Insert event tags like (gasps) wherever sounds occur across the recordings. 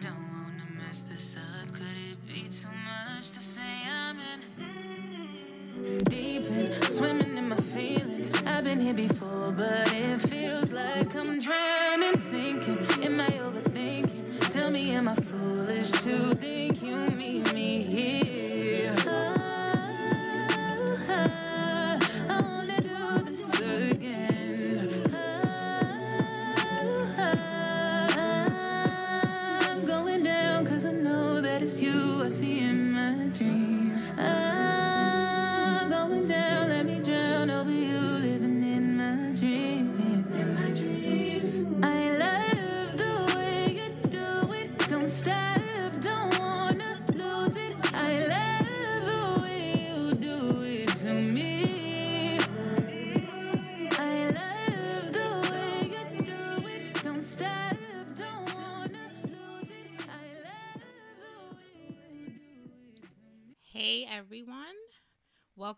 don't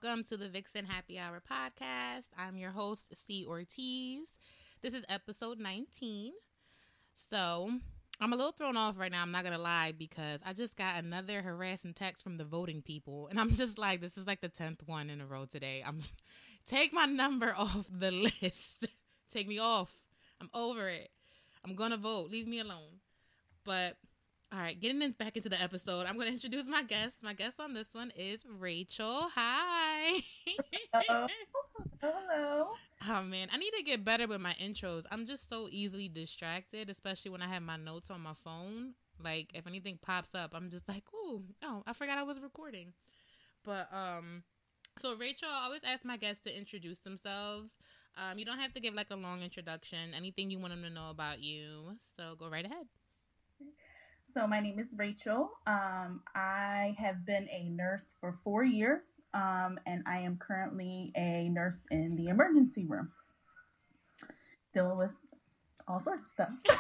Welcome to the Vixen Happy Hour podcast. I'm your host, Cee Ortiz. This is episode 19. So, I'm a little thrown off right now, I'm not gonna lie, because I just got another harassing text from the voting people, and I'm (laughs) just like, this is like the 10th one in a row today. I'm take my number (laughs) off the list. (laughs) take me off. I'm over it. I'm gonna vote. Leave me alone. But all right, getting in, back into the episode, I'm going to introduce my guest. My guest on this one is Rachel. Hi. Hello. Hello. (laughs) oh man, I need to get better with my intros. I'm just so easily distracted, especially when I have my notes on my phone. Like if anything pops up, I'm just like, "Ooh, oh, I forgot I was recording." But um so Rachel, I always ask my guests to introduce themselves. Um, you don't have to give like a long introduction. Anything you want them to know about you. So go right ahead. So my name is Rachel. Um, I have been a nurse for four years, um, and I am currently a nurse in the emergency room, dealing with all sorts of stuff. (laughs)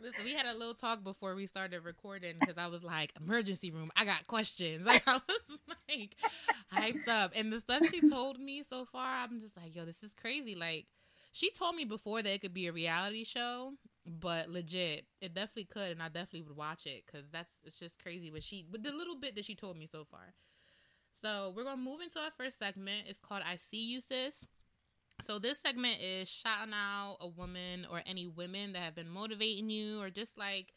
Listen, we had a little talk before we started recording because I was like, emergency room, I got questions. (laughs) Like, I was like hyped up. And the stuff she told me so far, I'm just like, yo, this is crazy. Like, she told me before that it could be a reality show, but legit, it definitely could. And I definitely would watch it because that's, it's just crazy. But she, with the little bit that she told me so far. So, we're to move into our first segment. It's called I See You, Sis. So this segment is shouting out a woman or any women that have been motivating you or just like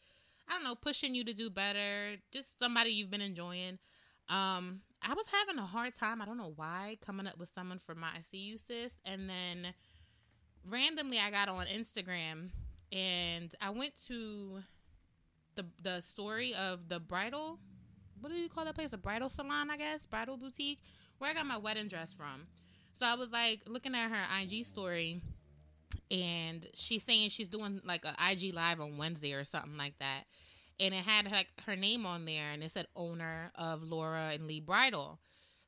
I don't know, pushing you to do better, just somebody you've been enjoying. Um I was having a hard time, I don't know why, coming up with someone for my I see you sis and then randomly I got on Instagram and I went to the the story of the bridal what do you call that place? A bridal salon, I guess, bridal boutique, where I got my wedding dress from. So I was like looking at her IG story, and she's saying she's doing like a IG live on Wednesday or something like that, and it had like her name on there, and it said owner of Laura and Lee Bridal.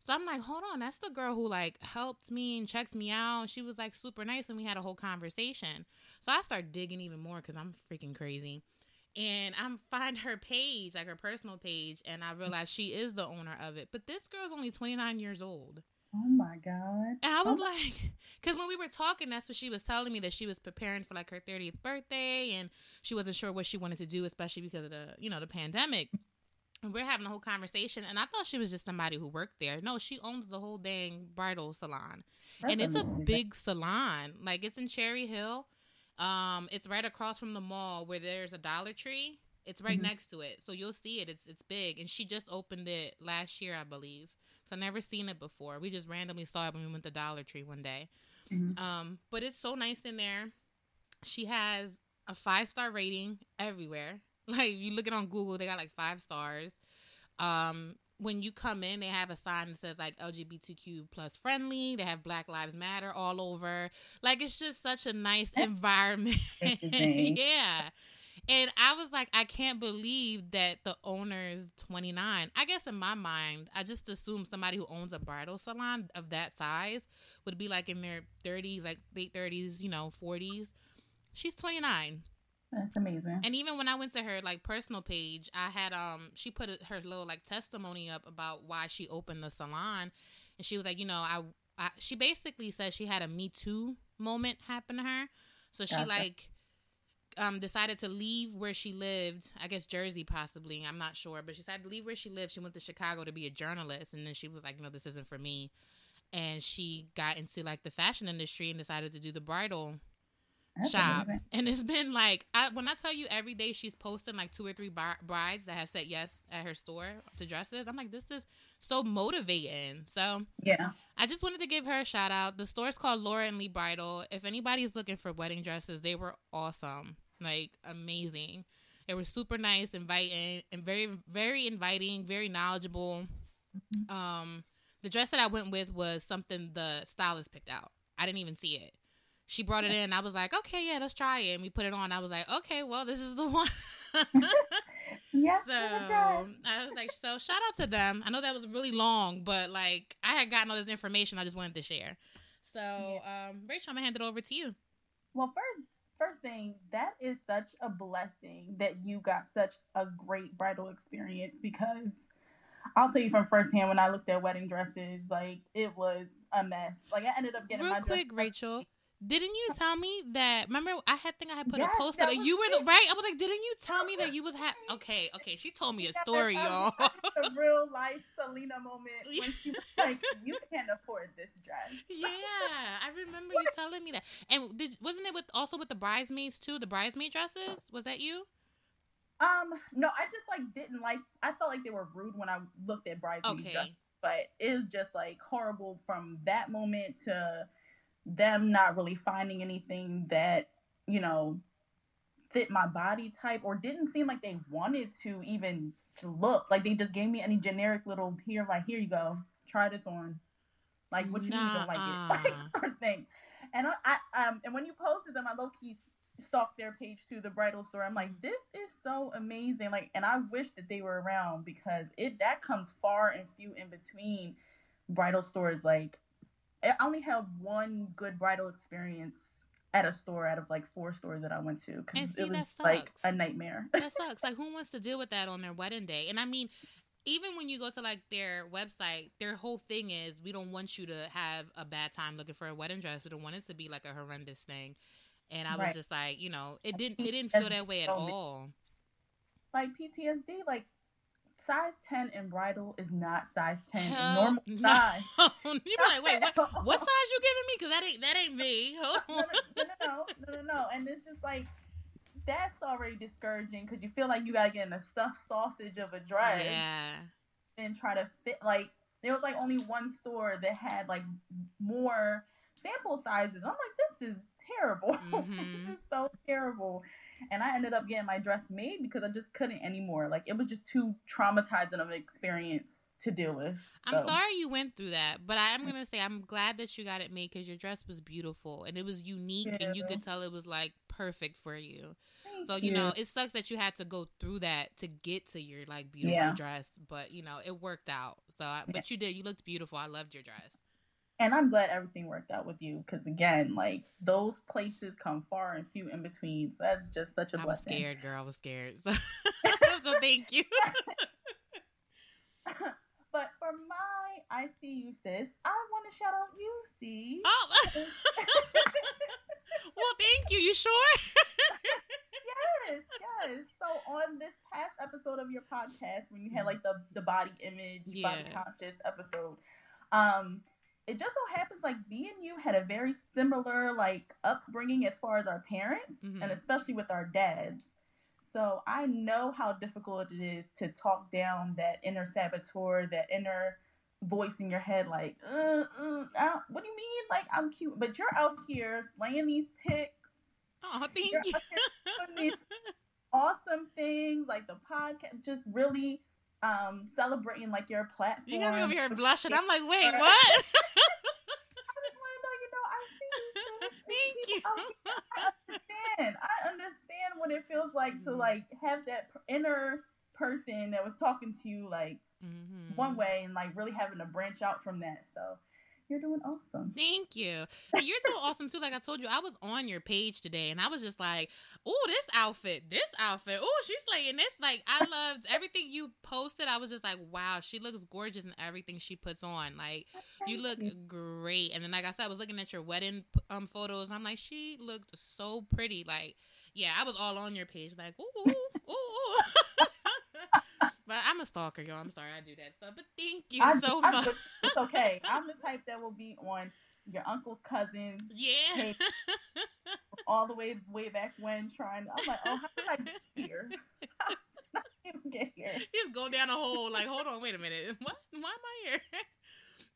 So I'm like, hold on, that's the girl who like helped me and checked me out. She was like super nice, and we had a whole conversation. So I start digging even more because I'm freaking crazy. And I'm (laughs) find her page, like her personal page, and I realize she is the owner of it. But this girl's only 29 years old. Oh my god! And I was Oh. like, (laughs) because when we were talking, that's what she was telling me that she was preparing for like her 30th birthday and she wasn't sure what she wanted to do, especially because of the, you know, the pandemic. And we're having a whole conversation, and I thought she was just somebody who worked there. No, she owns the whole dang bridal salon, That's and it's a big salon. Like it's in Cherry Hill. Um, it's right across from the mall where there's a Dollar Tree. It's right Mhm. next to it, so you'll see it. It's it's big, and she just opened it last year, I believe. So I never seen it before. We just randomly saw it when we went to Dollar Tree one day. Mhm. Um, but it's so nice in there. She has a five star rating everywhere. (laughs) Like you look it on Google, they got like five stars. Um, when you come in, they have a sign that says like LGBTQ plus friendly. They have Black Lives Matter all over. Like it's just such a nice environment. (laughs) Yeah. And I was like, I can't believe that the owner's 29. I guess in my mind, I just assume somebody who owns a bridal salon of that size would be like in their 30s, like late 30s, you know, 40s. She's 29. That's amazing. And even when I went to her like personal page, I had um she put her little like testimony up about why she opened the salon, and she was like, you know, I, I she basically said she had a Me Too moment happen to her, so she Gotcha. like um decided to leave where she lived. I guess Jersey, possibly. I'm not sure, but she decided to leave where she lived. She went to Chicago to be a journalist, and then she was like, "No, this isn't for me." And she got into like the fashion industry and decided to do the bridal That's shop. amazing. And it's been like, I, when I tell you every day she's posting like two or three bri- brides that have said yes at her store to dresses, I'm like, this is so motivating. So Yeah. I just wanted to give her a shout out. The store's called Laura and Lee Bridal. If anybody's looking for wedding dresses, they were awesome, like amazing. They were super nice, inviting, and very, very inviting, very knowledgeable. Um, the dress that I went with was something the stylist picked out. I didn't even see it. She brought it in. I was like, okay, yeah, let's try it. And we put it on. I was like, okay, well, this is the one. (laughs) Yes. So to the dress. I was like, so shout out to them. I know that was really long, but like I had gotten all this information. I just wanted to share. So, um, Rachel, I'm gonna hand it over to you. Well, first, first thing, that is such a blessing that you got such a great bridal experience because I'll tell you from firsthand when I looked at wedding dresses, like it was a mess. Like I ended up getting Real my quick, dress. Rachel, didn't you tell me that? Remember, I had think I had put Yes, a post up, you were the right. I was like, didn't you tell me that you was ha- okay? Okay, she told me a story, that y'all. a real life Selena moment (laughs) when she was like, "You can't afford this dress." (laughs) yeah, I (laughs) remember you telling me that. And did, wasn't it with also with the bridesmaids too? The bridesmaid dresses was that you? Um, no, I just like didn't like. I felt like they were rude when I looked at bridesmaid Okay. dresses, but it was just like horrible from that moment to them not really finding anything that you know fit my body type or didn't seem like they wanted to even look. Like they just gave me any generic little here like here you go. Try this on. Like what you need to like it? (laughs) Like sort of thing. And I, I um and when you posted them I low key stalked their page to the bridal store. I'm like this is so amazing. Like and I wish that they were around because it that comes far and few in between bridal stores like I only have one good bridal experience at a store out of like four stores that I went to because it was that like a nightmare. (laughs) that sucks. Like, who wants to deal with that on their wedding day? And I mean, even when you go to like their website, their whole thing is we don't want you to have a bad time looking for a wedding dress. We don't want it to be like a horrendous thing. And I was Right. just like, you know, it didn't it didn't feel that way at all. like PTSD, like size ten in bridal is not size ten in Hell normal (laughs) no. size. (laughs) you like, wait, what? (laughs) What size you giving me? Because that ain't that ain't me. No, no, no, no, no, no. And it's just like that's already discouraging because you feel like you gotta get in a stuffed sausage of a dress Yeah. and try to fit. Like there was like only one store that had like more sample sizes. I'm like, this is terrible. Mhm. this is so terrible. And I ended up getting my dress made because I just couldn't anymore. Like it was just too traumatizing of an experience to deal with. I'm sorry you went through that, but I am gonna say I'm glad that you got it made because your dress was beautiful and it was unique, and you could tell it was like perfect for you. thank So you know, it sucks that you had to go through that to get to your like beautiful Yeah. dress, but you know, it worked out. So, I, but you did. You looked beautiful. I loved your dress. And I'm glad everything worked out with you because again, like those places come far and few in between. So that's just such a I was blessing. scared, girl. I was scared. (laughs) So, so thank you. (laughs) but for my I Cee you sis, I want to shout out you, see. Oh, (laughs) well, thank you. You sure? yes, yes. So on this past episode of your podcast, when you had like the the body image, body Yeah. conscious episode, um, it just so happens like me and you had a very similar like upbringing as far as our parents, Mhm. and especially with our dads. So I know how difficult it is to talk down that inner saboteur, that inner voice in your head, like, uh, uh, what do you mean? Like I'm cute, but you're out here slaying these pics Oh, thank You're you. out here these awesome things like the podcast, just really um celebrating like your platform. You got me over here blushing. I'm like, wait, what? (laughs) I just want to know, you know, I see you. sis. Thank (laughs) you. People out here, I understand. I understand what it feels like to Mhm. like have that inner person that was talking to you like Mhm. one way and like really having to branch out from that. So you're doing awesome. Thank you. You're doing awesome too. Like I told you, I was on your page today and I was just like, oh, this outfit, this outfit. Oh, she's slaying this. Like, I loved everything you posted. I was just like, wow, she looks gorgeous in everything she puts on. Like, you look great. And then, like I said, I was looking at your wedding um photos. And I'm like, she looked so pretty. Like, Yeah, I was all on your page, like, ooh, ooh, ooh. (laughs) but I'm a stalker, y'all. I'm sorry I do that stuff. But thank you I, so I'm much. it's okay. I'm the type that will be on your uncle's cousin (laughs) yeah. All the way way back when trying. I'm like, oh, how did I get (laughs) here? (laughs) How did I get here? You just go down a hole, like, hold on, wait a minute. What? Why am I here?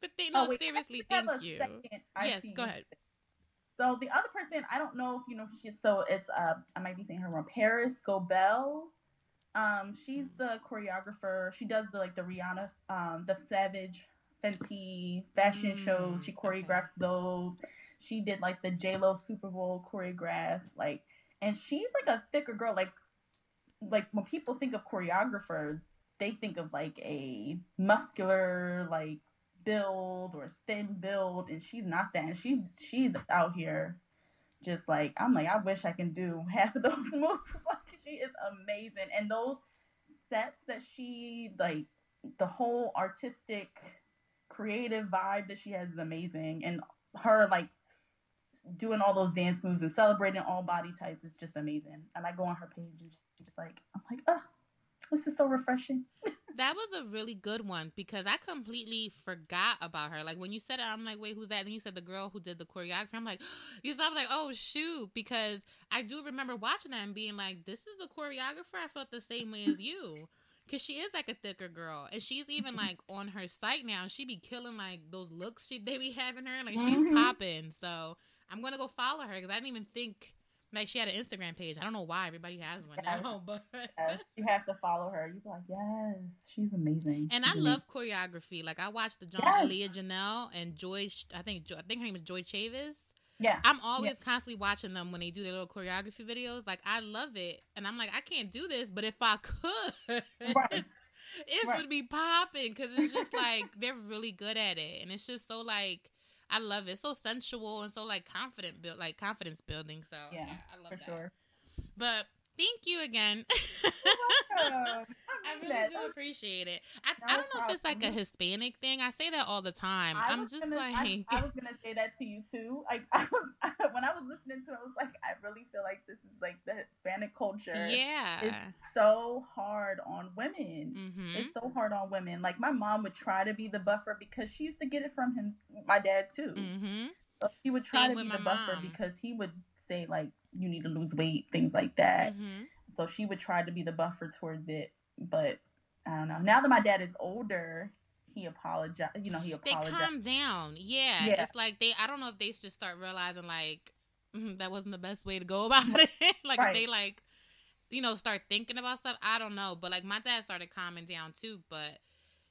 but they, Oh, wait, seriously, thank you. Yes, go ahead. So the other person, I don't know if you know who she is. So it's uh, I might be saying her wrong. Parris Goebel. Um, she's the choreographer. She does the like the Rihanna, um, the Savage Fenty fashion Mm, shows. She okay. choreographs those. She did like the J Lo Super Bowl choreograph. Like, and she's like a thicker girl. Like, like when people think of choreographers, they think of like a muscular like build or thin build and she's not that and she's she's out here just like I'm like I wish I can do (laughs) half of those (laughs) moves she is amazing. And those sets that she like the whole artistic creative vibe that she has is amazing. And her like doing all those dance moves and celebrating all body types is just amazing. And I go on her page and she's like I'm like oh this is so refreshing (laughs) That was a really good one because I completely forgot about her. Like when you said it, I'm like, wait, who's that? And then you said the girl who did the choreography. I'm like, (gasps) you said, I was like, oh shoot, because I do remember watching that and being like, this is the choreographer. I felt the same way as you. Cause she is like a thicker girl, and she's even like on her site now. She be killing like those looks she they be having her, like she's Mhm. popping. So I'm gonna go follow her because I didn't even think like she had an Instagram page. I don't know why everybody has one Yes. now, (laughs) but Yes, you have to follow her. You're like, yes, she's amazing. And She's I love choreography. Like I watched the John Yes. Leah Janelle and Joy. I think I think her name is Joy Chavis. Yeah, I'm always constantly watching them when they do their little choreography videos. Like I love it, and I'm like, I can't do this, but if I could, (laughs) right. it Right. would be popping because it's just like they're really good at it, and it's just so like I love it. It's so sensual and so like confident build, like confidence building. So yeah, Yeah, I love for that. sure. But thank you again. (laughs) Welcome. (laughs) I really that. do appreciate it. I, No I don't know if it's like a. Hispanic thing. I say that all the time. I I'm was just gonna, like, I, I was gonna say that to you too. Like (laughs) I was, when I was listening to it, I was like, I really feel like this is like the Hispanic culture. yeah. It's so hard on women. hmm It's so hard on women. Like my mom would try to be the buffer because she used to get it from him, my dad too. hmm So she would try Same to be the buffer mom. because he would say like, you need to lose weight, things like that. hmm So she would try to be the buffer towards it, but I don't know. Now that my dad is older, he apologized. You know, he They calm down. Yeah. Yeah. It's like they. I don't know if they just start realizing like mm, that wasn't the best way to go (laughs) about it. like Right. they like, you know, start thinking about stuff. I don't know, but like my dad started calming down too. But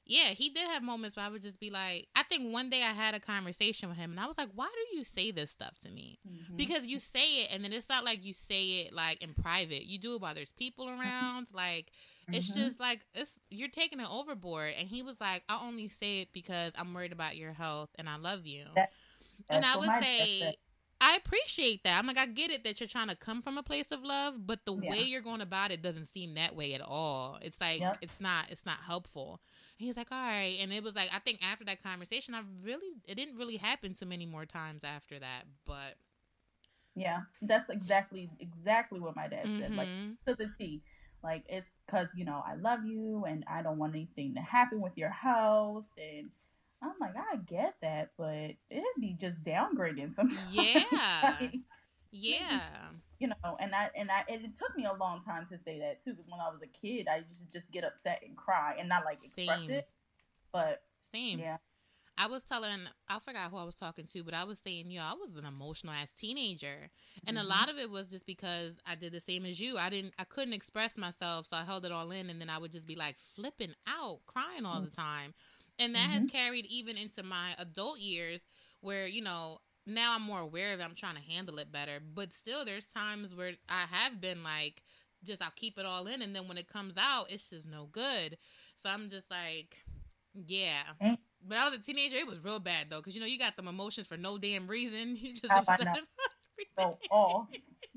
yeah, he did have moments where I would just be like, I think one day I had a conversation with him, and I was like, why do you say this stuff to me? Mhm. because you say it and then it's not like you say it like in private you do it while there's people around like it's Mhm. just like it's you're taking it overboard and he was like i only say it because i'm worried about your health and i love you That- and i would say i appreciate that i'm like i get it that you're trying to come from a place of love but the Yeah. way you're going about it doesn't seem that way at all it's like Yep. it's not it's not helpful he's like all right and it was like i think after that conversation i really it didn't really happen too many more times after that but Yeah, that's exactly exactly what my dad said. Like mhm. to the T. Like it's because you know I love you and I don't want anything to happen with your house. And I'm like, I get that, but it'd be just downgrading sometimes. (laughs) Yeah. Like, Yeah. You know, and I and I and it took me a long time to say that too. Because when I was a kid, I used to just get upset and cry and not like express Same. it. But Same. yeah, I was telling, I forgot who I was talking to, but I was saying, yo, I was an emotional ass teenager. And Mhm. a lot of it was just because I did the same as you. I didn't, I couldn't express myself. So I held it all in. And then I would just be like flipping out, crying all the time. And that has carried even into my adult years where, you know, now I'm more aware of it. I'm trying to handle it better. But still, there's times where I have been like, just I'll keep it all in. And then when it comes out, it's just no good. So I'm just like, yeah. Mm. But I was a teenager. It was real bad though, because you know you got them emotions for no damn reason. (laughs) You just I upset know. about everything. so off,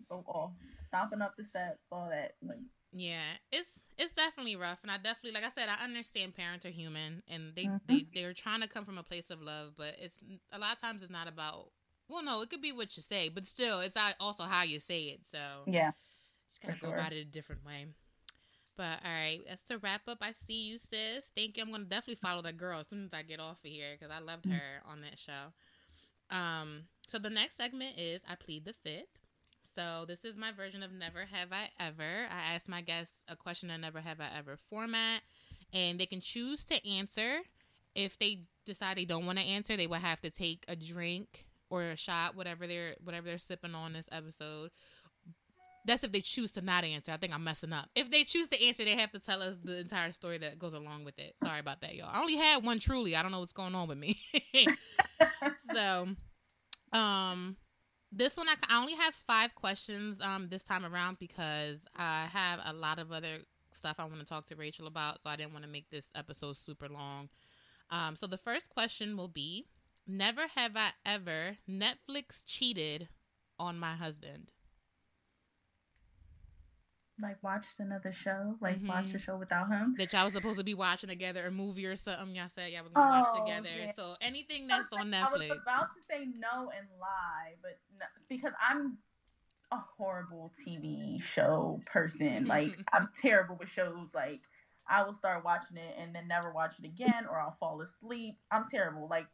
so off, stomping up the steps, all that. Like, Yeah, it's it's definitely rough, and I definitely, like I said, I understand parents are human, and they Mhm. they they're trying to come from a place of love, but it's a lot of times it's not about. Well, no, it could be what you say, but still, it's also how you say it. So yeah, Just gotta For go sure. about it a different way. But all right, that's to wrap up. I see you, sis. Thank you. I'm gonna definitely follow that girl as soon as I get off of here because I loved Mm. her on that show. Um, so the next segment is I plead the fifth. So this is my version of Never Have I Ever. I ask my guests a question in Never Have I Ever format, and they can choose to answer. If they decide they don't want to answer, they will have to take a drink or a shot, whatever they're whatever they're sipping on this episode. That's if they choose to not answer. I think I'm messing up. If they choose to answer, they have to tell us the entire story that goes along with it. Sorry about that, y'all. I only had one truly. I don't know what's going on with me. (laughs) so, um, this one I, I only have five questions um this time around because I have a lot of other stuff I want to talk to Rachel about, so I didn't want to make this episode super long. Um, so the first question will be: Never have I ever Netflix cheated on my husband. like watched another show, like Mhm. watched a show without him. that y'all was supposed to be watching together, a movie or something. Y'all said y'all was gonna watch Oh, together. yeah. So anything that's on like- (laughs) I Netflix. was about to say no and lie, but no, because I'm a horrible TV show person. Like (laughs) I'm terrible with shows. Like I will start watching it and then never watch it again, or I'll fall asleep. I'm terrible. Like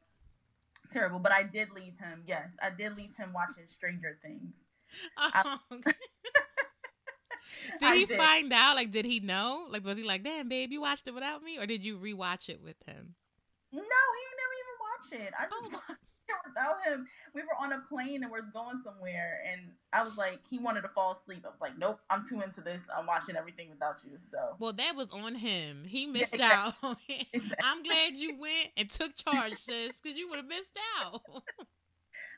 terrible. But I did leave him. Yes, I did leave him watching Stranger Things. Oh, (laughs) okay. (laughs) did I he did. find out? Like, did he know? Like, was he like, "Damn, babe, you watched it without me," or did you rewatch it with him? No, he didn't never even watched it. I oh just Oh. It without him. We were on a plane and we're going somewhere, and I was like, he wanted to fall asleep. I was like, nope, I'm too into this. I'm watching everything without you. So Well, that was on him. He (laughs) missed exactly. out. (laughs) I'm glad you went and took charge, sis, because you would have missed out.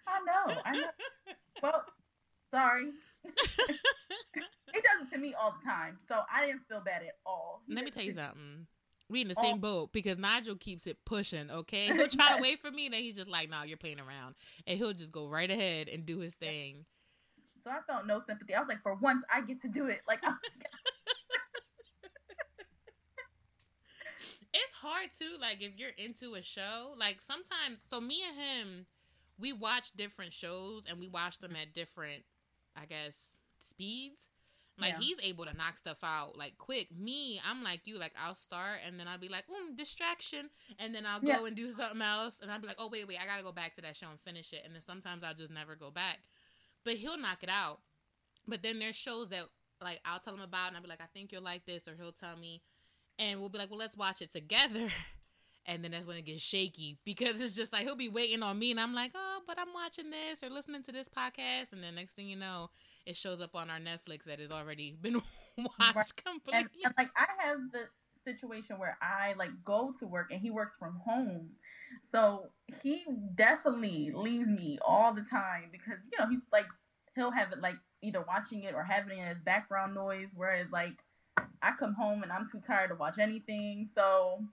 I know, I know. (laughs) Well, sorry. he does it to me all the time, so I didn't feel bad at all. Let me tell you something. We in the Oh. same boat because Nigel keeps it pushing. Okay, he'll try to (laughs) wait for me, then he's just like, "No, you're playing around," and he'll just go right ahead and do his thing. So I felt no sympathy. I was like, for once, I get to do it. Like, (laughs) (laughs) It's hard too. Like if you're into a show, like sometimes. So me and him, we watch different shows and we watch them at different, I guess, speeds. Like Yeah. he's able to knock stuff out like quick. Me, I'm like you. Like I'll start and then I'll be like, "Ooh, distraction," and then I'll go Yeah. and do something else, and I'll be like, "Oh wait, wait, I gotta go back to that show and finish it." And then sometimes I'll just never go back. But he'll knock it out. But then there's shows that like I'll tell him about, and I'll be like, "I think you'll like this," or he'll tell me, and we'll be like, "Well, let's watch it together." (laughs) And then that's when it gets shaky because it's just like he'll be waiting on me, and I'm like, "Oh, but I'm watching this or listening to this podcast," and then next thing you know, it shows up on our Netflix that has already been (laughs) watched Right. completely. and, and like I have the situation where I like go to work and he works from home. So he definitely leaves me all the time because you know he's like he'll have it like either watching it or having it as background noise whereas like I come home and I'm too tired to watch anything. So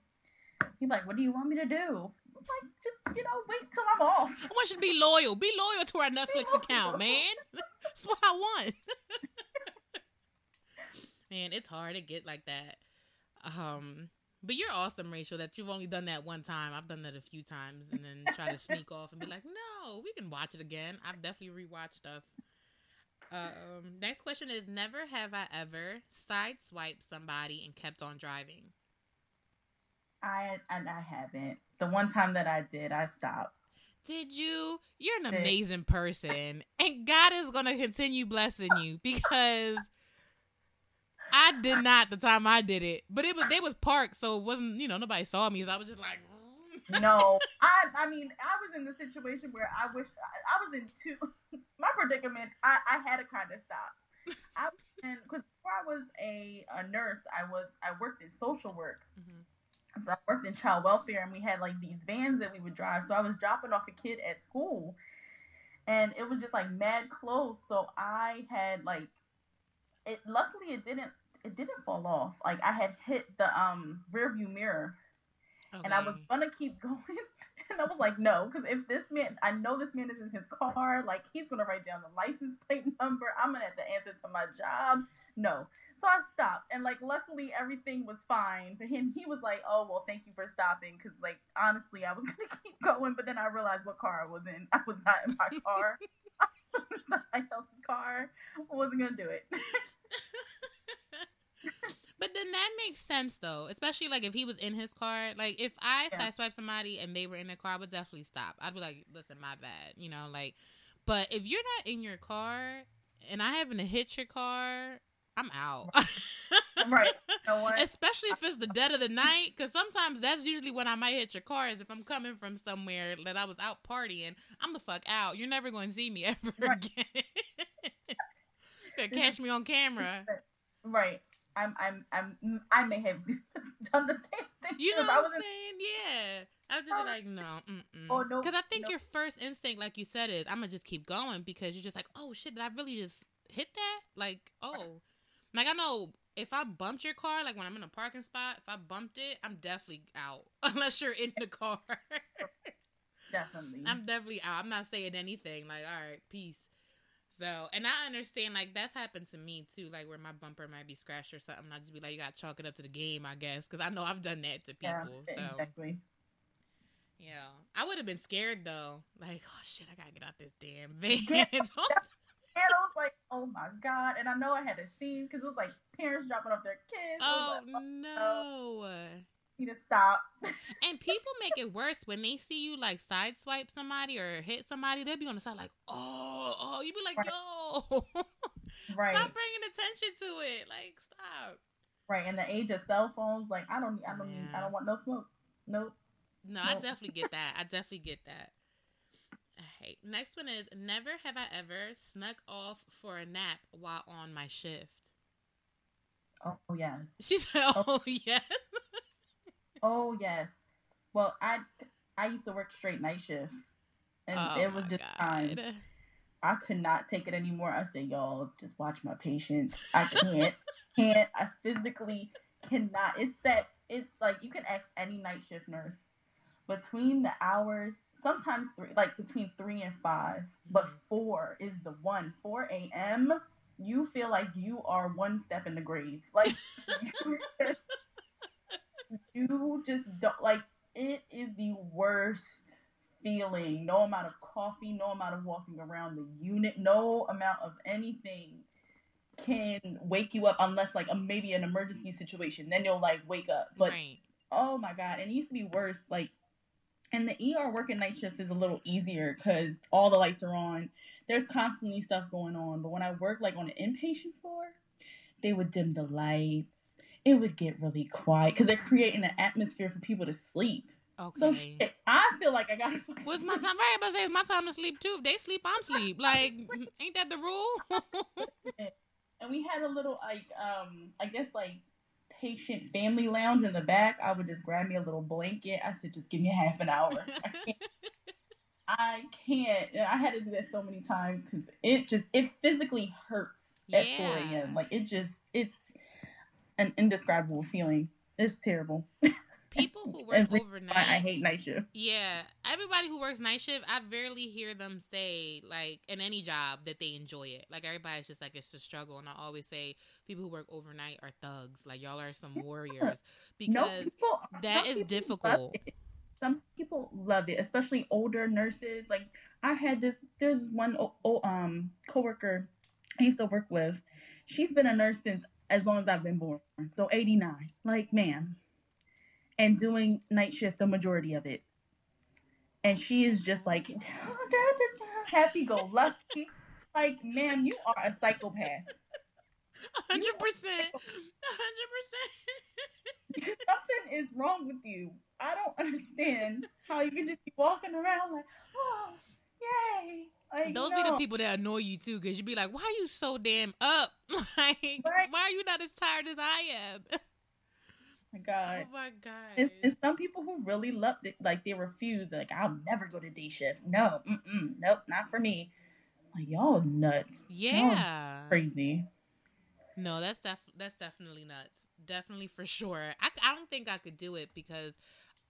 he's like, What do you want me to do? Like, just you know, wait till I'm off. I want you to be loyal. Be loyal to our Netflix account, man. (laughs) That's what I want. (laughs) man, it's hard to get like that. Um, but you're awesome, Rachel. That you've only done that one time. I've done that a few times, and then try to sneak off and be like, "No, we can watch it again." I've definitely rewatched stuff. Um, next question is: Never have I ever sideswiped somebody and kept on driving. I and I haven't. The one time that I did, I stopped. Did you? You're an amazing person, and God is gonna continue blessing you because I did not the time I did it, but it was they was parked, so it wasn't you know nobody saw me, so I was just like, (laughs) no, I I mean I was in the situation where I wish I, I was in two (laughs) my predicament. I I had to kind of stop. I was in because before I was a, a nurse, I was I worked in social work. Mhm. So I worked in child welfare, and we had like these vans that we would drive. So I was dropping off a kid at school, and it was just like mad close. So I had like it. Luckily, it didn't it didn't fall off. Like I had hit the um rear view mirror and I was gonna keep (laughs) going. And I was like, no, because if this man, I know this man is in his car, like he's gonna write down the license plate number. I'm gonna have to answer to my job. No, so I stopped, and like luckily everything was fine for him. He was like, oh well, thank you for stopping, because like honestly, I was (laughs) gonna keep going, but then I realized what car I was in. I was not in my car. (laughs) (laughs) I somebody else's car. I wasn't gonna do it. But then that makes sense though, especially like if he was in his car. Like if I Yeah. sideswipe somebody and they were in their car, I would definitely stop. I'd be like, "Listen, my bad," you know. Like, but if you're not in your car and I happen to hit your car, I'm out. Right. You know? (laughs) Especially if it's the dead of the night, because sometimes that's usually when I might hit your car. Is if I'm coming from somewhere that I was out partying, I'm the fuck out. You're never going to see me (laughs) ever Right. again. (laughs) Better catch me on camera. Right. I'm. I'm. I'm. I may have done the same thing. You know I what I'm saying? Yeah. I'd just be Oh, like, no, mm-mm. Oh, no, Because I think no. your first instinct, like you said, is I'm gonna just keep going because you're just like, oh shit, did I really just hit that? Like, oh, like I know if I bumped your car, like when I'm in a parking spot, if I bumped it, I'm definitely out (laughs) unless you're in the car. Definitely. I'm definitely out. I'm not saying anything. Like, all right, peace. So, and I understand, like, that's happened to me too, like, where my bumper might be scratched or something. I'll just be like, you gotta chalk it up to the game, I guess, because I know I've done that to yeah. people. So, Exactly. yeah. I would have been scared though. Like, oh shit, I gotta get out this damn van. (laughs) (laughs) And I was like, oh my god. And I know I had a scene because it was like parents dropping off their kids. Oh like, no. you need to stop. (laughs) And people make it worse when they see you like sideswipe somebody or hit somebody. They'll be on the side like, oh, oh. You be like, Right. yo, (laughs) right. stop bringing attention to it. Like, stop. Right. In the age of cell phones, like I don't, I don't, Yeah. I don't want no smoke. Nope. No, I definitely get that. I definitely get that. Alright. Next one is never have I ever snuck off for a nap while on my shift. Oh, oh yes. She said, Oh, oh (laughs) yes. Oh yes. Well, I I used to work straight night shift, and oh it was just God. times I could not take it anymore. I said, y'all, just watch my patients. I can't, can't. I physically cannot. It's that. It's like you can ask any night shift nurse between the hours. Sometimes three, like between three and five, but Mhm. four is the one. Four a.m. You feel like you are one step in the grave. Like you (laughs) just, you just don't like. It is the worst feeling. No amount of coffee, no amount of walking around the unit, no amount of anything can wake you up unless like a, maybe an emergency situation. Then you'll like wake up. But right. oh my god, and it used to be worse. Like, and the ER working night shift is a little easier because all the lights are on. There's constantly stuff going on. But when I work like on an inpatient floor, they would dim the lights. It would get really quiet because they're creating an atmosphere for people to sleep. So Okay. shit, I feel like I gotta. fucking- What's my time? Right, about say it's my time to sleep too. If they sleep, I'm sleep. Like, (laughs) ain't that the rule? (laughs) and we had a little like um I guess like patient family lounge in the back. I would just grab me a little blanket. I said, just give me half an hour. I can't. I can't. I had to do that so many times because it just it physically hurts at 4 Yeah. a.m. Like it just it's an indescribable feeling. It's terrible. (laughs) People who work re- overnight. I, hate night shift. Yeah, everybody who works night shift, I barely hear them say like in any job that they enjoy it. Like everybody's just like it's a struggle, and I always say people who work overnight are thugs. Like y'all are some warriors (laughs) because people. that is difficult. Some people love it, especially older nurses. Like I had this. There's one um coworker I used to work with. She's been a nurse since as long as I've been born, so 89. Like man, and doing night shift the majority of it. And she is just like (laughs) happy go lucky. Like, ma'am, you are a psychopath. hundred percent, hundred percent. (laughs) Something is wrong with you. I don't understand how you can just be walking around like, oh, yay. Like, Those be the people that annoy you too, because you'd be like, "Why are you so damn up? (laughs) like, Right. why are you not as tired as I am?" Oh my God. oh my god. And, and some people who really love it, like they refuse, like I'll never go to day shift. No, mm-mm, nope, not for me. Like y'all nuts, yeah. crazy. No, that's def- that's definitely nuts. Definitely for sure. I, I don't think I could do it because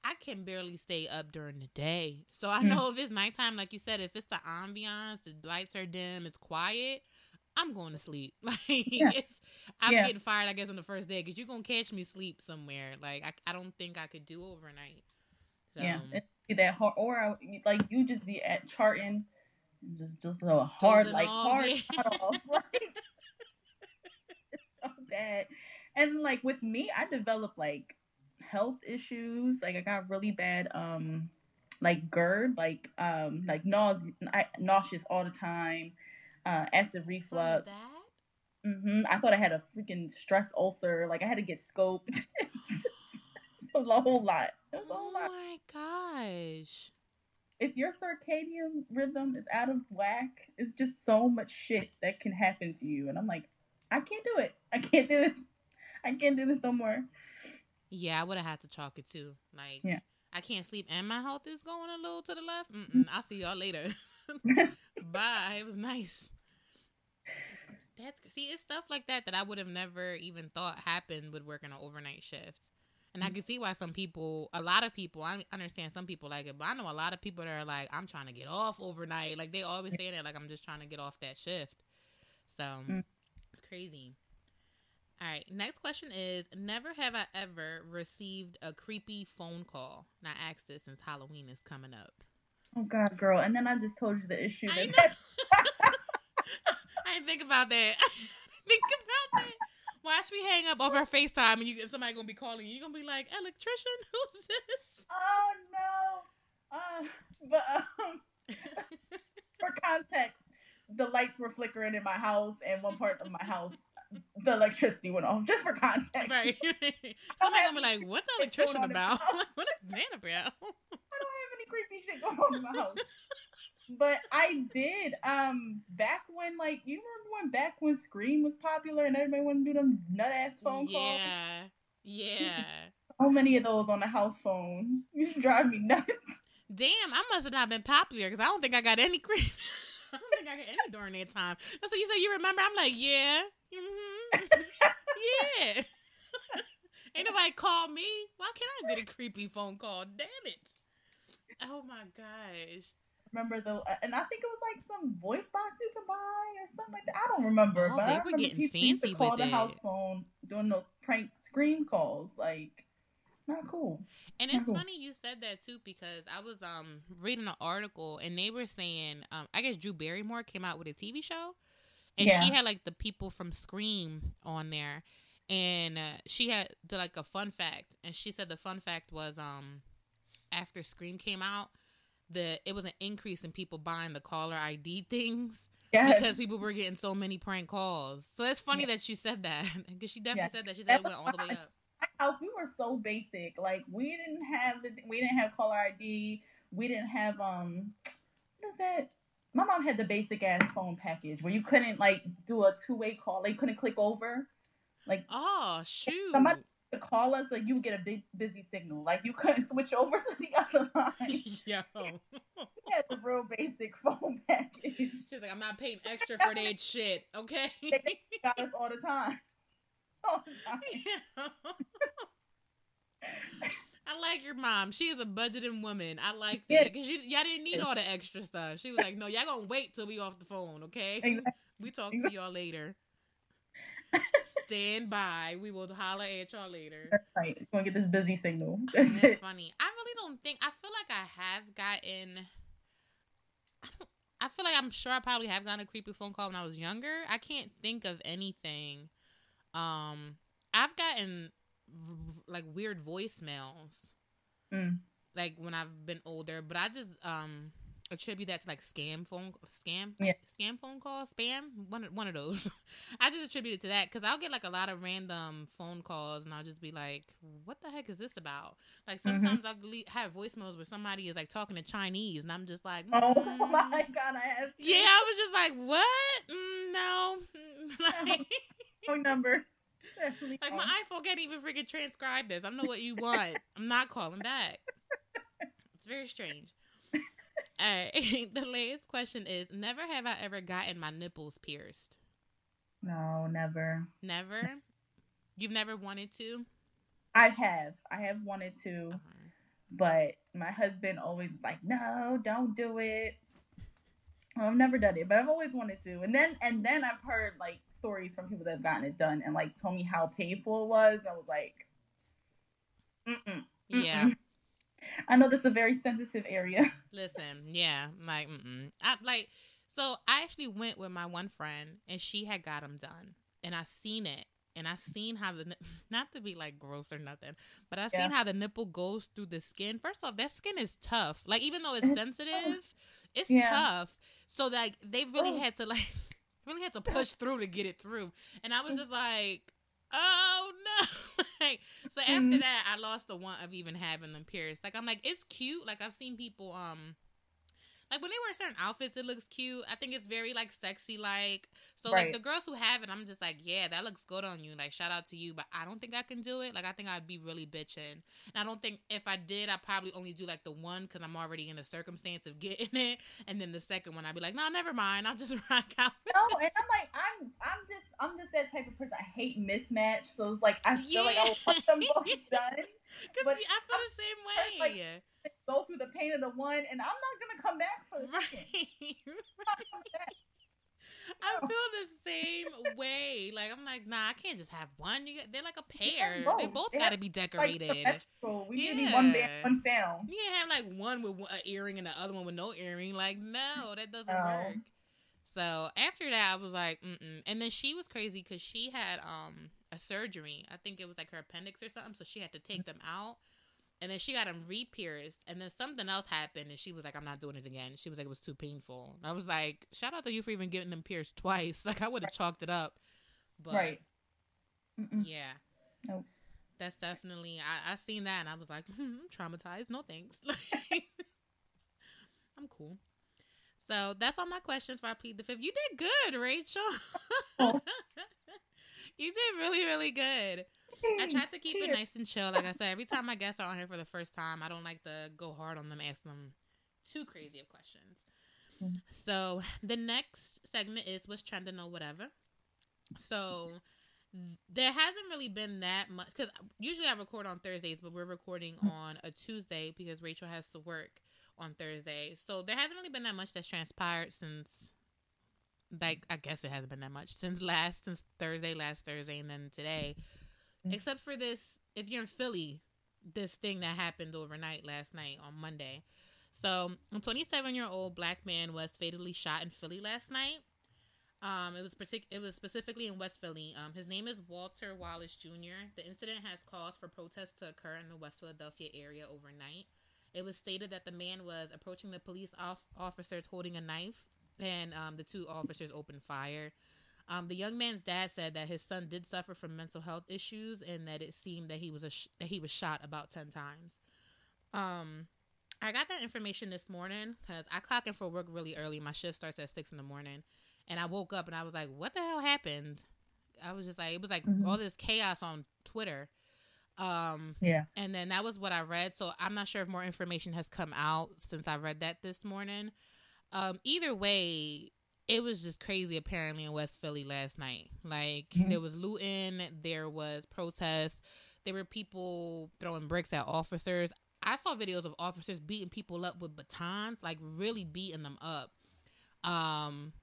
I can barely stay up during the day. So I Hmm. know if it's nighttime, like you said, if it's the ambiance, the lights are dim, it's quiet, I'm going to sleep. (laughs) Like it's, I'm Yeah. getting fired, I guess, on the first day because you're gonna catch me sleep somewhere. Like I, I don't think I could do overnight. So, Yeah, be that hard, or I, like you just be at charting, just just a hard like off, hard yeah. (laughs) cut off. (laughs) Like, so (laughs) bad. and like with me, I developed like health issues. Like I got really bad um like GERD, like um like nausea, nauseous all the time, uh, acid reflux. Hmm I thought I had a freaking stress ulcer. Like I had to get scoped. (laughs) a whole lot. A whole oh lot. my gosh. If your circadian rhythm is out of whack, it's just so much shit that can happen to you. And I'm like, I can't do it. I can't do this. I can't do this no more. Yeah, I would have had to chalk it too. Like, Yeah. I can't sleep and my health is going a little to the left. Mm-mm, I'll see y'all later. (laughs) Bye. It was nice. That's see, it's stuff like that that I would have never even thought happened with working an overnight shift. And I can see why some people, a lot of people, I understand some people like it, but I know a lot of people that are like, I'm trying to get off overnight. Like they always say that, like I'm just trying to get off that shift. So Mm. it's crazy. All right, next question is: Never have I ever received a creepy phone call. And I asked this since Halloween is coming up. Oh God, girl. And then I just told you the issue that (laughs) (laughs) didn't think about that. (laughs) Think about that. Watch me hang up over FaceTime and you somebody gonna be calling you. You're gonna be like, electrician, (laughs) who's this? Oh no. Uh, but um, (laughs) for context, the lights were flickering in my house, and one part of my house, the electricity went off. Just for context. Right. Somebody gonna be like, what the electrician about? what is man about? I don't have any creepy shit going on in my house. But I did. Um, back when like you remember when back when Scream was popular and everybody wanted to do them nut ass phone calls. Yeah. Yeah. (laughs) So many of those on the house phone. (laughs) You should drive me nuts. Damn, I must have not been popular because I don't think I got any creep. (laughs) I don't think I got any during that time. And so you say you remember? I'm like, yeah, hmm yeah. Ain't nobody called me. Why can't I get a creepy phone call? Damn it! Oh my gosh. Remember though, and I think it was like some voice box you can buy or something like that. I don't remember, Oh, but they I were getting people used to fancy call with the house it. phone doing those prank scream calls. Like, not cool. And it's Mhm. funny you said that too because I was um reading an article and they were saying um I guess Drew Barrymore came out with a TV show and Yeah. she had like the people from Scream on there and uh, she had did like a fun fact and she said the fun fact was um after Scream came out the it was an increase in people buying the caller ID things Yes. because people were getting so many prank calls. So it's funny Yeah. that you said that because she definitely Yes. said that she said That it went all the way up. house, we were so basic. Like we didn't have the we didn't have caller ID. We didn't have um what is that? My mom had the basic ass phone package where you couldn't like do a two way call. Like you couldn't click over. Like Oh shoot! somebody to call us, like you would get a big busy signal. Like you couldn't (laughs) switch over to the other line. (laughs) Yo. (laughs) We had the real basic phone package. She's like, I'm not paying extra for that shit, okay? Got us all the time. All the time. I like your mom. She is a budgeting woman. I like that because y'all didn't need all the extra stuff. She was like, "No, y'all gonna wait till we off the phone, okay? Exactly. We talk to y'all later. Stand by. We will holler at y'all later." That's right. You're gonna get this busy signal. (laughs) That's That's funny. I really don't think. I feel like I have gotten. I don't- I feel like I'm sure I probably have gotten a creepy phone call when I was younger. I can't think of anything. Um, I've gotten like weird voicemails, Mm. like when I've been older, but I just um attribute that to like scam phone scam Yeah. scam phone call spam one of- one of those. (laughs) I just attribute it to that because I'll get like a lot of random phone calls and I'll just be like, "What the heck is this about?" Like Mhm. sometimes I'll have voicemails where somebody is like talking to Chinese and I'm just like, Oh (laughs) "Mm." my god, I have Yeah, I was just like, "What? Mm, no." (laughs) like, phone number. Definitely like my iPhone can't even freaking transcribe this. I don't know what you want. I'm not calling back. It's very strange. All right. (laughs) the last question is: Never have I ever gotten my nipples pierced. No, never. Never. You've never wanted to. I have. I have wanted to, Okay. but my husband always like, no, don't do it. I've never done it, but I've always wanted to. And then and then I've heard like stories from people that have gotten it done and like told me how painful it was. I was like, mm-mm. Yeah. (laughs) I know this is a very sensitive area. (laughs) Listen. Yeah. Like. Mm-mm. I like. So I actually went with my one friend, and she had got them done, and I seen it, and I seen how the (laughs) not to be like gross or nothing, but I Yeah. seen how the nipple goes through the skin. First off, that skin is tough. Like even though it's sensitive, it's Yeah. tough. So like they really had to like really had to push through to get it through, and I was just like. Oh no! (laughs) like, so after Mhm. that, I lost the want of even having them pierced. Like I'm like, it's cute. Like I've seen people um like when they wear certain outfits, it looks cute. I think it's very like sexy like. So like the girls who have it, I'm just like, yeah, that looks good on you. Like shout out to you, but I don't think I can do it. Like I think I'd be really bitching. And I don't think if I did, I'd probably only do like the one because I'm already in the circumstance of (laughs) getting it, and then the second one, I'd be like, no, never mind. I'll just (laughs) rock out. No, and I'm like, I'm, I'm just, I'm just that type of person. I hate mismatch, so it's like I feel like I Yeah. want them both (laughs) done. Because I feel the same (laughs) way. like- Go through the pain of the one, and I'm not gonna come back for the right. I'm not coming back. I feel the same way. Like I'm like, nah, I can't just have one. You they're like a pair. have They both. both got to be decorated. vegetable, we need one band, Yeah. one sound. you can't have like one with an earring and the other one with no earring. Like no, that doesn't No. work. So after that, I was like, mm-mm. And then she was crazy because she had um a surgery. I think it was like her appendix or something. So she had to take them out. And then she got them re-pierced. And then something else happened. And she was like, I'm not doing it again. She was like, it was too painful. I was like, shout out to you for even getting them pierced twice. (laughs) Like, I would have chalked it up. But Right. Mm-mm. yeah. Nope. That's definitely, I, I seen that and I was like, (laughs) hmm, I'm traumatized. No thanks. (laughs) I'm cool. So that's all my questions for our plead the fifth. You did good, Rachel. Oh. You did really, really good. I tried to keep it nice and chill. Like I said, every time my guests are on here for the first time, I don't like to go hard on them, ask them too crazy of questions. Mhm. So the next segment is what's trending or whatever. So there hasn't really been that much because usually I record on Thursdays, but we're recording Mm. on a Tuesday because Rachel has to work on Thursday. So there hasn't really been that much that's transpired since. Like I guess it hasn't been that much since last since Thursday, last Thursday, and then today Mm. except for this if you're in philly this thing that happened overnight last night on monday so a 27 year old black man was fatally shot in philly last night um, it was partic- it was specifically in West Philly. Um, his name is Walter Wallace Jr. The incident has caused for protests to occur in the West Philadelphia area overnight. It was stated that the man was approaching the police off- officers holding a knife, and um, the two officers opened fire. Um, the young man's dad said that his son did suffer from mental health issues and that it seemed that he was a sh- that he was shot about ten times. Um, I got that information this morning because I clock in for work really early. My shift starts at six in the morning, and I woke up and I was like, "What the hell happened?" I was just like, it was like Mhm. all this chaos on Twitter. Um, Yeah. and then that was what I read. So I'm not sure if more information has come out since I read that this morning. Um, either way, it was just crazy apparently in West Philly last night. Like Mhm. there was looting, there was protests, there were people throwing bricks at officers. I saw videos of officers beating people up with batons, like really beating them up. Um,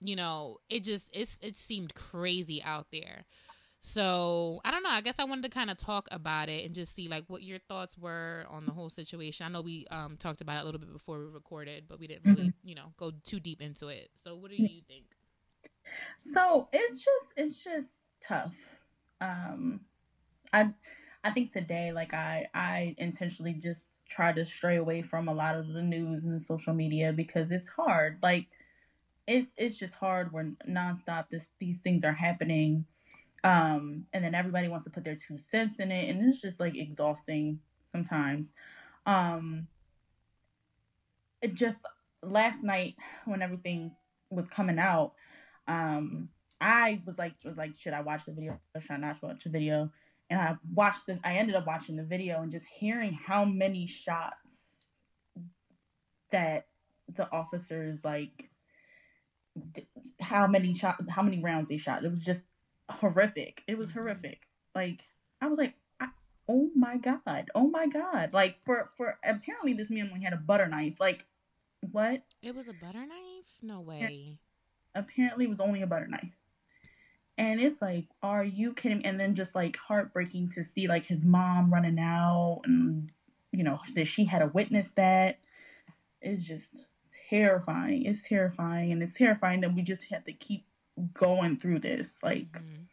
you know, it just it's it seemed crazy out there. So I don't know. I guess I wanted to kind of talk about it and just see like what your thoughts were on the whole situation. I know we um talked about it a little bit before we recorded, but we didn't really, you know, go too deep into it. So what do you think? So it's just it's just tough. Um I I think today like I I intentionally just try to stray away from a lot of the news and the social media because it's hard. Like it's it's just hard when nonstop this these things are happening. Um and then everybody wants to put their two cents in it and it's just like exhausting sometimes. Um it just last night when everything was coming out um I was like was like should I watch the video? Or should I not watch the video? And I watched the I ended up watching the video and just hearing how many shots that the officers like how many shot how many rounds they shot. It was just horrific it was Mhm. horrific like I was like I, oh my god oh my god like for for apparently this man only had a butter knife like what It was a butter knife? No way. apparently it was only a butter knife. And it's like, are you kidding? And then just like heartbreaking to see like his mom running out and you know that she had to witness that. It's just terrifying. It's terrifying, and it's terrifying that we just have to keep going through this. Like, Mhm.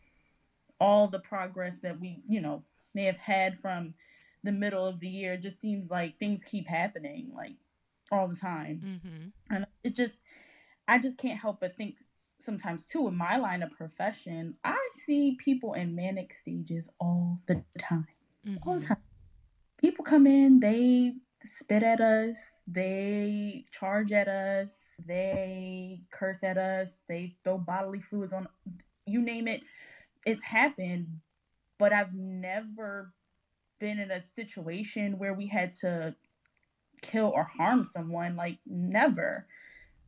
all the progress that we, you know, may have had from the middle of the year. Just seems like things keep happening like all the time. Mm-hmm. And it just, I just can't help but think sometimes too in my line of profession, I see people in manic stages all the time. Mm-hmm. All the time. People come in, they spit at us, they charge at us, they curse at us, they throw bodily fluids on you name it. It's happened, but I've never been in a situation where we had to kill or harm someone like never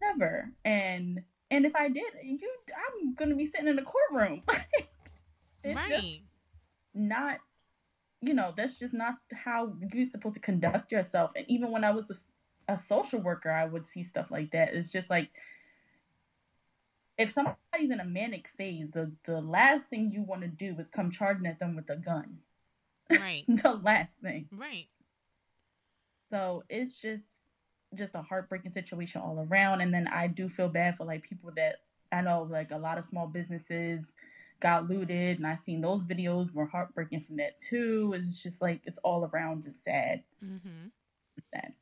never and and if i did you i'm gonna be sitting in the courtroom (laughs) It's Right. not you know that's just not how you're supposed to conduct yourself and even when i was a, a social worker i would see stuff like that it's just like if somebody's in a manic phase the the last thing you want to do is come charging at them with a gun Right. (laughs) the last thing Right. so it's just just a heartbreaking situation all around. And then I do feel bad for like people that I know like a lot of small businesses got looted and I seen those videos were heartbreaking from that too. It's just like it's all around just sad. Mm-hmm. Sad.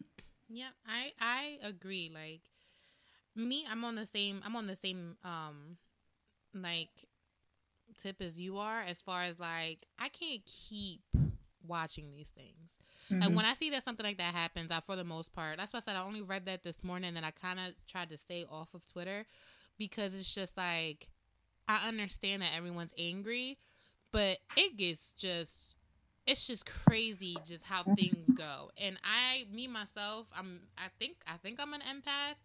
Yeah, I I agree. Like me, I'm on the same I'm on the same um like tip as you are as far as like I can't keep watching these things. Like Mhm. when I see that something like that happens, I for the most part, that's why I said I only read that this morning and I kind of tried to stay off of Twitter because it's just like I understand that everyone's angry, but it gets just it's just crazy just how things go. And I me myself, I'm I think I think I'm an empath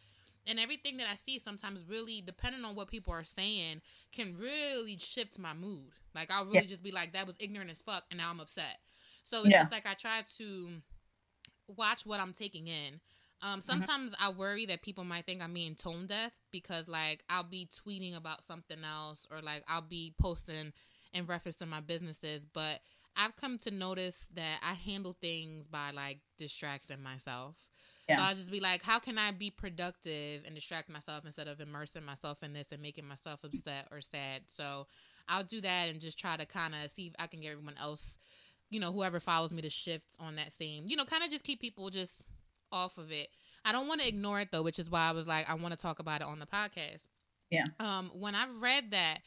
and everything that I see sometimes really depending on what people are saying can really shift my mood. Like I'll really Yeah. just be like that was ignorant as fuck and now I'm upset. So it's Yeah. just like I try to watch what I'm taking in. Um, Mm-hmm. sometimes I worry that people might think I'm being tone deaf because like I'll be tweeting about something else or like I'll be posting in reference to my businesses, but I've come to notice that I handle things by like distracting myself. Yeah. So I'll just be like, how can I be productive and distract myself instead of immersing myself in this and making myself upset or sad? So I'll do that and just try to kind of see if I can get everyone else, you know, whoever follows me to shift on that same, you know, kind of just keep people just off of it. I don't want to ignore it though, which is why I was like, I want to talk about it on the podcast. Yeah. Um, when I read that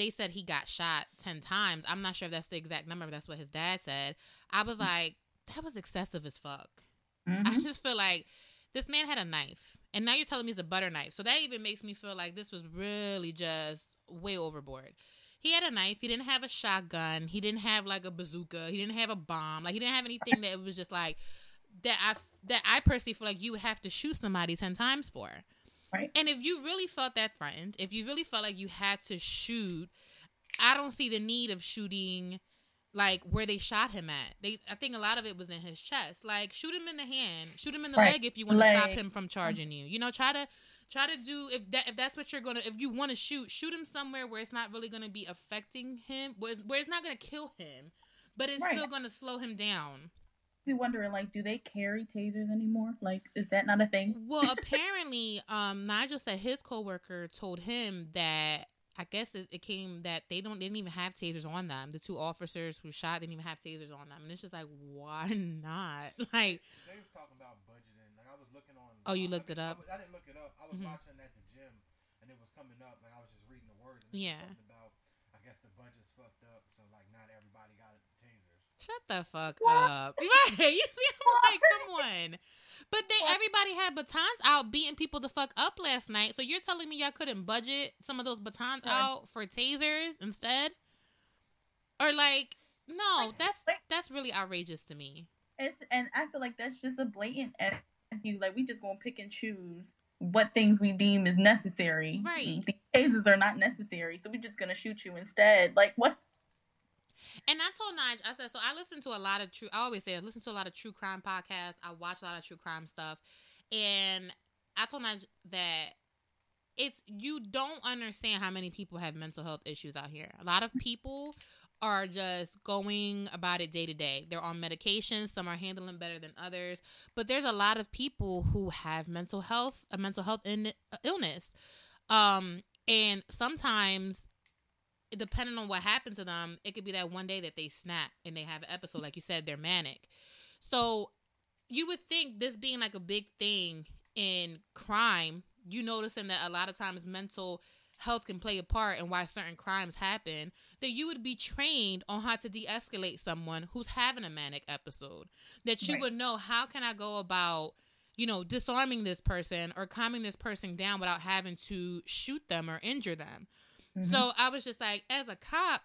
they said he got shot 10 times, I'm not sure if that's the exact number, but that's what his dad said. I was like, that was excessive as fuck. Mhm. I just feel like this man had a knife, and now you're telling me it's a butter knife. So that even makes me feel like this was really just way overboard. He had a knife. He didn't have a shotgun. He didn't have like a bazooka. He didn't have a bomb. Like he didn't have anything that was just like that. I that I personally feel like you would have to shoot somebody ten times for. Right. And if you really felt that threatened, if you really felt like you had to shoot, I don't see the need of shooting like where they shot him at. They I think a lot of it was in his chest. Like shoot him in the hand, shoot him in the Right. leg if you want to stop him from mm-hmm. charging you. You know, try to try to do if that if that's what you're gonna if you want to shoot, shoot him somewhere where it's not really gonna be affecting him, where it's, where it's not gonna kill him, but it's Right. still gonna slow him down. Be wondering like, do they carry tasers anymore? Like, is that not a thing? Well, (laughs) apparently, um, Nigel said his coworker told him that I guess it, it came that they don't they didn't even have tasers on them. The two officers who shot didn't even have tasers on them, and it's just like, why (laughs) not? (laughs) Like, They was talking about budgeting. Like I was looking on. Oh, you I looked mean, it up? I, was- I didn't look it up. I was Mhm. watching at the gym, and it was coming up. Like I was just reading the words. And it was Yeah. Something about. I guess the budget's fucked up, so like not everybody got tasers. Shut the fuck up, (laughs) right? You see, I'm like, come on. But they everybody had batons out beating people the fuck up last night. So you're telling me y'all couldn't budget some of those batons out for tasers instead? Or like, no, that's that's really outrageous to me. It's and I feel like that's just a blatant F you. Like we just gonna pick and choose what things we deem is necessary. Right. The tasers are not necessary, so we're just gonna shoot you instead. Like what? And I told Nige, I said, so I listen to a lot of true. I always say I listen to a lot of true crime podcasts. I watch a lot of true crime stuff, and I told Nige that it's you don't understand how many people have mental health issues out here. A lot of people are just going about it day to day. They're on medications. Some are handling better than others, but there's a lot of people who have mental health, a mental health in, illness, um, and sometimes depending on what happened to them, it could be that one day that they snap and they have an episode, like you said, they're manic. So you would think this being like a big thing in crime, you noticing that a lot of times mental health can play a part in why certain crimes happen, that you would be trained on how to de-escalate someone who's having a manic episode. That you Right. would know how can I go about, you know, disarming this person or calming this person down without having to shoot them or injure them. Mhm. So I was just like, as a cop,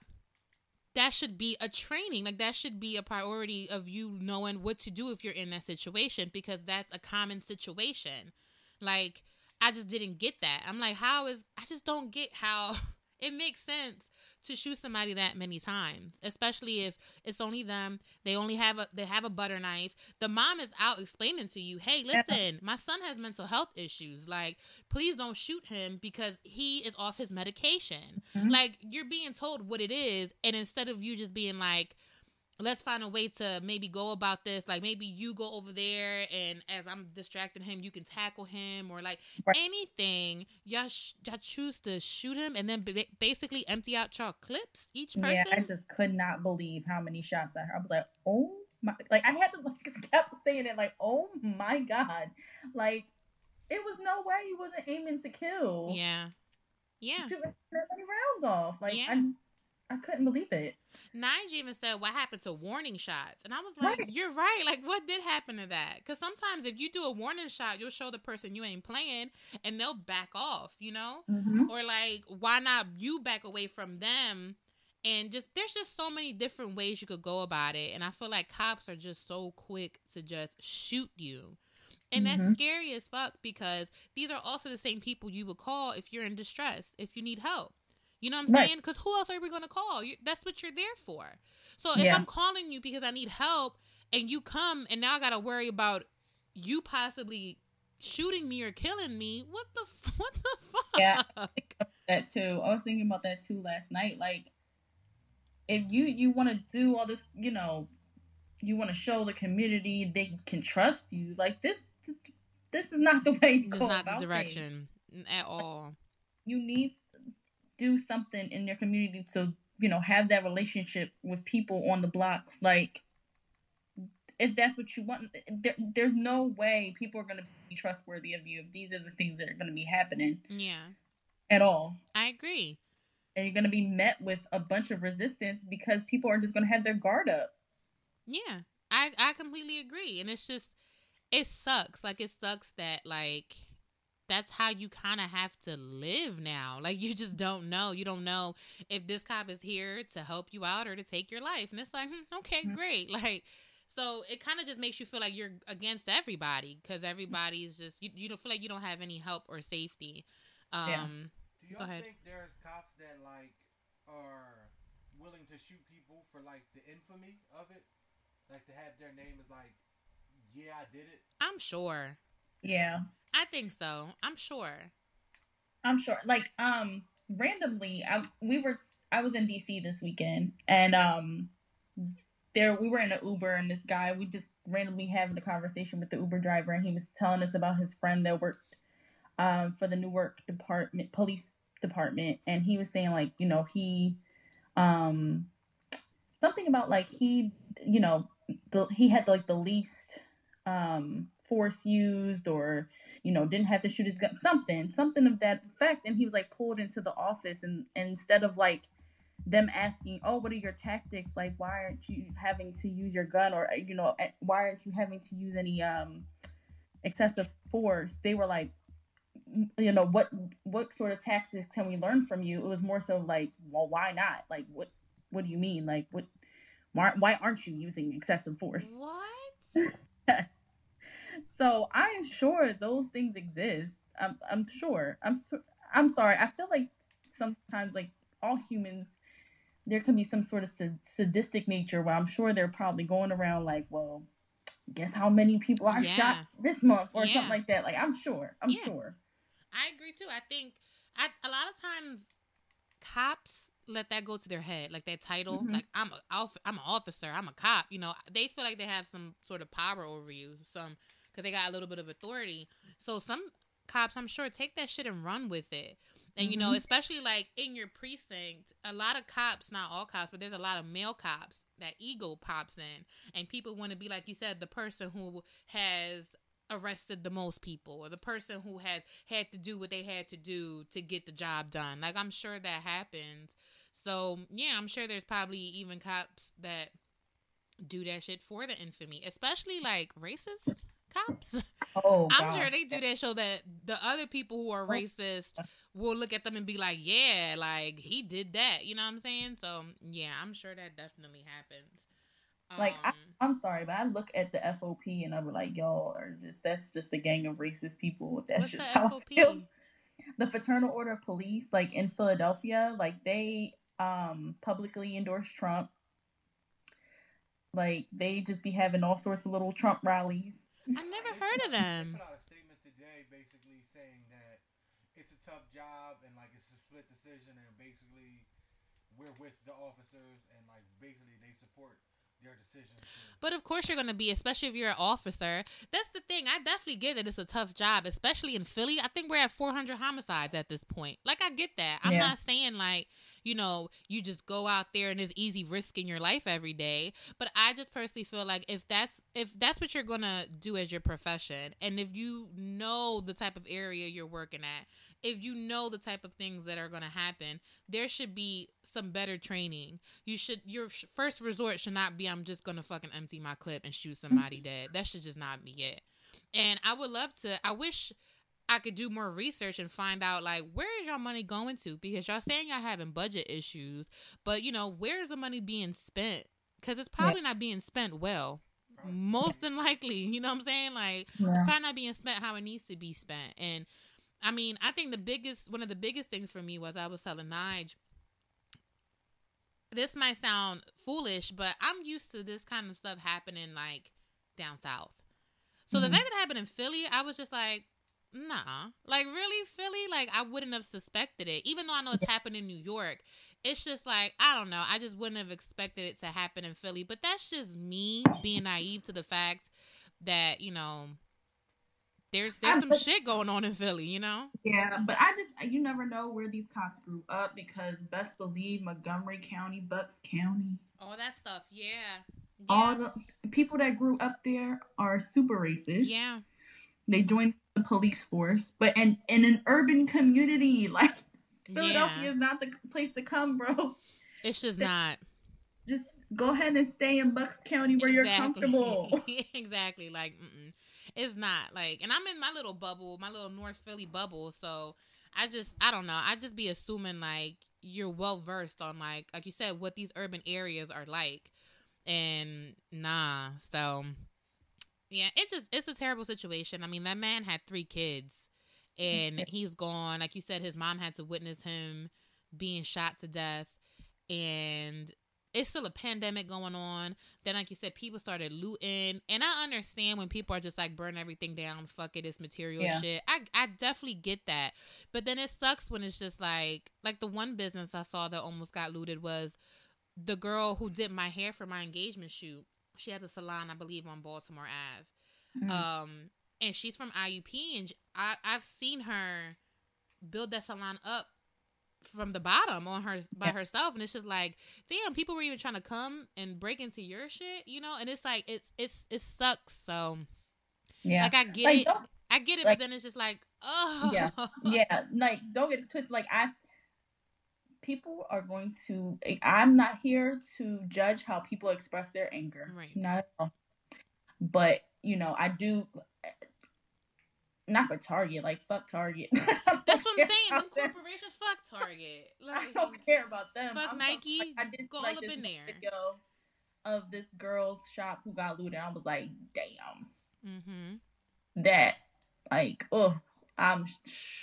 that should be a training. Like that should be a priority of you knowing what to do if you're in that situation because that's a common situation. Like I just didn't get that. I'm like, how is I just don't get how (laughs) it makes sense to shoot somebody that many times, especially if it's only them. They only have a they have a butter knife. The mom is out explaining to you, "Hey, listen, my son has mental health issues. Like, please don't shoot him because he is off his medication." Mhm. Like, you're being told what it is, and instead of you just being like, let's find a way to maybe go about this. Like maybe you go over there, and as I'm distracting him, you can tackle him, or like Right. anything. Y'all, sh- y'all choose to shoot him, and then ba- basically empty out y'all clips each person. Yeah, I just could not believe how many shots I heard. I was like, oh my, like I had to like (laughs) kept saying it like, oh my god, like it was no way he wasn't aiming to kill. yeah, yeah. rounds off. Like Yeah. I just, I couldn't believe it. Nige even said, "What happened to warning shots?" And I was like, Right. "You're right. Like, what did happen to that? Because sometimes if you do a warning shot, you'll show the person you ain't playing, and they'll back off. You know." Mm-hmm. or like why not you back away from them and just there's just so many different ways you could go about it and i feel like cops are just so quick to just shoot you and that's Mhm. scary as fuck because these are also the same people you would call if you're in distress if you need help you know what i'm Right. saying because who else are we going to call you, that's what you're there for so if Yeah. i'm calling you because i need help and you come and now i gotta worry about you possibly shooting me or killing me what the f- (laughs) what the fuck Yeah. That too. I was thinking about that too last night. Like, if you you want to do all this, you know, you want to show the community they can trust you. Like this, this is not the (laughs) way. To It's not the things. direction at all. you need to do something in your community to you know have that relationship with people on the blocks like if that's what you want there, there's no way people are going to be trustworthy of you if these are the things that are going to be happening Yeah, at all. I agree. and you're going to be met with a bunch of resistance because people are just going to have their guard up. Yeah, I I completely agree, and it's just it sucks. Like it sucks that like that's how you kind of have to live now. Like you just don't know. You don't know if this cop is here to help you out or to take your life, and it's like hmm, okay, Mhm. great. (laughs) Like. So it kind of just makes you feel like you're against everybody because everybody's just you, you don't feel like you don't have any help or safety. Um, Yeah. Do y'all Go ahead. think there's cops that like are willing to shoot people for like the infamy of it? Like to have their name is like, yeah, I did it. I'm sure. Yeah I think so. I'm sure. i'm sure like um randomly I, we were i was in dc this weekend and um there we were in an uber and this guy we just randomly having a conversation with the uber driver and he was telling us about his friend that worked um, for the newark department police department and he was saying like you know he um something about like he you know the, he had like the least um force used or you know didn't have to shoot his gun something something of that effect. And he was like pulled into the office and, and instead of like them asking oh what are your tactics? Like why aren't you having to use your gun? or you know eh, why aren't you having to use any um excessive force? They were like "Mm, you know what what sort of tactics can we learn from you? It was more so like well why not? Like what what do you mean? Like what why, why aren't you using excessive force? What? (laughs) so I am sure those things exist. I'm, I'm sure. I'm so, I'm sorry. I feel like sometimes, like all humans, there can be some sort of sad- sadistic nature where I'm sure they're probably going around like, well, guess how many people I Yeah. shot this month or Yeah. something like that. Like I'm sure. I'm Yeah. sure. I agree too. I think I, a lot of times cops let that go to their head, like that title. Mhm. Like I'm a I'm an officer. I'm a cop. You know, they feel like they have some sort of power over you, some because they got a little bit of authority. So some cops, I'm sure, take that shit and run with it. And you know, Mhm. especially like in your precinct, a lot of cops, not all cops, but there's a lot of male cops that ego pops in and people want to be like you said, the person who has arrested the most people or the person who has had to do what they had to do to get the job done. Like I'm sure that happens. So, yeah, I'm sure there's probably even cops that do that shit for the infamy, especially like racist cops. Oh, (laughs) I'm sure they do that so that the other people who are Oh. racist will look at them and be like, yeah, like he did that. You know what I'm saying? So, yeah, I'm sure that definitely happens. Like, I- Um, I'm sorry, but I look at the FOP and I'm like, y'all are just that's just a gang of racist people. (laughs) That's just how I feel. The Fraternal Order of Police, like in Philadelphia, like they um publicly endorse Trump. Like they just be having all sorts of little Trump rallies. I never heard of them. They them. put out a statement today, basically saying that it's a tough job and like it's a split decision, and basically we're with the officers and like basically they support their decision. To, But of course you're gonna be, especially if you're an officer. That's the thing. I definitely get that it's a tough job, especially in Philly. I think we're at 400 homicides at this point. Like I get that. I'm Yeah. not saying like you know you just go out there and it's easy risking your life every day. But I just personally feel like if that's if that's what you're gonna do as your profession, and if you know the type of area you're working at, if you know the type of things that are gonna happen, there should be some better training. You should your first resort should not be I'm just gonna fucking empty my clip and shoot somebody mm-hmm. dead. That should just not be it. And I would love to. I wish I could do more research and find out like where is your money going to because y'all saying y'all having budget issues, but you know where is the money being spent? Because it's probably not being spent well. Most than likely, you know what I'm saying? Like it's probably not being spent how it needs to be spent. And I mean, I think the biggest one of the biggest things for me was I was telling Nige. This might sound foolish, but I'm used to this kind of stuff happening like down south. So the Mhm. fact that it happened in Philly, I was just like, nah. Like really, Philly? Like I wouldn't have suspected it. Even though I know it's happened in New York. It's just like, I don't know. I just wouldn't have expected it to happen in Philly. But that's just me being naive to the fact that, you know, there's there's some shit going on in Philly, you know? Yeah, but I just you never know where these cops grew up because best believe Montgomery County, Bucks County, All that stuff, yeah. all the people that grew up there are super racist. yeah. They mm-hmm. joined the police force, but in in an urban community (laughs) like Philadelphia Yeah. is not the place to come, bro. It's just not. Just go ahead and stay in Bucks County where you're comfortable. (laughs) exactly. Like, mm-mm. it's not like, and I'm in my little bubble, my little North Philly bubble. So I just, I don't know. I just be assuming like you're well versed on like, like you said, what these urban areas are like, and nah. So yeah, it just, it's a terrible situation. I mean, that man had three kids, and (laughs) he's gone. Like you said, his mom had to witness him being shot to death, and it's still a pandemic going on. Then, like you said, people started looting, and I understand when people are just like burn everything down. Fuck it, it's material Yeah. shit. I I definitely get that, but then it sucks when it's just like like the one business I saw that almost got looted was the girl who did my hair for my engagement shoot. She has a salon, I believe, on Baltimore Ave. Mm. Um, and she's from IUP, and I I've seen her build that salon up from the bottom on her by Yeah. herself, and it's just like, damn, people were even trying to come and break into your shit, you know? And it's like it's it's it sucks. So yeah. like I get Like, it, I get it, like- but then it's just like, oh Yeah. yeah, like don't get it twisted. Like I, people are going to. I'm not here to judge how people express their anger. Right. Not at all. But you know, I do. Not for Target, like fuck Target. (laughs) That's what I'm saying. Them corporations, fuck Target. (laughs) I don't care about them. Fuck I'm Nike, Like, I did go like all up in there. video of this girl's shop who got looted. I was like, damn, mm-hmm. that like, oh, I'm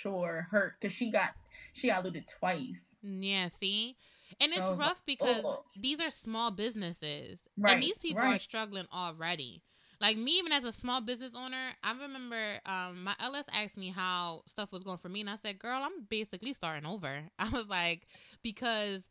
sure hurt because she got she got looted twice. Yeah, see? And it's rough because "Oh." these are small businesses. Right, and these people are struggling already. Like me, even as a small business owner, I remember um, my LS asked me how stuff was going for me, and I said, "Girl, I'm basically starting over." (laughs) I was like, because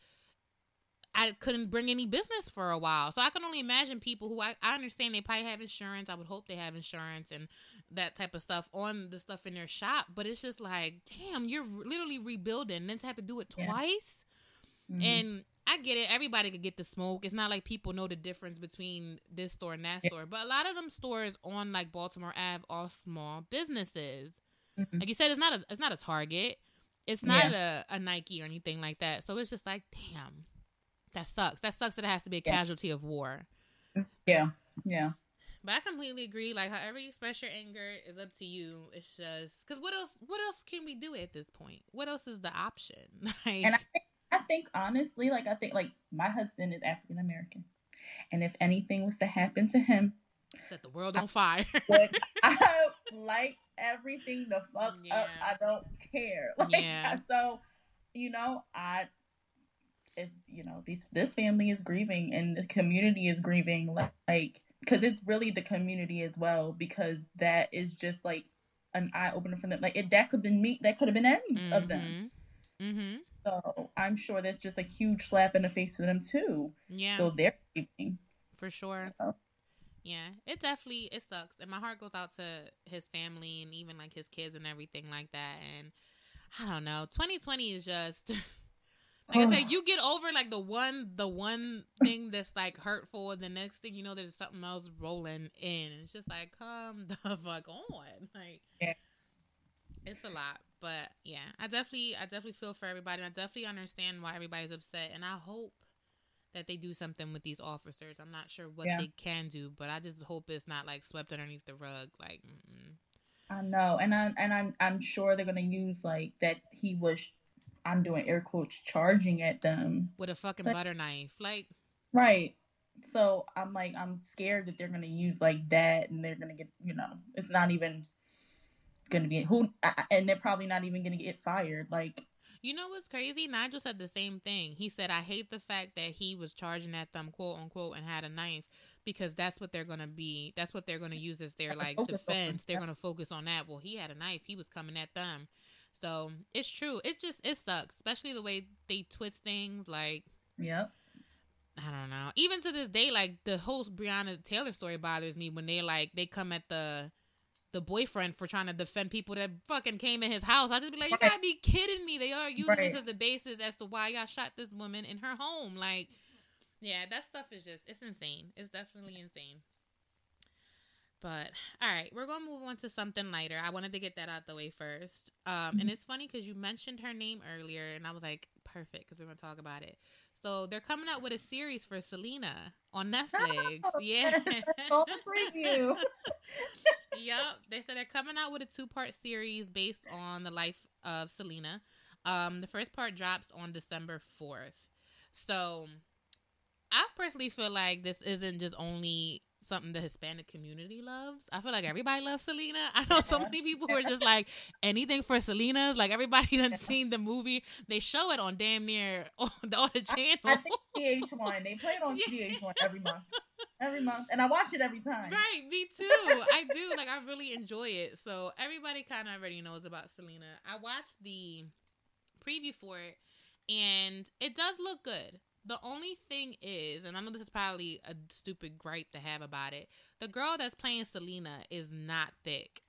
I couldn't bring any business for a while, so I can only imagine people who I, I understand they probably have insurance. I would hope they have insurance, and that type of stuff on the stuff in their shop, but it's just like, damn, you're literally rebuilding, then to have to do it Yeah. twice. Mhm. And I get it. Everybody could get the smoke. It's not like people know the difference between this store and that Yeah. store. But a lot of them stores on like Baltimore Ave are small businesses. Mhm. Like you said, it's not a it's not a Target. It's not a, a Nike or anything like that. So it's just like, damn, that sucks. That sucks that it has to be a Yeah. casualty of war. yeah, yeah, But I completely agree. Like however you express your anger is up to you. It's just because what else? What else can we do at this point? What else is the option? (laughs) Like, and I think, I think honestly, like I think like my husband is African American, and if anything was to happen to him, set the world on fire. (laughs) would (laughs) I light everything the fuck Yeah. up? I don't care. Like Yeah. so, you know, I if you know these this family is grieving and the community is grieving like because it's really the community as well because that is just like an eye opener for them. Like it, that could have been me. That could have been any of them. Mm-hmm. So I'm sure that's just a huge slap in the face to them too. Yeah, So they're grieving. for sure. So. Yeah, it definitely it sucks, and my heart goes out to his family and even like his kids and everything like that. And I don't know, 2020 is just (laughs) like I mm. said, you get over like the one the one thing that's like hurtful, the next thing you know, there's something else rolling in. It's just like come (laughs) the fuck on, like Yeah. it's a lot. But yeah, I definitely I definitely feel for everybody. and I definitely understand why everybody's upset, and I hope that they do something with these officers. I'm not sure what Yeah. they can do, but I just hope it's not like swept underneath the rug. Like, mm-mm. I know, and I and I'm I'm sure they're gonna use like that he was. I'm doing air quotes charging at them. with a fucking But- butter knife, like, Right. So I'm like I'm scared that they're gonna use like that, and they're gonna get you know it's not even gonna be who, I- and they're probably not even gonna get fired. Like you know what's crazy? Nigel said the same thing. He said, "I hate the fact that he was charging at them, quote unquote, and had a knife." Because that's what they're gonna be. That's what they're gonna use as their like (laughs) defense. They're gonna focus on that. Well, he had a knife. He was coming at them. So it's true. It's just it sucks, especially the way they twist things. Like yep. I don't know. Even to this day, like the whole Breonna Taylor story bothers me when they like they come at the the boyfriend for trying to defend people that fucking came in his house. I just be like, you Right. gotta be kidding me. They are using Right. this as the basis as to why y'all shot this woman in her home. Like, yeah, that stuff is just it's insane. It's definitely insane. But all right, we're gonna move on to something lighter. I wanted to get that out the way first. Um, and it's funny because you mentioned her name earlier, and I was like, perfect, because we're gonna talk about it. So they're coming out with a series for Selena on Netflix. (laughs) Oh, yeah. All the preview. yep. They said they're coming out with a two part series based on the life of Selena. Um, the first part drops on December 4th. So I personally feel like this isn't just only something the Hispanic community loves. I feel like everybody loves Selena. (laughs) I know so many people who are just (laughs) like anything for Selena's. Like everybody (laughs) done seen the movie. They show it on damn near on the, all the channels. I think VH1. They play it on Yeah. VH1 every month. Every month, and I watch it every time. Right, me too. I do. Like I really enjoy it. So everybody kind of already knows about Selena. I watched the preview for it and it does look good. The only thing is, and I know this is probably a stupid gripe to have about it, the girl that's playing Selena is not thick.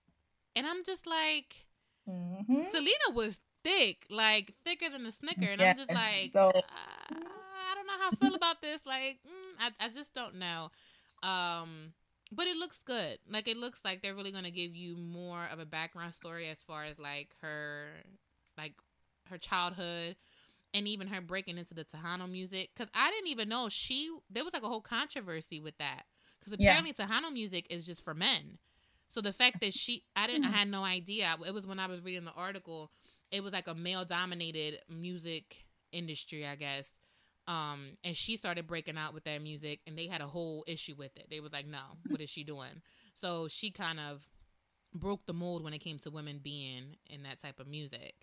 And I'm just like, hmm Selena was thick, like thicker than a Snicker. And I'm just like, So- uh, I don't know how I feel about this. Like, mm, I, I just don't know. Um, but it looks good. Like, it looks like they're really going to give you more of a background story as far as like her, like her childhood. And even her breaking into the Tejano music, because I didn't even know she. There was like a whole controversy with that, because Yeah. apparently Tejano music is just for men. So the fact that she, I didn't, I had no idea. It was when I was reading the article. It was like a male dominated music industry, I guess. Um, and she started breaking out with that music, and they had a whole issue with it. They was like, "No, what is she doing?" So she kind of broke the mold when it came to women being in that type of music.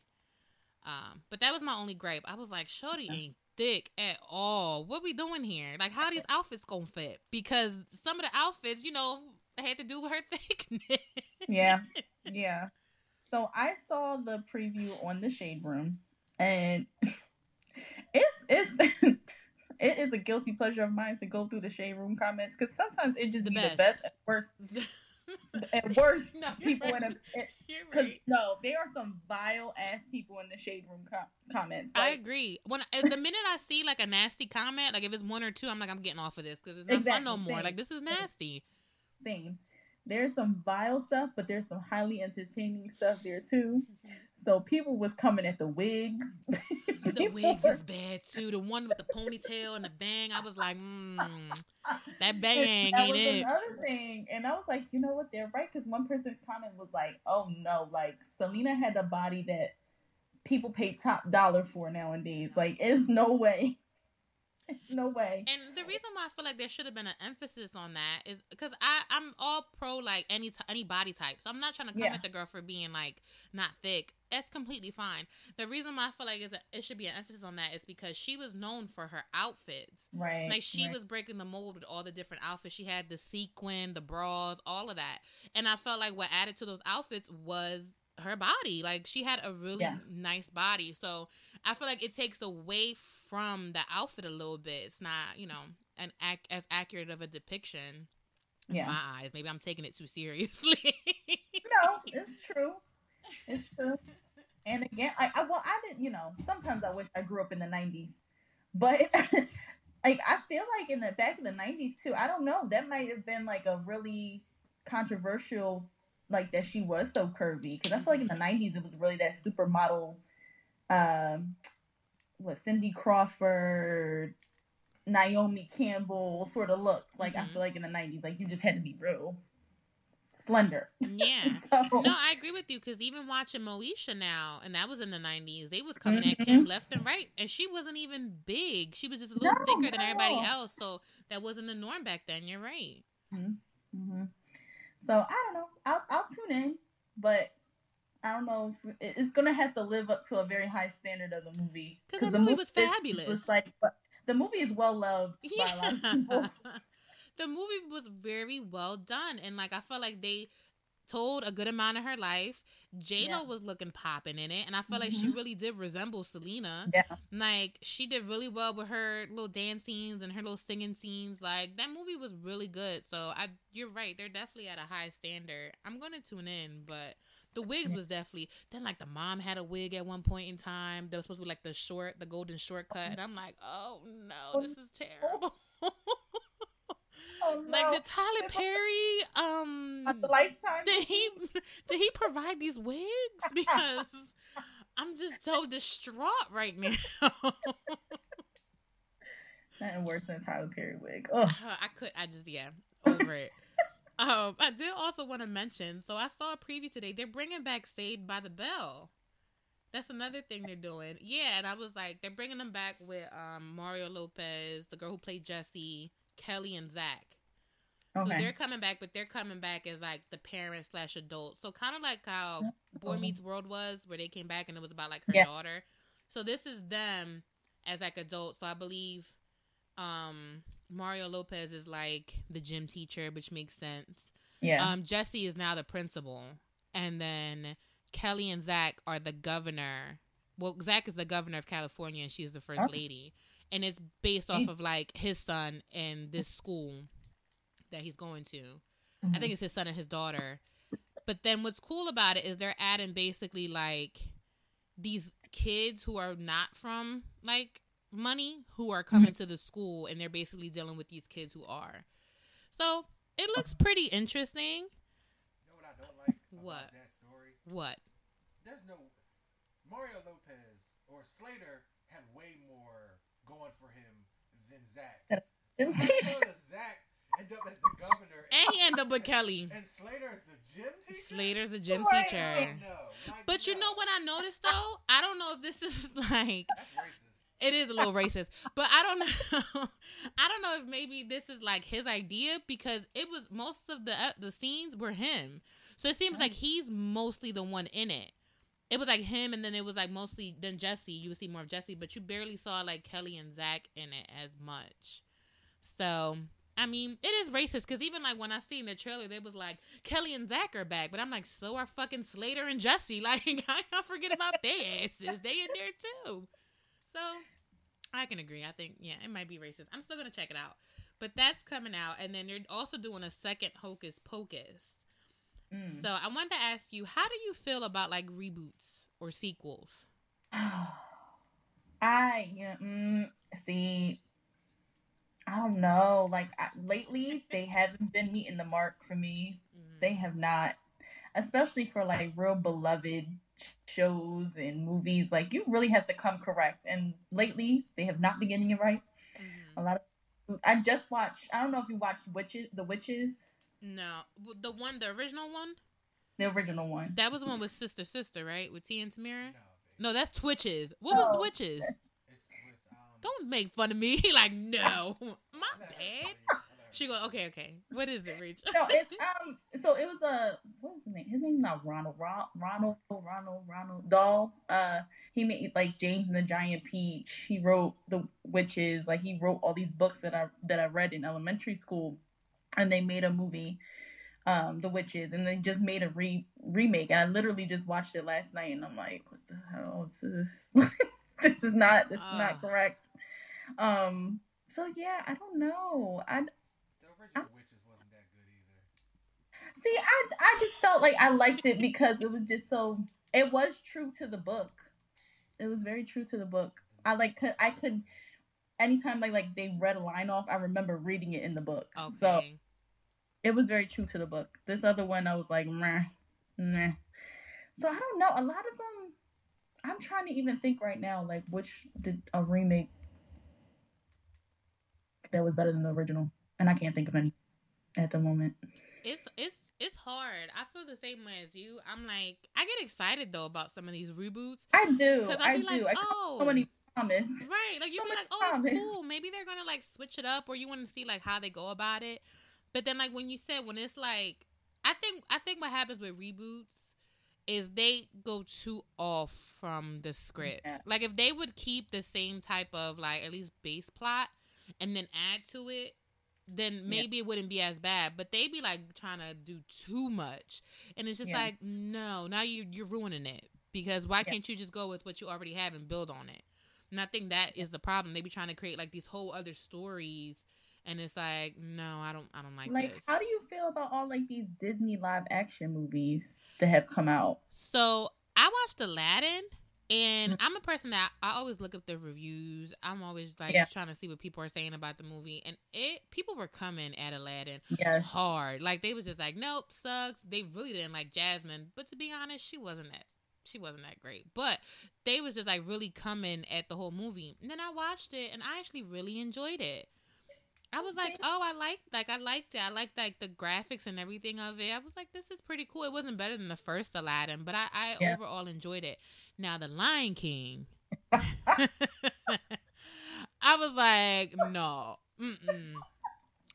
Um, but that was my only gripe. I was like, "Shorty ain't thick at all. What we doing here? Like, how these outfits gonna fit? Because some of the outfits, you know, had to do with her (laughs) thickness." Yeah, yeah. So I saw the preview on the Shade Room, and (laughs) it's it's (laughs) it is a guilty pleasure of mine to go through the Shade Room comments because sometimes it just The be best. the best and worst. And worse (laughs) No, people right. in a because right. no, there are some vile ass people in the shade room com- comments. I agree. When the minute I see like a nasty comment, like if it's one or two, I'm like, I'm getting off of this because it's not fun no more. same. Like this is nasty. same. There's some vile stuff, but there's some highly entertaining stuff there too. Mm-hmm. So people was coming at the wigs. (laughs) The wigs were- is bad too. The one with the ponytail and the bang, I was like, mm, that (laughs) bang that ain't was it. another thing, and I was like, you know what? They're right because one person comment was like, "Oh no, like Selena had a body that people pay top dollar for nowadays. Like, it's no way, (laughs) it's no way." And the reason why I feel like there should have been an emphasis on that is because I I'm all pro like any t- any body type, so I'm not trying to come Yeah. at the girl for being like not thick. That's completely fine. The reason why I feel like is that it should be an emphasis on that is because she was known for her outfits. Right. Like she right. was breaking the mold with all the different outfits. She had the sequin, the bras, all of that. And I felt like what added to those outfits was her body. Like she had a really Yeah. nice body. So I feel like it takes away from the outfit a little bit. It's not, you know, an ac- as accurate of a depiction in Yeah. my eyes. Maybe I'm taking it too seriously. no, (laughs) it's true. It's true. And again, I, I well, I didn't. You know, sometimes I wish I grew up in the '90s, but (laughs) like I feel like in the back in the '90s too. I don't know. That might have been like a really controversial, like that she was so curvy. Because I feel like in the '90s it was really that supermodel, um, what Cindy Crawford, Naomi Campbell sort of look. Like I Mhm. feel like in the '90s, like you just had to be real slender. yeah. (laughs) So- No, I agree with you because even watching Moesha now, and that was in the '90s, they was coming at Mhm. Kim left and right, and she wasn't even big. She was just a little No, thicker than everybody else, so that wasn't the norm back then. You're right. hmm So I don't know. I'll I'll tune in, but I don't know if it's gonna have to live up to a very high standard of the movie. 'Cause the the movie was fabulous. was like but the movie is well loved by a lot of people. (laughs) The movie was very well done, and like I felt like they told a good amount of her life. J Lo Yeah. was looking popping in it, and I felt like she Mhm. really did resemble Selena. Yeah. Like she did really well with her little dance scenes and her little singing scenes. Like that movie was really good. So I, you're right. They're definitely at a high standard. I'm gonna tune in, but the wigs was definitely. Then like the mom had a wig at one point in time. That was supposed to be like the short, the golden shortcut, and I'm like, oh no, this is terrible. (laughs) Oh, like did Tyler Perry, um, the lifetime. did he (laughs) did he provide these wigs? (laughs) Because I'm just so distraught right now. Nothing worse than a Tyler Perry wig. Uh, I could. I just yeah, over it. Um, I did also want to mention. So I saw a preview today. They're bringing back Saved by the Bell. That's another thing they're doing. Yeah, and I was like, they're bringing them back with um, Mario Lopez, the girl who played Jessie, Kelly, and Zack. So they're coming back, but they're coming back as like the parent slash adult. So kind of like how Boy. Meets World was, where they came back and it was about like her Yeah. daughter. So this is them as like adults. So I believe um Mario Lopez is like the gym teacher, which makes sense. yeah. Um Jessie is now the principal, and then Kelly and Zack are the governor. Well, Zack is the governor of California, and she's the first Oh. lady, and it's based off of like his son and this school that he's going to. I Mhm. think it's his son and his daughter. But then what's cool about it is they're adding basically like these kids who are not from like money who are coming to the school and they're basically dealing with these kids who are. So it looks pretty interesting. You know what I don't like about What? that story? What? There's no Mario Lopez or Slater had way more going for him than Zack. So Didn't how he? (laughs) does Zack end up as the governor And he ended up with Kelly. (laughs) and Slater is the gym teacher? Slater's the gym Right. teacher. Oh, no. But you know what I noticed though? I don't know if this (laughs) is like That's. It is a little racist, but I don't (laughs) know. I don't know if maybe this is like his idea because it was most of the uh, the scenes were him. So it seems like he's mostly the one in it. It was like him, and then it was like mostly then Jessie. You would see more of Jessie, but you barely saw like Kelly and Zack in it as much. So I mean, it is racist because even like when I seen the trailer, they was like Kelly and Zack are back, but I'm like, so are fucking Slater and Jessie. (laughs) Like I don't forget about their asses. They in there too. So I can agree. I think yeah, it might be racist. I'm still gonna check it out. But that's coming out, and then they're also doing a second Hocus Pocus. Mm. So I wanted to ask you, how do you feel about like reboots or sequels? (sighs) I yeah, mm, see. I don't know. Like I, lately, they haven't been meeting the mark for me. Mhm. They have not, especially for like real beloved shows and movies. Like you really have to come correct. And lately, they have not been getting it right. Mhm. A lot of. I just watched. I don't know if you watched Witches, The Witches, No, the one, the original one, the original one. that was the one with Sister Sister, right? With T and Tamera. No. No, that's Twitches. What was the Oh. Witches? It's with um. Don't make fun of me. (laughs) like, no, my I'll let her bad. tell you. I'll let her She go, okay, okay. What is it, Rachel? no, it's (laughs) um. So it was a what was his name? His name's not Ronald. Ron, Ronald. Ronald. Ronald Dahl. Uh, he made like James and the Giant Peach. He wrote the Witches. Like he wrote all these books that I that I read in elementary school, and they made a movie, um, The Witches, and they just made a re remake. And I literally just watched it last night, and I'm like, what the hell is this? (laughs) this is not. This is not correct. Um. So yeah, I don't know. I The original Witches wasn't that good either. See, I I just felt like I liked it because it was just so. It was true to the book. It was very true to the book. I like could I could anytime like like they read a line off, I remember reading it in the book. Okay. So it was very true to the book. This other one, I was like, meh, meh. So I don't know. A lot of them. I'm trying to even think right now, like which did a remake that was better than the original, and I can't think of any at the moment. It's it's it's hard. I feel the same way as you. I'm like, I get excited though about some of these reboots I do. because I be do. like, I oh, so many promise. Right. Like you'd So be like, oh, it's cool. Maybe they're gonna like switch it up or you wanna see like how they go about it. But then like when you said when it's like I think I think what happens with reboots is they go too off from the script. Yeah. Like if they would keep the same type of like at least base plot and then add to it, then maybe it wouldn't be as bad. But they'd be like trying to do too much. And it's just Yeah. like, no, now you you're ruining it. Because why Yeah. can't you just go with what you already have and build on it? And I think that is the problem. They be trying to create like these whole other stories, and it's like, no, I don't, I don't like, Like, this. how do you feel about all like these Disney live action movies that have come out? So I watched Aladdin, and mm-hmm. I'm a person that I always look up the reviews. I'm always like Yeah. trying to see what people are saying about the movie, and it people were coming at Aladdin Yes. hard. Like they was just like, nope, sucks. They really didn't like Jasmine, but to be honest, she wasn't that. She wasn't that great, but they was just like really coming at the whole movie. And then I watched it, and I actually really enjoyed it. I was like, oh, I liked like I liked it. I liked like the graphics and everything of it. I was like, this is pretty cool. It wasn't better than the first Aladdin, but I, I Yeah. overall enjoyed it. Now the Lion King, (laughs) (laughs) I was like, no, mm-mm.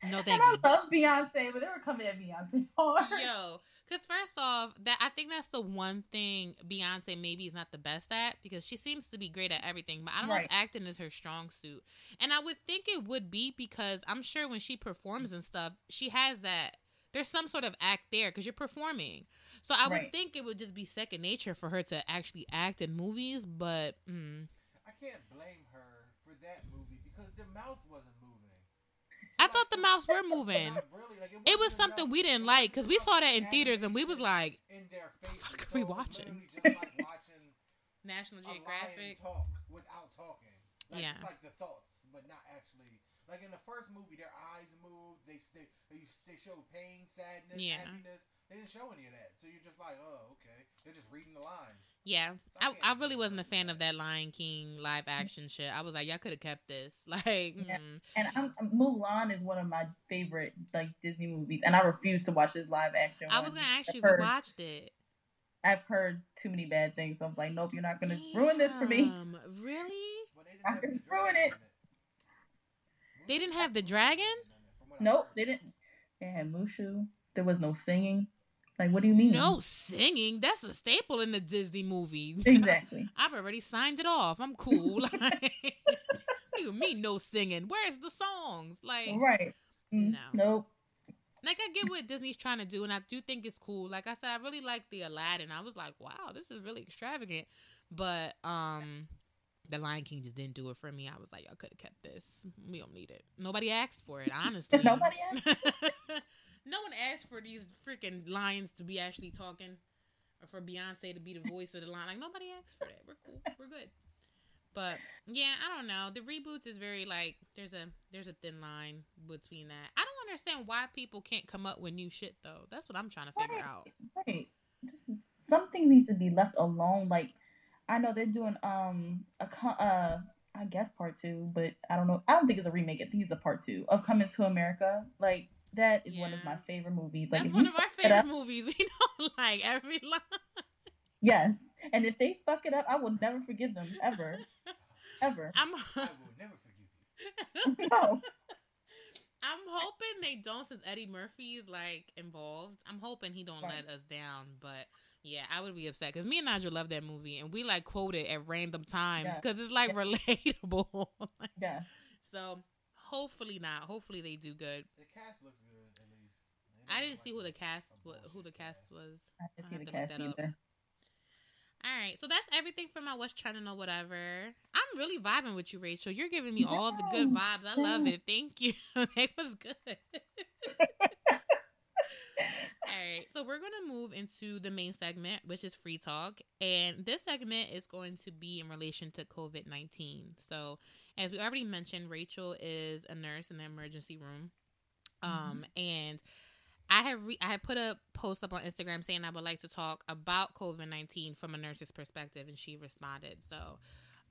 no, thank and you. I love Beyonce, but they were coming at Beyonce hard. Oh. Yo, because first off, that I think that's the one thing Beyonce maybe is not the best at because she seems to be great at everything, but I don't know if acting is her strong suit. And I would think it would be because I'm sure when she performs and stuff, she has that. There's some sort of act there because you're performing. So I would Right. think it would just be second nature for her to actually act in movies, but mm, I can't blame her for that movie because the mouse wasn't moving. I thought the mouths were moving. Really. Like, It was wasn't something we didn't like because we saw that in theaters and we was like, in their fuck are we watching? like (laughs) watching National Geographic. talk without talking. Like, Yeah. It's like the thoughts, but not actually. Like in the first movie, their eyes moved. They they they, they showed pain, sadness, Yeah. happiness. They didn't show any of that. So you're just like, oh, okay. They're just reading the lines. Yeah, I I, I really wasn't a fan of that Lion King live action shit. I was like, y'all could have kept this. (laughs) Like, Yeah. mm. And I'm, Mulan is one of my favorite like Disney movies, and I refuse to watch this live action. I one. was gonna ask you I've if you heard, watched it. I've heard too many bad things, so I'm like, nope, you're not gonna ruin this for me. Damn, Really? But they didn't I have can the ruin it. They didn't have the dragon? From what I Nope, they didn't. They had Mushu. There was no singing. Like, what do you mean? No singing. That's a staple in the Disney movie. (laughs) Exactly. I've already signed it off. I'm cool. (laughs) like, what (laughs) do you mean no singing? Where's the songs? Like, Right. Mm, No. Nope. like I get what Disney's trying to do, and I do think it's cool. Like I said, I really like the Aladdin. I was like, wow, this is really extravagant. But um, the Lion King just didn't do it for me. I was like, y'all could have kept this. We don't need it. Nobody asked for it, honestly. Nobody asked. No one asked for these freaking lions to be actually talking, or for Beyonce to be the voice of the line. Like nobody asked for that. We're cool. We're good. But yeah, I don't know. The reboots is very like there's a there's a thin line between that. I don't understand why people can't come up with new shit though. That's what I'm trying to figure Right. out. Right. Just something needs to be left alone. Like I know they're doing um a uh I guess part two, but I don't know. I don't think it's a remake. I think it's a part two of Coming to America. Like that is one of my favorite movies. Like That's one of our favorite up- movies. (laughs) We know like every (laughs) line. Yes, and if they fuck it up, I will never forgive them ever, (laughs) ever. I'm I will never forgive you. no. I'm hoping they don't since Eddie Murphy is like involved. I'm hoping he don't Right. let us down. But yeah, I would be upset because me and Nigel love that movie and we like quote it at random times Yeah. because it's like Yeah. relatable. Yeah. so hopefully not. Hopefully they do good. The cast looks good at least. They I didn't see who the cast who the cast was. I didn't see the cast either. All right, so that's everything for my what's trending or whatever. I'm really vibing with you, Rachel. You're giving me all the good vibes. I love it. Thank you. (laughs) it was good. (laughs) all right, so we're gonna move into the main segment, which is free talk, and this segment is going to be in relation to COVID nineteen. So, as we already mentioned, Rachel is a nurse in the emergency room, um, and I have re- I have put a post up on Instagram saying I would like to talk about COVID nineteen from a nurse's perspective, and she responded. So,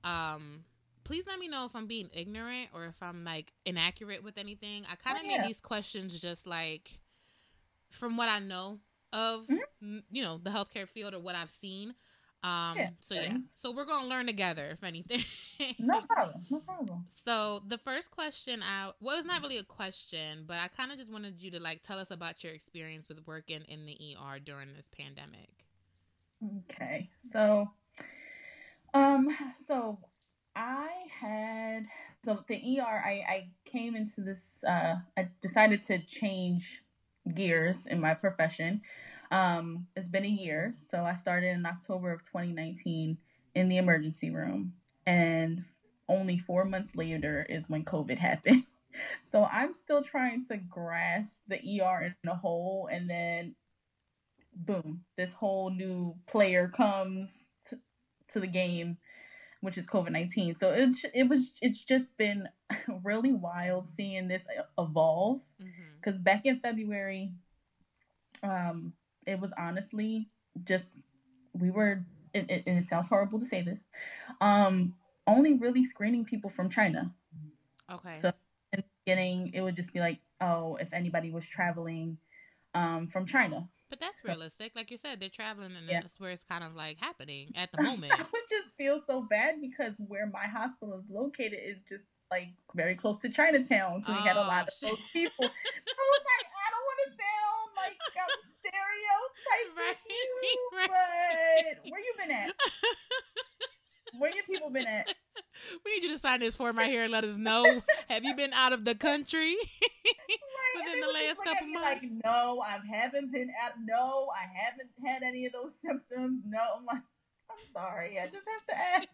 um, please let me know if I'm being ignorant or if I'm like inaccurate with anything. I kind of Oh, made these questions just like from what I know of, Mhm. you know, the healthcare field or what I've seen. Um, Yeah, so yeah, so we're gonna learn together, if anything. No problem. No problem. (laughs) So the first question I well, it's not really a question, but I kind of just wanted you to like tell us about your experience with working in the ER during this pandemic. Okay. So, um, so I had so the ER. I I came into this. Uh, I decided to change gears in my profession. Um, it's been a year, so I started in October of 2019 in the emergency room, and only four months later is when COVID (laughs) happened. So I'm still trying to grasp the ER in a whole, and then boom, this whole new player comes to, to the game, which is COVID nineteen. So it it was it's just been (laughs) really wild seeing this evolve. Mm-hmm. Because back in February, um, it was honestly just we were, and it, sounds horrible to say this, um, only really screening people from China. Okay. So- In the beginning, it would just be like, oh, if anybody was traveling um, from China. but that's realistic. Like you said, they're traveling, and Yeah. that's where it's kind of like happening at the (laughs) moment. I would just feel so bad because where my hospital is located is just like very close to Chinatown. So we had a Oh, lot of those people. (laughs) I was like, I don't want to sound like I'm stereotyping Right, you, (laughs) right. (laughs) but where you been at? (laughs) Where your people been at? we need you to sign this form right here and let us know. Have you been out of the country? Right, Within the last just look at couple me Like, no, I haven't been out. No, I haven't had any of those symptoms. No, I'm like, I'm sorry. I just have to ask.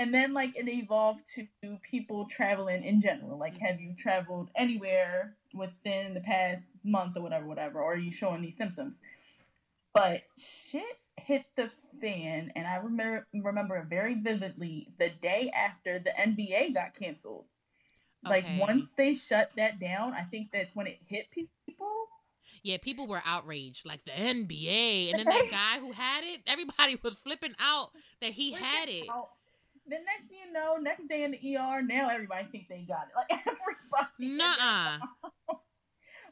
And then, like, it evolved to people traveling in general. Like, mm-hmm. have you traveled anywhere within the past month or whatever, whatever? Or are you showing these symptoms? But shit hit the fan, and I remember remember very vividly. The day after the NBA got canceled. Like Okay. once they shut that down, I think that's when it hit people. Yeah, people were outraged, like the NBA, and then that (laughs) guy who had it, everybody was flipping out that he had it. Out. The next thing you know, next day in the ER, now everybody thinks they got it. (laughs) Like everybody Nuh-uh.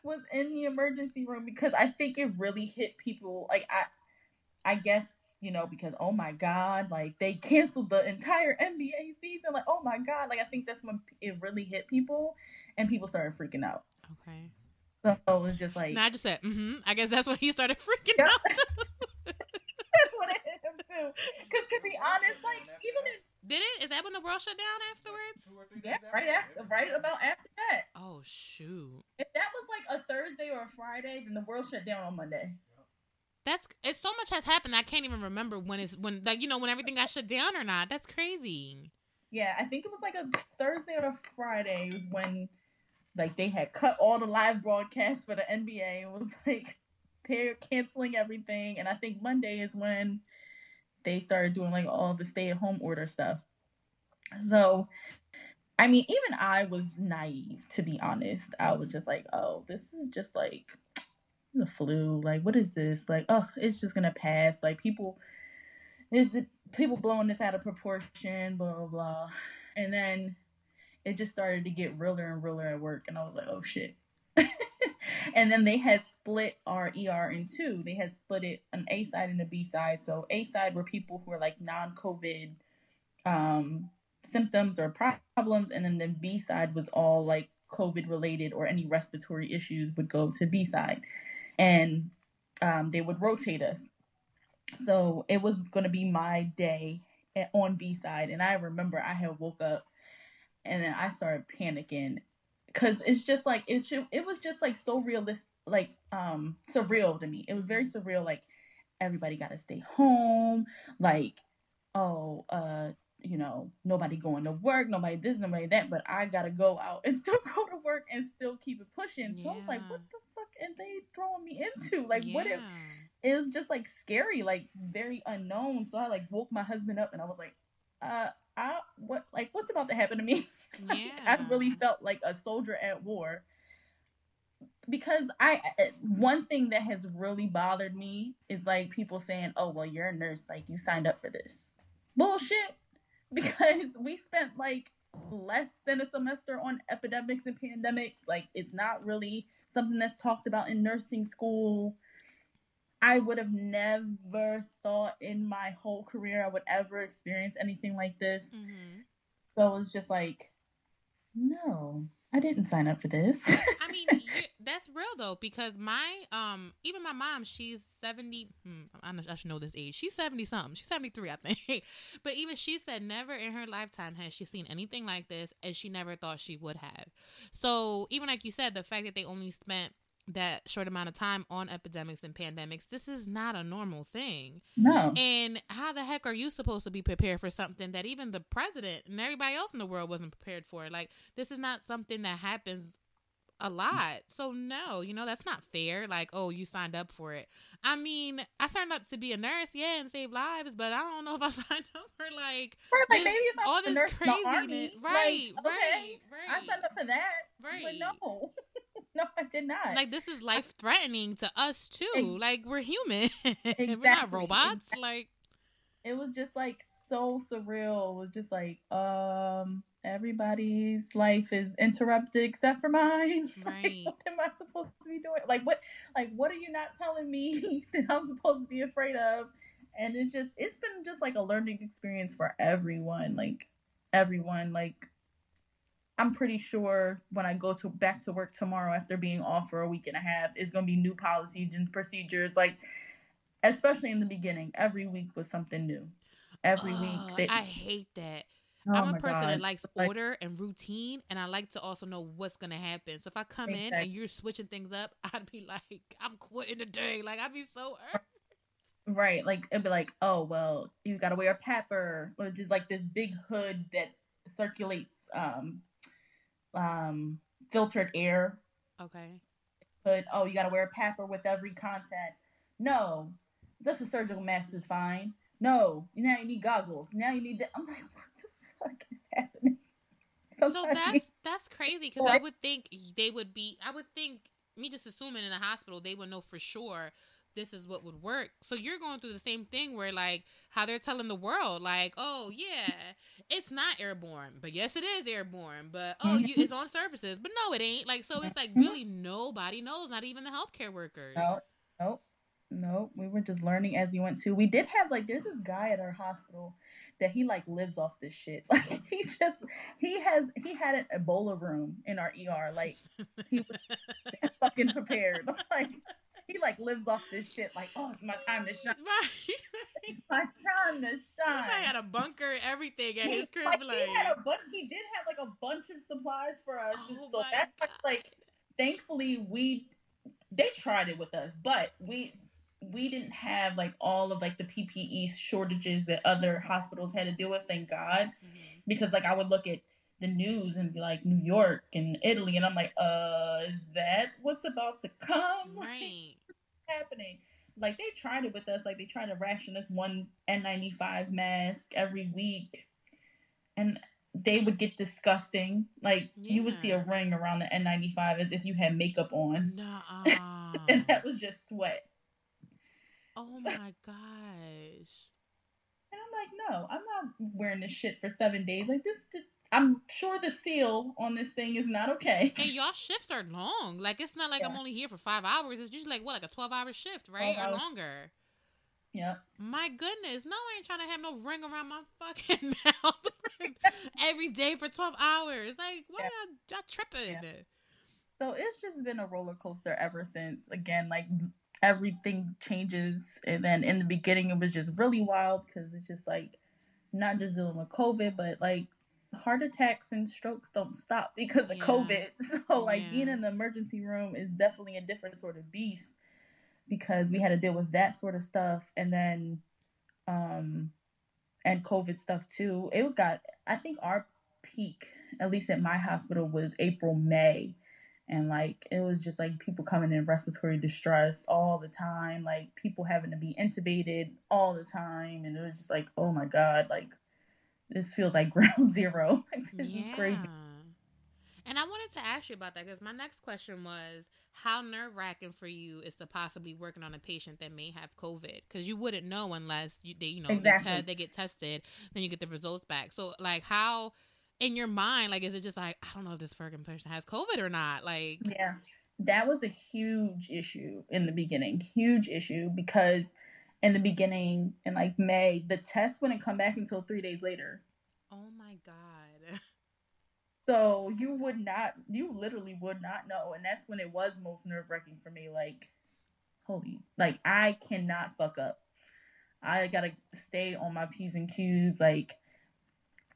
was in the emergency room because I think it really hit people. Like I, I guess you know because oh my god, like they canceled the entire NBA season. Like oh my god, like I think that's when it really hit people, and people started freaking out. Okay. So it was just like I just said, mm-hmm. I guess that's when he started freaking Yep. out. (laughs) that's what it hit him too. Because to be honest, like even if Did it? Is that when the world shut down afterwards? Two yeah, right after, right about after that. Oh shoot. If that was like a Thursday or a Friday, then the world shut down on Monday. That's it's so much has happened. I can't even remember when it's when like you know when everything got shut down or not. That's crazy. Yeah, I think it was like a Thursday or a Friday was when like they had cut all the live broadcasts for the NBA It was like they're canceling everything. And I think Monday is when they started doing like all the stay at home order stuff. So, I mean, even I was naive to be honest. I was just like, oh, this is just like the flu. Like, what is this? Like, oh, it's just gonna pass. Like, people, is it people blowing this out of proportion? Blah blah blah. And then it just started to get realer and realer at work, and I was like, oh shit. (laughs) and then they had split our ER in two. They had split it an A side and a B side. So A side were people who were like non-COVID um, symptoms or problems, and then the B side was all like COVID related or any respiratory issues would go to B side, and um, they would rotate us. So it was going to be my day on B side, and I remember I had woke up and then I started panicking because it's just like it should, it was just like so realistic like um surreal to me it was very surreal like everybody got to stay home like oh uh you know nobody going to work nobody this nobody that but i gotta go out and (laughs) still go to work and still keep it pushing yeah. so i was like what the fuck are they throwing me into like yeah. what if it was just like scary like very unknown so i like woke my husband up and i was like uh I what like what's about to happen to me? (laughs) like, yeah. I really felt like a soldier at war. Because I one thing that has really bothered me is like people saying, "Oh, well, you're a nurse, like you signed up for this." Bullshit. (laughs) Because we spent like less than a semester on epidemics and pandemics. Like it's not really something that's talked about in nursing school. I would have never thought in my whole career I would ever experience anything like this. Mm-hmm. So it was just like, no, I didn't sign up for this. I mean, (laughs) that's real though, because my um, even my mom, she's seventy. Hmm, I should know this age. She's seventy something. She's seventy three, I think. (laughs) but even she said never in her lifetime has she seen anything like this, and she never thought she would have. So even like you said, the fact that they only spent that short amount of time on epidemics and pandemics. This is not a normal thing. No. And how the heck are you supposed to be prepared for something that even the president and everybody else in the world wasn't prepared for? Like, this is not something that happens a lot. So, no, you know, that's not fair. Like, oh, you signed up for it. I mean, I signed up to be a nurse, yeah, and save lives, but I don't know if I (laughs) signed up for like, like this, all this craziness. Right, like, okay, right, right. I signed up for that. Right. But no. (laughs) no, I did not. Like this is life threatening to us too. like we're human. Exactly. (laughs) we're not robots. Exactly. Like it was just like so surreal. It was just like, um, everybody's life is interrupted except for mine. (laughs) Right. Like, what am I supposed to be doing? Like what like what are you not telling me (laughs) that I'm supposed to be afraid of? And it's just it's been just like a learning experience for everyone. Like everyone. Like I'm pretty sure when I go to back to work tomorrow after being off for a week and a half, it's gonna be new policies and procedures. Like, especially in the beginning, every week was something new. Every week, they, I hate that. Oh I'm a person God. that likes like, order and routine, and I like to also know what's gonna happen. So if I come exactly. in and you're switching things up, (laughs) I'd be like, I'm quitting the day. Like I'd be so. Right, like it'd be like, oh well, you gotta wear a PAPR, which is like this big hood that circulates um um, filtered air. Okay. But oh, you got to wear a PAPR with every contact. No, just a surgical mask is fine. No, now you need goggles. Now you need that. I'm like, (laughs) what the fuck is happening? So, so that's that's crazy because I would think they would be. I would think me just assuming in the hospital they would know for sure this is what would work. So you're going through the same thing where like how they're telling the world like, oh yeah, it's not airborne, but yes it is airborne, but oh you, it's on surfaces, but no it ain't. Like so it's like really nobody knows, not even the healthcare workers. No, nope, nope. We were just learning as we went to. We did have like there's this guy at our hospital that he like lives off this shit. (laughs) Like he just he has he had an Ebola room in our ER. Like he was (laughs) fucking prepared. (laughs) Like he like lives off this shit. Like, oh, it's my time to shine. Right. it's my time to shine. He had a bunker, everything at his crib. Like, like, he had a bunch. He did have like a bunch of supplies for us. Oh so that's God. like, thankfully we they tried it with us, but we we didn't have like all of like the PPE shortages that other hospitals had to deal with. Thank God, mm-hmm. because like I would look at the news and be like New York and Italy, and I'm like, uh, is that what's about to come? (laughs) Right. Like, happening? Like they tried it with us. Like they tried to ration us one N95 mask every week, and they would get disgusting. Like you would see a ring around the N95 as if you had makeup on, (laughs) and that was just sweat. oh my gosh. And I'm like, no, I'm not wearing this shit for seven days. Like this, I'm sure the seal on this thing is not okay. And y'all shifts are long. Like it's not like I'm only here for five hours. It's usually like what, like a twelve hour shift, right? 12 Or longer. Yeah. My goodness, no, I ain't trying to have no ring around my fucking (laughs) mouth every day for twelve hours. Like, what Yeah. y'all, y'all tripping? Yeah. So it's just been a roller coaster ever since. Again, like everything changes, and then in the beginning it was just really wild because it's just like not just dealing with COVID, but like heart attacks and strokes don't stop because of Yeah. COVID. (laughs) So like Yeah. being in the emergency room is definitely a different sort of beast because we had to deal with that sort of stuff, and then um and COVID stuff too. It got I think our peak, at least at my hospital, was April May and like it was just like people coming in respiratory distress all the time like people having to be intubated all the time and it was just like oh my god like this feels like (laughs) ground zero like this is crazy And I wanted to ask you about that because my next question was how nerve wracking for you is to possibly working on a patient that may have COVID because you wouldn't know unless you they you know Exactly. they, te- they get tested, then you get the results back. So like how in your mind like is it just like I don't know if this fucking person has COVID or not? Like yeah that was a huge issue in the beginning huge issue because in the beginning in like may the test wouldn't come back until three days later oh my god. So you would not, you literally would not know, and that's when it was most nerve wracking for me. Like, holy, like I cannot fuck up. I gotta stay on my p's and q's, like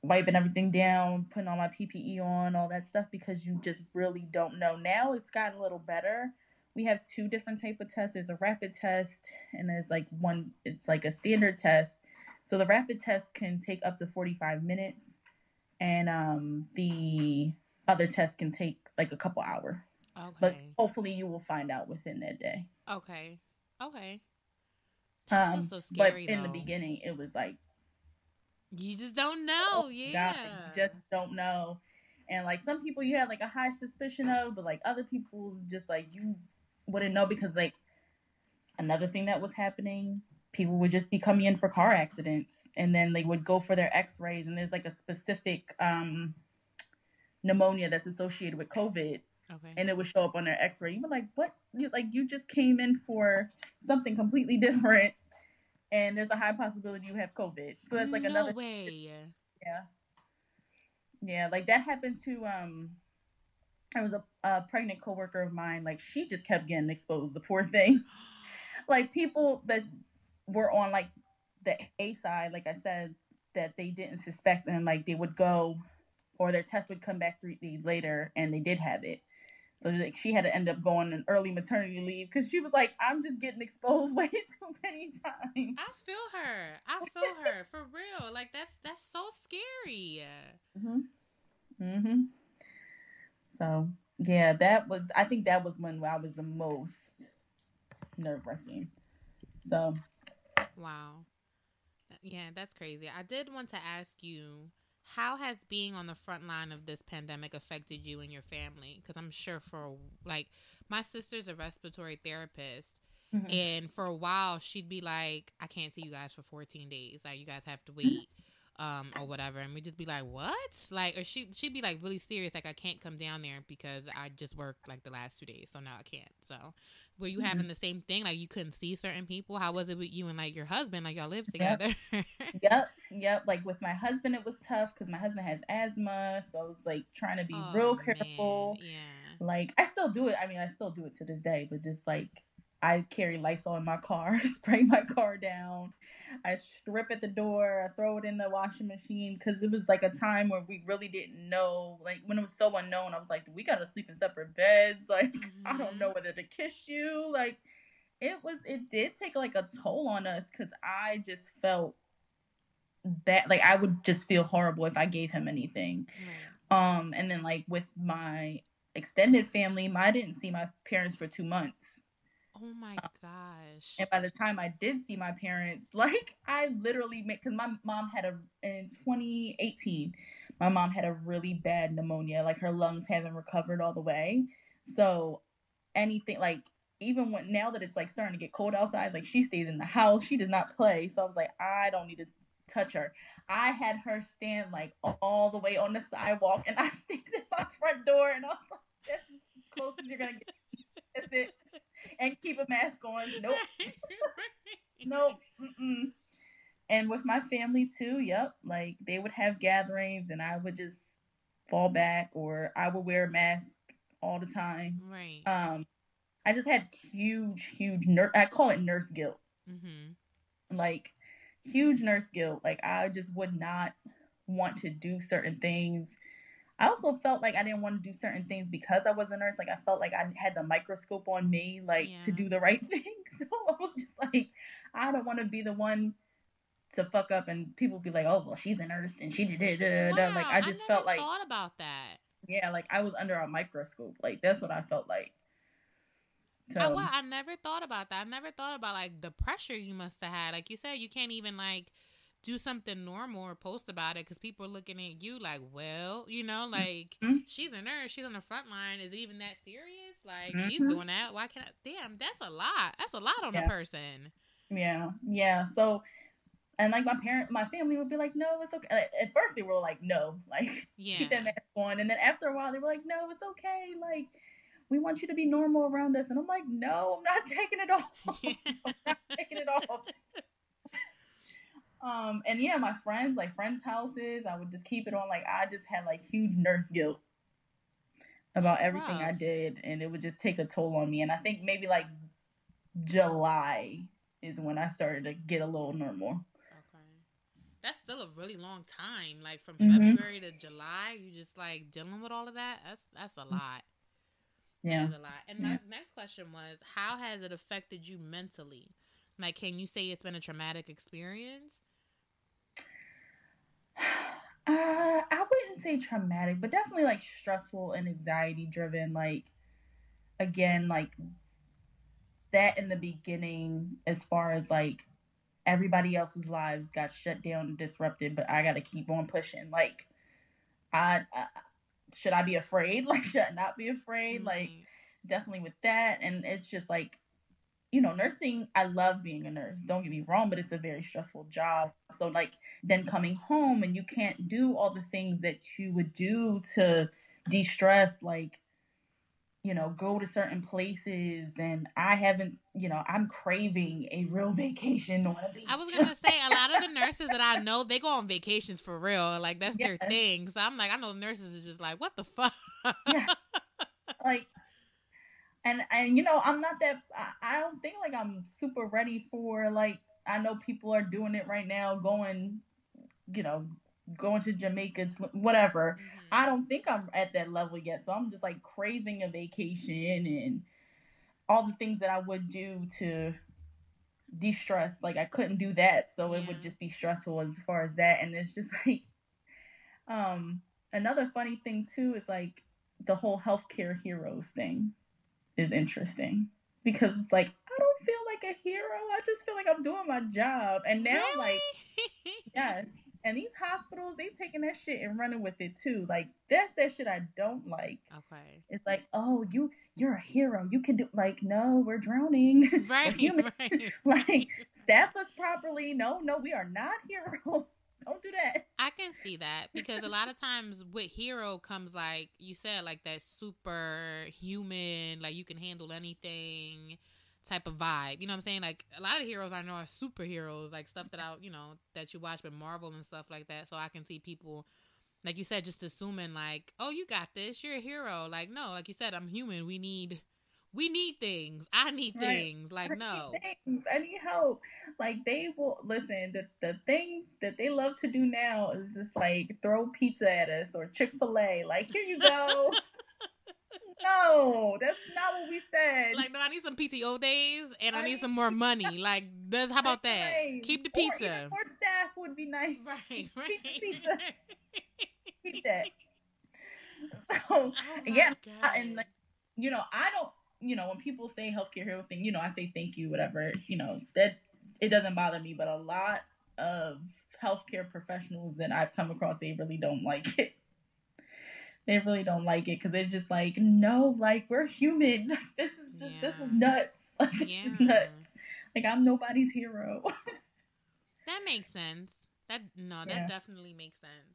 wiping everything down, putting all my PPE on, all that stuff, because you just really don't know. Now it's gotten a little better. We have two different type of tests. There's a rapid test, and there's like one. It's like a standard test. So the rapid test can take up to 45 minutes and um, the other test can take like a couple hours. Okay. But hopefully, you will find out within that day. Okay. Okay. That's Um, still so but scary in the beginning, it was like, You just don't know. oh, yeah. God, you just don't know. And like some people, you have like a high suspicion of, but like other people, just like you wouldn't know because like another thing that was happening, people would just be coming in for car accidents, and then they would go for their X-rays, and there's like a specific um pneumonia that's associated with COVID okay. and it would show up on their x-ray you were like what you like you just came in for something completely (laughs) different and there's a high possibility you have covid so that's like no another way. yeah yeah like that happened to um there was a, a pregnant coworker of mine like she just kept getting exposed the poor thing (gasps) like people that were on like the a side like i said that they didn't suspect and like they would go or their test would come back three days later and they did have it so like she had to end up going on early maternity leave because she was like i'm just getting exposed (laughs) way too many times I feel her. I feel her for real. Like that's that's so scary. hmm hmm So yeah, that was. I think that was when I was the most nerve wracking. So Wow. Yeah, that's crazy. I did want to ask you, how has being on the front line of this pandemic affected you and your family? Because I'm sure for like my sister's a respiratory therapist, Mhm. and for a while she'd be like, "I can't see you guys for 14 days. Like you guys have to wait." Um, or whatever, and we'd just be like, "What?" Like, or she she'd be like really serious, like, "I can't come down there because I just worked like the last two days, so now I can't." So, were you Mhm. having the same thing? Like, you couldn't see certain people? How was it with you and like your husband? Like, y'all live together? yep, yep. Like with my husband, it was tough because my husband has asthma, so I was like trying to be Oh, real man. careful. Yeah. Like I still do it. I mean, I still do it to this day, but just like I carry Lysol in my car, (laughs) spray my car down. I strip at the door, I throw it in the washing machine because it was like a time where we really didn't know. Like when it was so unknown, I was like, we gotta sleep in separate beds. (laughs) Like I don't know whether to kiss you. Like it was, it did take like a toll on us because I just felt bad. Like I would just feel horrible if I gave him anything. Right. Um, and then like with my extended family, my, I didn't see my parents for two months. Oh my uh, gosh. And by the time I did see my parents, (laughs) like I literally made because my mom had a in 2018, my mom had a really bad pneumonia. Like her lungs haven't recovered all the way. So anything like even when now that it's like starting to get cold outside, like she stays in the house. She does not play. So I was like, I don't need to touch her. I had her stand like all the way on the sidewalk, and I (laughs) stayed at my front door, and I was like, "That's as close as you're gonna get." That's it. And keep a mask on. (laughs) Nope. nope. Mm-mm. And with my family too. Yep. Like they would have gatherings, and I would just fall back, or I would wear a mask all the time. Right. Um, I just had huge, huge nurse. I call it nurse guilt. Mm-hmm. Like huge nurse guilt. Like I just would not want to do certain things. I also felt like I didn't want to do certain things because I was a nurse. Like I felt like I had the microscope on me, like Yeah. to do the right (laughs) thing. So I was just like, I don't want to be the one to fuck up and people be like, oh well, she's a nurse and she did it. Da. Like I just never felt like, thought about that. yeah, like I was under a microscope. Like that's what I felt like. So I, well, I never thought about that. I never thought about like the pressure you must have had. Like you said, you can't even like do something normal or post about it because people are looking at you like, well, you know, like Mhm. she's a nurse, she's on the front line. Is it even that serious? Like she's Mhm. doing that. Why can't? I? Damn, that's a lot. That's a lot on Yeah. a person. Yeah, yeah. So, and like my parent, my family would be like, "No, it's okay." At first, they were like, "No, (laughs) like Yeah. keep that mask on," and then after a while, they were like, "No, it's okay. Like, we want you to be normal around us." And I'm like, "No, I'm not (laughs) taking it off. (laughs) I'm not taking it off." Um, and yeah, my friends, like friends' houses, I would just keep it on. Like, I just had like huge nurse guilt about That's everything I did, and it would just take a toll on me. And I think maybe like July is when I started to get a little normal. Okay. That's still a really long time. Like from Mhm. February to July, you just like dealing with all of that. That's that's a lot. Yeah. That's a lot. And my next question was, how has it affected you mentally? Like, can you say it's been a traumatic experience? Uh, I wouldn't say traumatic, but definitely like stressful and anxiety driven. Like, again, like that in the beginning, as far as like everybody else's lives got shut down and disrupted, but I got to keep on pushing. Like, I, I should I be afraid? (laughs) Like, should I not be afraid? Like, definitely with that. And it's just like, you know, nursing, I love being a nurse. Don't get me wrong, but it's a very stressful job. So, like, then coming home and you can't do all the things that you would do to de stress, like, you know, go to certain places. And I haven't, you know, I'm craving a real (laughs) vacation on a beach. I was gonna say a lot of the nurses that I know they go on vacations for real. Like that's their thing. So I'm like, I know nurses is just like, what the fuck? Yeah. (laughs) like and and you know i'm not that I, I don't think like i'm super ready for like i know people are doing it right now going you know going to jamaica to- whatever. Mhm. i don't think i'm at that level yet so i'm just like craving a vacation and all the things that i would do to de-stress. Like i couldn't do that so it would just be stressful as far as that and it's just (laughs) like um another funny thing too is like the whole healthcare heroes thing is interesting because it's like I don't feel like a hero. I just feel like I'm doing my job. And now really? like yes. And these hospitals, they taking that shit and running with it too. Like that's that shit I don't like. okay, It's like, oh, you you're a hero. You can do like, no, we're drowning. (laughs) Right, (laughs) right. (laughs) like staff us properly. No, no, we are not heroes. Don't do that. (laughs) I can see that because a lot of times with hero comes like you said, like that super human, like you can handle anything type of vibe. You know what I'm saying? Like a lot of heroes I know are superheroes, like stuff that I you know that you watch with Marvel and stuff like that. So I can see people, like you said, just assuming like, oh, you got this, you're a hero. Like no, like you said, I'm human. We need, we need things. I need Right. things. Like I no. things. I need help. Like they will listen. The the thing that they love to do now is just like throw pizza at us or Chick Fil A. Like here you go. (laughs) no, that's not what we said. Like no, I need some PTO days and I I need need- some more money. (laughs) Like, does how about that? Right. Keep the Or pizza. more staff would be nice. (laughs) Right, Keep the right. pizza. Keep that. So Oh yeah, my and like, you know, I don't, you know, when people say healthcare hero thing, you know, I say thank you, whatever, you know, that it doesn't bother me, but a lot of healthcare professionals that I've come across, they really don't like it. (laughs) They really don't like it because they're just like, no, like we're human. (laughs) This is just, this is nuts. (laughs) Like, this yeah. is nuts. Like I'm nobody's hero. That makes sense. That no, that Yeah. definitely makes sense.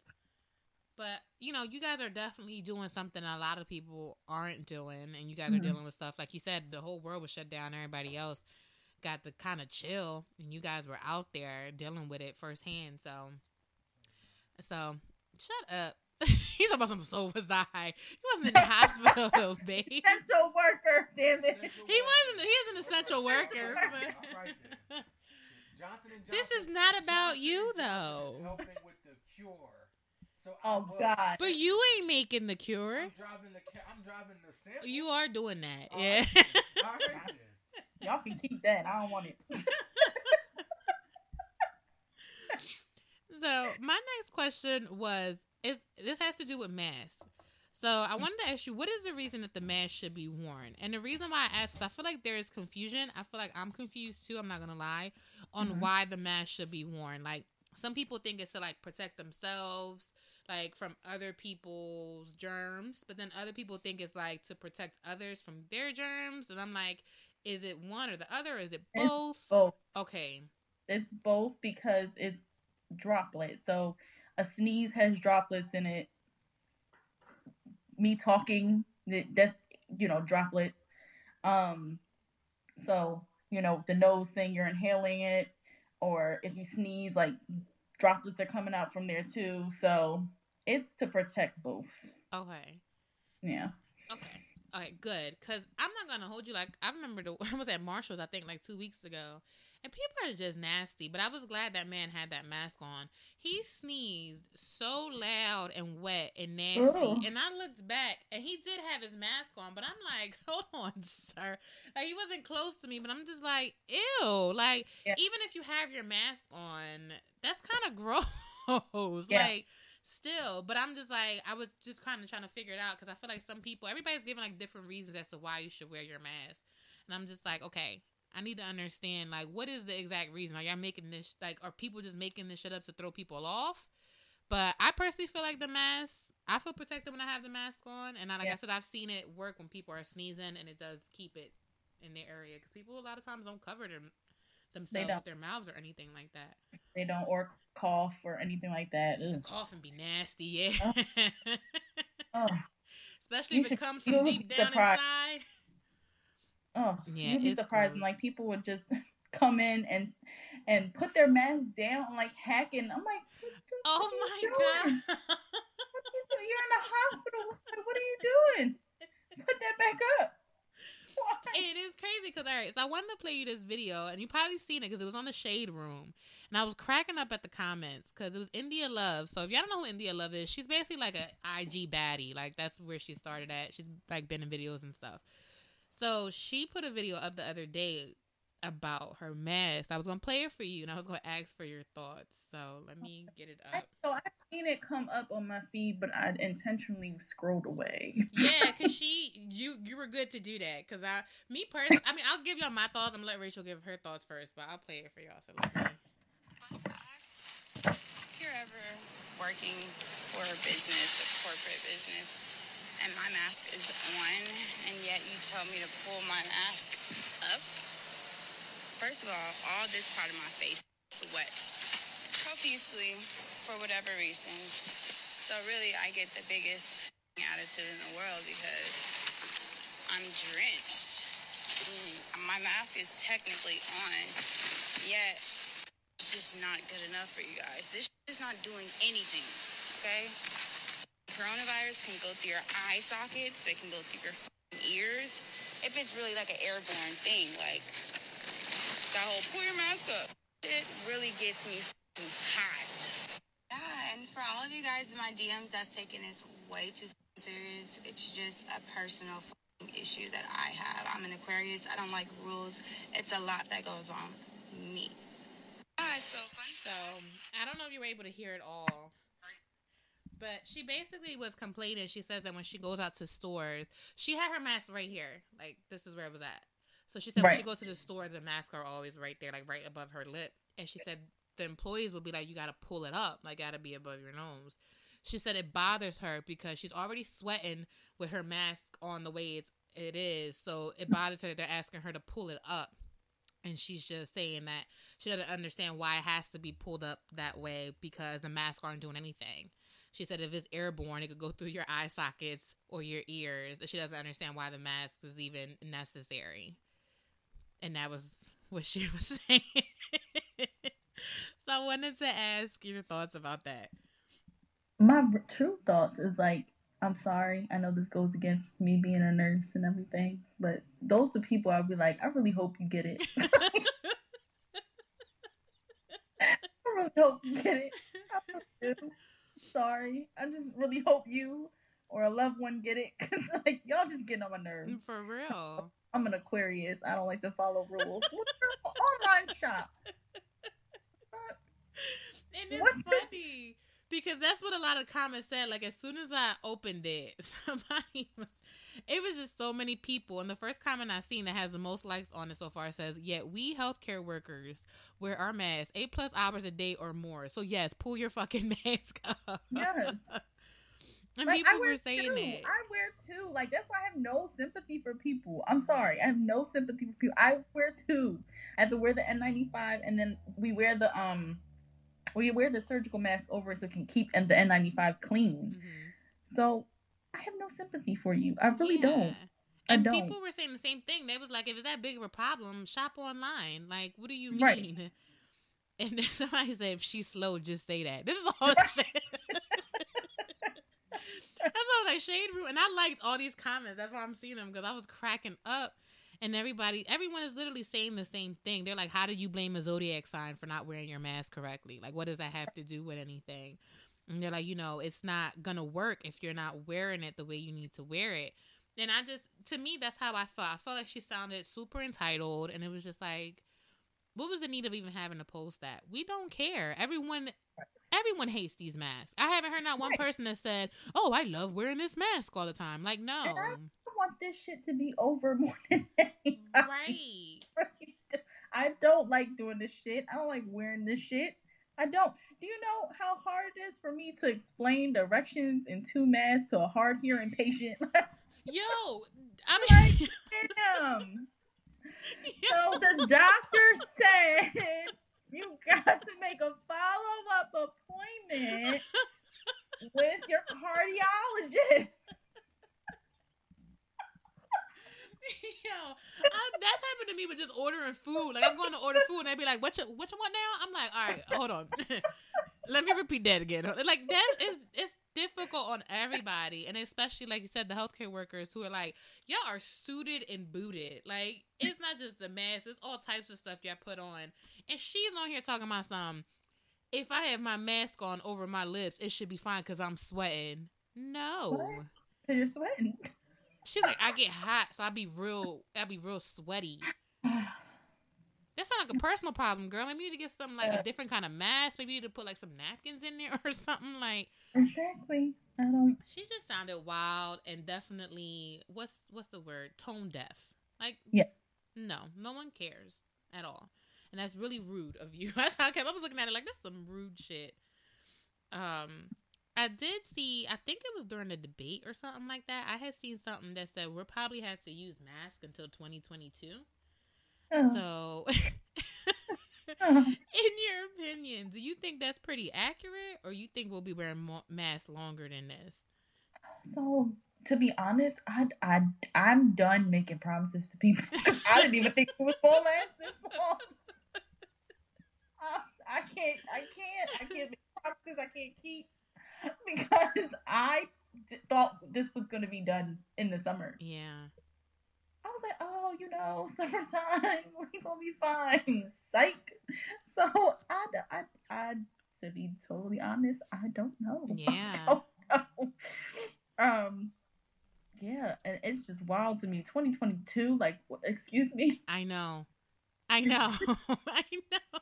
But you know, you guys are definitely doing something a lot of people aren't doing, and you guys Mhm. are dealing with stuff like you said. The whole world was shut down. Everybody else got to kind of chill, and you guys were out there dealing with it firsthand. So, so shut up. (laughs) He's talking about some so was I. He wasn't in the (laughs) hospital, though, (laughs) babe. Essential worker, damn it. Essential He worker. wasn't. He was an essential worker. All right. Johnson and Johnson. this is not about Johnson you, and Johnson is though. helping with the cure. So Oh, was- God. But you ain't making the cure. I'm driving the. ca- I'm driving the sample. You are doing that. All Yeah. right then. All right then. Y'all can keep that. I don't want it. so my next question was is this has to do with masks. So I wanted to ask you, what is the reason that the mask should be worn? And the reason why I asked, is I feel like there is confusion. I feel like I'm confused too. I'm not gonna lie on Mhm. why the mask should be worn. Like some people think it's to like protect themselves, like from other people's germs, but then other people think it's like to protect others from their germs. And I'm like, is it one or the other? Is it It's both? Both. Okay. It's both because it's droplets. So a sneeze has droplets in it. Me talking, that- that's you know droplet. Um, so you know the nose thing, you're inhaling it, or if you sneeze, like droplets are coming out from there too. So it's to protect both. Okay. Yeah. Okay. Okay, good. Cause I'm not gonna hold you like I remember the (laughs) I was at Marshalls I think like two weeks ago, and people are just nasty. But I was glad that man had that mask on. He sneezed so loud and wet and nasty, Ugh. and I looked back and he did have his mask on. But I'm like, (laughs) hold on, sir. Like he wasn't close to me, but I'm just like, ew. Like Yeah. even if you have your mask on, that's kind of (laughs) gross. Yeah. Like still but i'm just like i was just kind of trying to figure it out because i feel like some people everybody's giving like different reasons as to why you should wear your mask and i'm just like okay i need to understand like what is the exact reason like y'all making this like are people just making this shit up to throw people off but i personally feel like the mask i feel protected when i have the mask on and I, like Yeah. i said i've seen it work when people are sneezing and it does keep it in their area because people a lot of times don't cover them themselves don't. with their mouths or anything like that They don't or cough or anything like that. Ugh. coughing be nasty yeah Oh, (laughs) oh. Especially You if it comes from deep down surprised. inside. oh, Yeah, you'd be it's surprised. And, like people would just (laughs) come in and and put their mask down, and, like hacking. I'm like, what Oh fuck are my you god. What you you're in the hospital. What are you doing? Put that back up. (laughs) Why? it is crazy because, all right, so I wanted to play you this video, and you probably seen it because it was on the Shade Room. And I was cracking up at the comments because it was India Love. So if y'all don't know who India Love is, she's basically like a IG baddie. Like, that's where she started at. She's like been in videos and stuff. So she put a video up the other day about her mask. I was going to play it for you, and I was going to ask for your thoughts. So let me get it up. So I've seen it come up on my feed, but I intentionally scrolled away. Yeah, cause (laughs) she, you, you were good to do that. Cause I, me personally, I mean, I'll give y'all my thoughts. I'm gonna let Rachel give her thoughts first, but I'll play it for y'all. So let's see. Working for a business, a corporate business, and my mask is on, and yet you tell me to pull my mask up, first of all, all this part of my face sweats profusely for whatever reason. So really, I get the biggest attitude in the world because I'm drenched. Mm, My mask is technically on, yet just not good enough for you guys. This is not doing anything, okay? Coronavirus can go through your eye sockets, they can go through your ears. If it's really like an airborne thing, like that whole pull your mask up, it really gets me hot. Yeah, and for all of you guys in my DMs that's taking this way too serious, it's just a personal issue that I have. I'm an Aquarius, I don't like rules. It's a lot that goes on with me. Ah, so fun. So I don't know if you were able to hear it all, But she basically was complaining. She says that when she goes out to stores, she had her mask right here. Like this is where it was at. So she said when she goes to the store, the masks are always right there, like right above her lip. And she said the employees would be like, "You got to pull it up, like got to be above your nose." She said it bothers her because she's already sweating with her mask on the way it's it is. So it bothers her. that They're asking her to pull it up, and she's just saying that she doesn't understand why it has to be pulled up that way because the masks aren't doing anything. She said if it's airborne, it could go through your eye sockets or your ears. She doesn't understand why the mask is even necessary. And that was what she (laughs) was saying. so I wanted to ask your thoughts about that. My true thoughts is like, I'm sorry. I know this goes against me being a nurse and everything, but those are people I'll be like, I really hope you get it. (laughs) I really hope you get it. I. Sorry. I just really hope you or a loved one get it. Cause (laughs) like y'all just getting on my nerves. Mm, for real. I'm an Aquarius. I don't like to follow rules. What's your online shop? (laughs) And it's What? funny because that's what a lot of comments said. Like as soon as I opened it, (laughs) somebody was. It was just so many people, and the first comment I seen that has the most likes on it so far says, "Yet we healthcare workers wear our masks eight plus hours a day or more. So yes, pull your fucking (laughs) mask up." Yes. and Like, people were saying two. that. I wear two. Like that's why I have no sympathy for people. I'm sorry, I have no sympathy for people. I wear two. I have to wear the N95, and then we wear the um, we wear the surgical mask over it so it can keep and the N95 clean. Mhm. So I have no sympathy for you. I really Yeah. don't. I And don't. people were saying the same thing. They was like, if it's that big of a problem, shop online. Like, what do you mean? Right. (laughs) And then (laughs) somebody said, if she's slow, just say that. This is (laughs) all Right. shade. That's all like shade room. And I liked all these comments. That's why I'm seeing them because I was cracking up. And everybody, everyone is literally saying the same thing. They're like, how do you blame a zodiac sign for not wearing your mask correctly? Like, what does that have to do with anything? And they're like, you know, it's not gonna work if you're not wearing it the way you need to wear it. And I just, to me, that's how I felt. I felt like she sounded super entitled, and it was just like, what was the need of even having to post that? We don't care. Everyone, everyone hates these masks. I haven't heard not one person that said, "Oh, I love wearing this mask all the time." Like, no, want this shit to be over more (laughs) than anything. right? (laughs) I don't like doing this shit. I don't like wearing this shit. I don't. Do you know how hard it is for me to explain directions in two masks to a hard hearing patient? (laughs) Yo, I mean, Damn. So the doctor said you got to make a follow up appointment with your cardiologist. (laughs) Yo, I, that's happened to me with just ordering food. Like I'm going to order food and they'd be like, "What you what you want now?" I'm like, "All right, hold on, (laughs) let me repeat that again." Like that is it's difficult on everybody, and especially like you said, the healthcare workers who are like, "Y'all are suited and booted." Like it's not just the mask; it's all types of stuff y'all put on. And she's on here talking about some. If I have my mask on over my lips, it should be fine because I'm sweating. No. You're sweating. She's like, I get hot, so I be real, I be real sweaty. That sounds like a personal problem, girl. Maybe you need to get some like a different kind of mask. Maybe you need to put like some napkins in there (laughs) or something. Like exactly. I don't. she just sounded wild and definitely what's what's the word? Tone deaf. Like Yeah. no, no one cares at all, and that's really rude of you. (laughs) That's how I kept. I was looking at it like that's some rude shit. Um, I did see. I think it was during the debate or something like that. I had seen something that said we'll probably have to use masks until 2022. Oh, uh-huh. So, oh. (laughs) in your opinion, do you think that's pretty accurate, or you think we'll be wearing masks longer than this? So to be honest, I I I'm done making promises to people. (laughs) I didn't even think it was gonna last this long. (laughs) I, I can't I can't I can't make promises I can't keep (laughs) because I thought this was gonna be done in the summer. Yeah. I was like, oh, you know, (laughs) summertime, (laughs) we're gonna be fine. Psych. So I, I, I, to be totally honest, I don't know. Yeah. Don't know. Um, yeah, and it's just wild to me. 2022, like, excuse me, I know. I know. I know.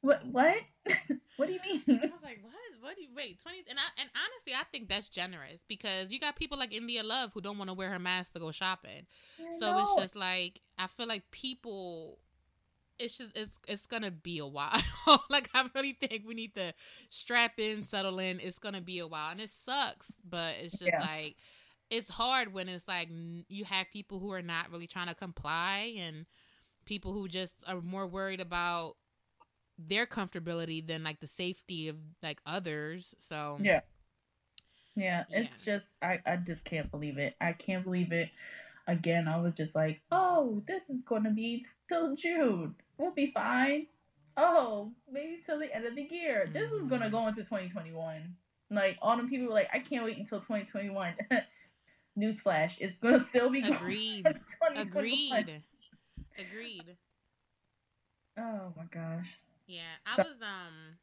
what, what, what do you mean? I was like, what? What do you wait twenty? And I and honestly, I think that's generous because you got people like India Love who don't want to wear her mask to go shopping. I So know. it's just like I feel like people. It's just it's it's gonna be a while. (laughs) like I really think we need to strap in, settle in. It's gonna be a while, and it sucks, but it's just Yeah. like it's hard when it's like you have people who are not really trying to comply and people who just are more worried about their comfortability than like the safety of like others. So Yeah. Yeah, Yeah. it's just I, I just can't believe it. I can't believe it. Again, I was just like, oh, this is gonna be till June. We'll be fine. Oh, maybe till the end of the year. This is gonna Mhm. go into 2021. Like all the people were like, I can't wait until 2021. (laughs) Newsflash, it's gonna still be going agreed, agreed, agreed. Oh my gosh. Yeah, I So- was um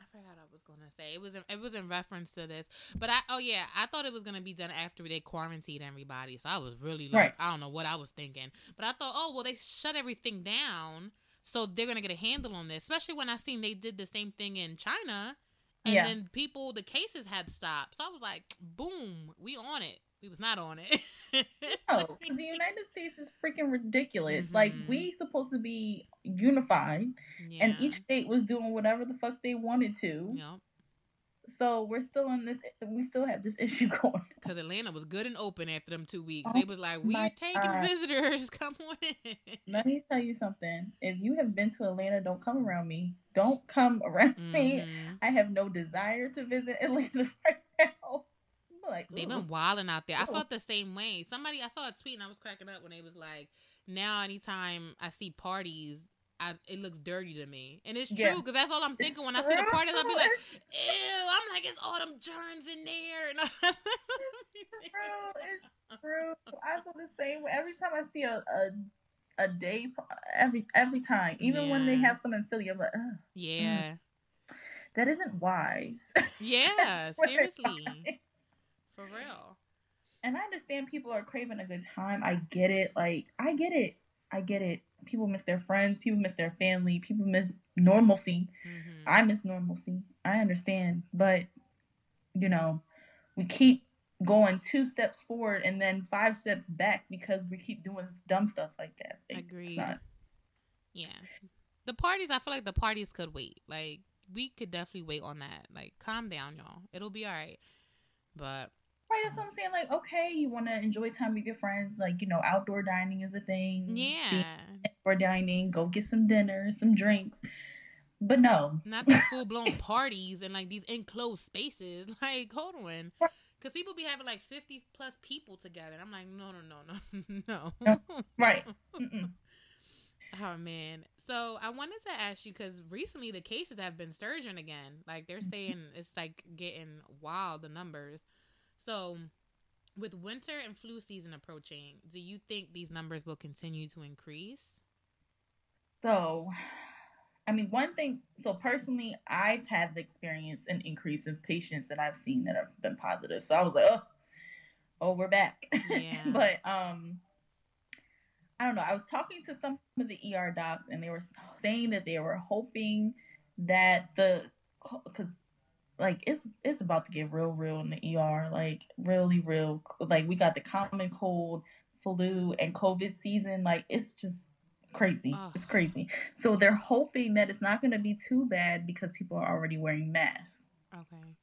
I forgot what I was gonna say. It was in, it was in reference to this, but I oh yeah, I thought it was gonna be done after they quarantined everybody. So I was really like Right. I don't know what I was thinking, but I thought oh well they shut everything down, so they're gonna get a handle on this. Especially when I seen they did the same thing in China, and Yeah. then people the cases had stopped. So I was like boom, we on it. We was not on it. No, (laughs) the United States is freaking ridiculous. Like Mhm. we supposed to be unified. yeah. and each state was doing whatever the fuck they wanted to. Yep. So we're still in this. We still have this (laughs) issue going. Because Atlanta was good and open after them two weeks. Oh they was like, we're taking God. visitors. (laughs) Come on in. Let me tell you something. If you have been to Atlanta, don't come around me. Don't come (laughs) around me. Mhm. I have no desire to visit Atlanta right now. I'm like, They've been wilding out there. I Oh. felt the same way. Somebody, I saw a tweet and I was cracking up when they was like, now anytime I see parties, I, it looks dirty to me. And it's true because that's all I'm thinking when I see the parties. I'll be like, ew, I'm like, it's all them germs in there. And (laughs) True, it's true. I feel the same way. Every time I see a a, a day, every every time, even when they have some in Philly, I'm like, Ugh, mm. yeah. that isn't wise. Yeah, (laughs) seriously. For real. and I understand people are craving a good time. I get it. Like, I get it. I get it. People miss their friends. People miss their family. People miss normalcy. hmm I miss normalcy. I understand. But, you know, we keep going two steps forward and then five steps back because we keep doing dumb stuff like that. Agreed. not- Yeah. The parties, I feel like the parties could wait. Like, we could definitely wait on that. Like, calm down, y'all. It'll be all right. But, Right, that's what I'm saying. Like, okay, you want to enjoy time with your friends. Like, you know, outdoor dining is a thing. yeah. Outdoor dining, go get some dinner, some drinks. But no, Not these full blown (laughs) parties and, like, these enclosed spaces. (laughs) Like, hold on. Because people be having, like, 50 plus people together. I'm like, no, no, no, no, (laughs) no. right. Mm-mm. Oh man. So I wanted to ask you because recently the cases have been surging again. Like they're mm-hmm. saying it's like getting wild the numbers. So with winter and flu season approaching, do you think these numbers will continue to increase? So, I mean, one thing. So personally, I've had the experience an increase of patients that I've seen that have been positive. So I was like, oh, oh, we're back. (laughs) Yeah. but um, I don't know. I was talking to some of the ER docs, and they were saying that they were hoping that the because like it's it's about to get real real in the ER, like really real. Like we got the common cold, flu, and COVID season. Like it's just crazy. Ugh. It's crazy. So they're hoping that it's not going to be too bad because people are already wearing masks. Okay.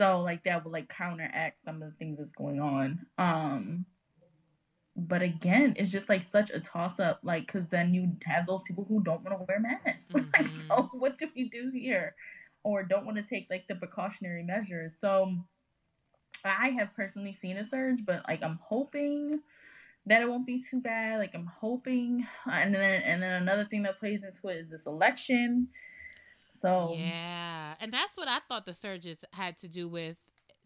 So like that would like counteract some of the things that's going on. Um but again, it's just like such a toss up, like because then you have those people who don't want to wear masks. (laughs) like, Mhm. so what do we do here? Or don't want to take like the precautionary measures. So I have personally seen a surge, but like I'm hoping that it won't be too bad. Like I'm hoping, uh, and then and then another thing that plays into it is this election. So Yeah, and that's what I thought the surges had to do with,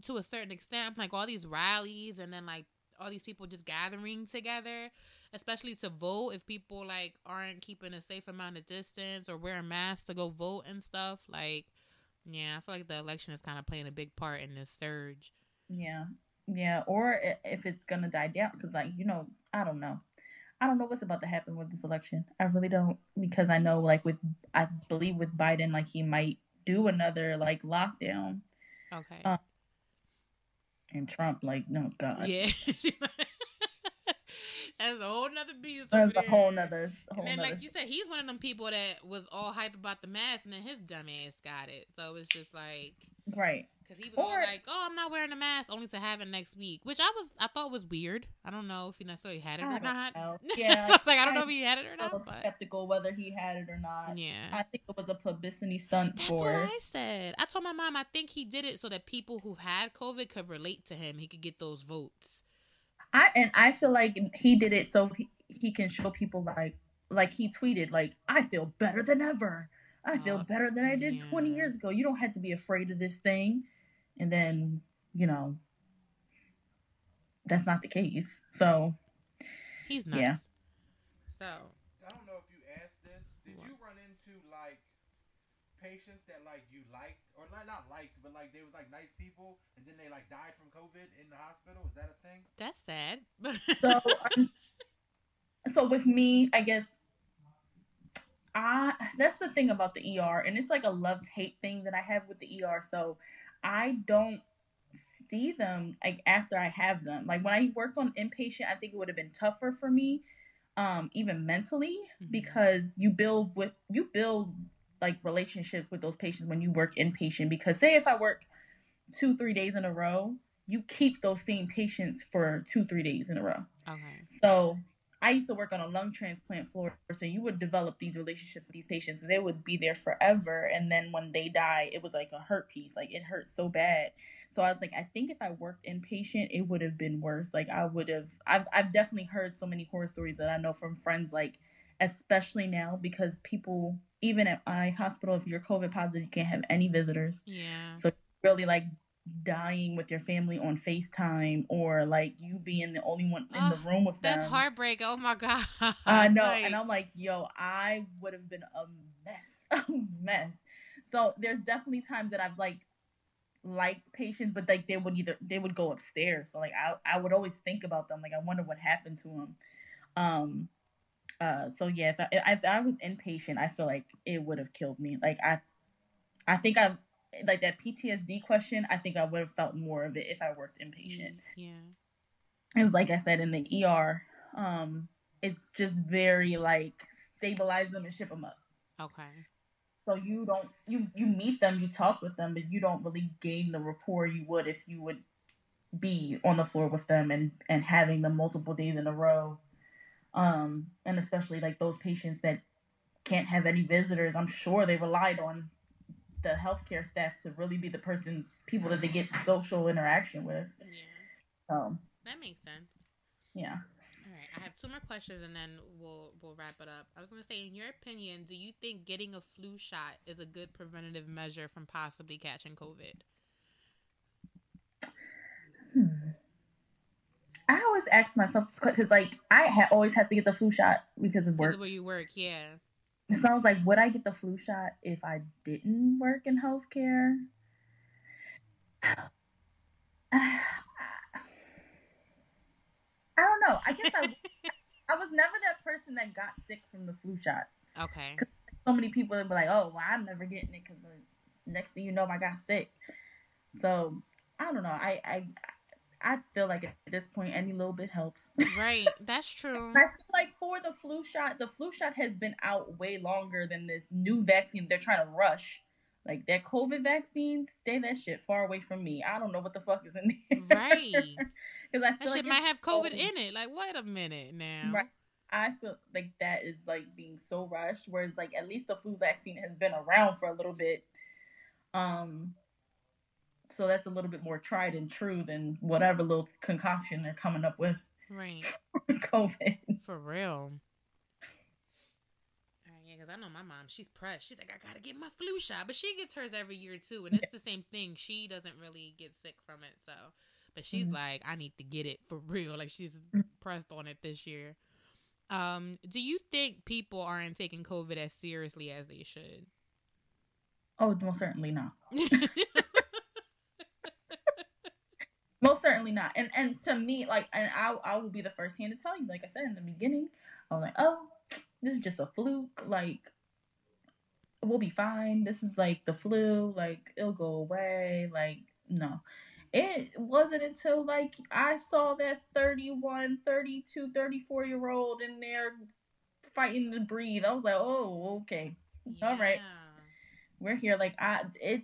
to a certain extent, like all these rallies and then like all these people just gathering together, especially to vote. If people like aren't keeping a safe amount of distance or wearing masks to go vote and stuff, like yeah, I feel like the election is kind of playing a big part in this surge. Yeah, yeah, or if it's gonna die down, because like you know, I don't know, I don't know what's about to happen with this election. I really don't, because I know like with I believe with Biden, like he might do another like lockdown. Okay. Uh, And Trump, like, no God, yeah. (laughs) That's a whole nother beast. over that's a whole nother, whole And then, nother. like you said, he's one of them people that was all hype about the mask, and then his dumb ass got it. So it's just like, right. Because he was Or- like, "Oh, I'm not wearing a mask, only to have it next week," which I was, I thought was weird. I don't know if he necessarily had it I or not. know. (laughs) so Yeah, I was like, I don't know if he had it or I was not, but skeptical whether he had it or not. yeah. I think it was a publicity stunt That's for. what I said. I told my mom I think he did it so that people who had COVID could relate to him. He could get those votes. I and I feel like he did it so he, he can show people like like he tweeted like I feel better than ever. I feel Oh, better than I did 20 years ago. You don't have to be afraid of this thing. And then, you know, that's not the case. So, He's nuts. Yeah. So I don't know if you asked this. Did What? you run into like patients that like you liked or not not liked, but like they was like nice people, and then they like died from COVID in the hospital? Is that a thing? that's sad. so (laughs) um, so with me, I guess I that's the thing about the ER and it's like a love hate thing that I have with the ER. So I don't see them like after I have them. Like when I worked on inpatient, I think it would have been tougher for me um even mentally Mhm. because you build with you build like relationships with those patients when you work inpatient because say if I work 2 3 days in a row, you keep those same patients for 2 3 days in a row. okay. So I used to work on a lung transplant floor, so you would develop these relationships with these patients. They would be there forever, and then when they die, it was like a hurt piece. Like it hurt so bad. So I was like, I think if I worked inpatient, it would have been worse. Like I would have. I've I've definitely heard so many horror stories that I know from friends. Like especially now because people, even at my hospital, if you're COVID positive, you can't have any visitors Yeah. So- really like dying with your family on FaceTime or like you being the only one in the room with them. That's heartbreak. Oh my god. I (laughs) know, Like, and I'm like, yo, I would have been a mess, (laughs) a mess. So there's definitely times that I've like liked patients, but like they would either they would go upstairs. So like I I would always think about them. Like I wonder what happened to them. Um. Uh. So yeah, if I, if I was inpatient, I feel like it would have killed me. Like I, I think I like that PTSD question. I think I would have felt more of it if I worked inpatient Yeah. it was like I said in the ER. Um, it's just very like stabilize them and ship them up. Okay. So you don't you you meet them, you talk with them, but you don't really gain the rapport you would if you would be on the floor with them and and having them multiple days in a row. Um, and especially like those patients that can't have any visitors, I'm sure they relied on the healthcare staff to really be the person people that they get social interaction with. Yeah. So That makes sense. yeah. All right, I have two more questions and then we'll we'll wrap it up. I was gonna say, in your opinion, do you think getting a flu shot is a good preventative measure from possibly catching COVID? Hmm. I always ask myself because, like, I ha- always have to get the flu shot because of Because work. of where you work, yeah. So I was like, would I get the flu shot if I didn't work in healthcare? (sighs) I don't know. I guess I, (laughs) I was never that person that got sick from the flu shot. Okay. So many people would be like, "Oh, well, I'm never getting it because next thing you know, I got sick." So I don't know. I I I feel like at this point, any little bit helps. (laughs) Right. That's true. I feel like for the flu shot, the flu shot has been out way longer than this new vaccine they're trying to rush. Like that COVID vaccine, stay that shit far away from me. I don't know what the fuck is in there. Right. (laughs) Because I That feel like shit might have COVID so- in it. Like, wait a minute now. Right. I feel like that is like being so rushed. Whereas like at least the flu vaccine has been around for a little bit. Um. So that's a little bit more tried and true than whatever little concoction they're coming up with Right. (laughs) for COVID. For real. Yeah, because I know my mom, she's pressed. She's like, I gotta get my flu shot, but she gets hers every year too, and it's the same thing. She doesn't really get sick from it, so. But she's Mhm. like, I need to get it for real. Like she's Mhm. pressed on it this year. Um, do you think people aren't taking COVID as seriously as they should? Oh, most certainly not. (laughs) Most certainly not. And and to me, like, and I I will be the first hand to tell you, like I said in the beginning, I was like, oh, this is just a fluke. Like, we'll be fine. This is like the flu, like it'll go away. Like, no. It wasn't until like I saw that 31, 32, 34 year old in there fighting to breathe. I was like, oh, okay. All right. We're here. Like I it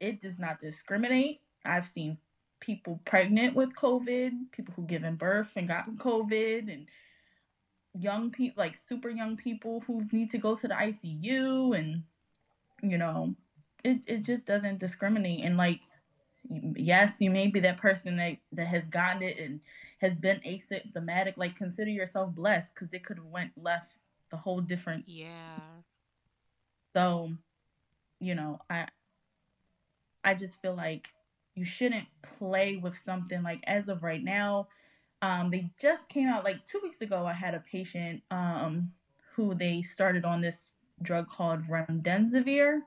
it does not discriminate. I've seen people pregnant with COVID, people who given birth and gotten COVID and young people like super young people who need to go to the ICU and you know, it, it just doesn't discriminate and like yes, you may be that person that, that has gotten it and has been asymptomatic. Like consider yourself blessed because it could have went left the whole different. Yeah. So, you know, I I just feel like you shouldn't play with something like as of right now. Um, they just came out like two weeks ago. I had a patient um, who they started on this drug called remdesivir.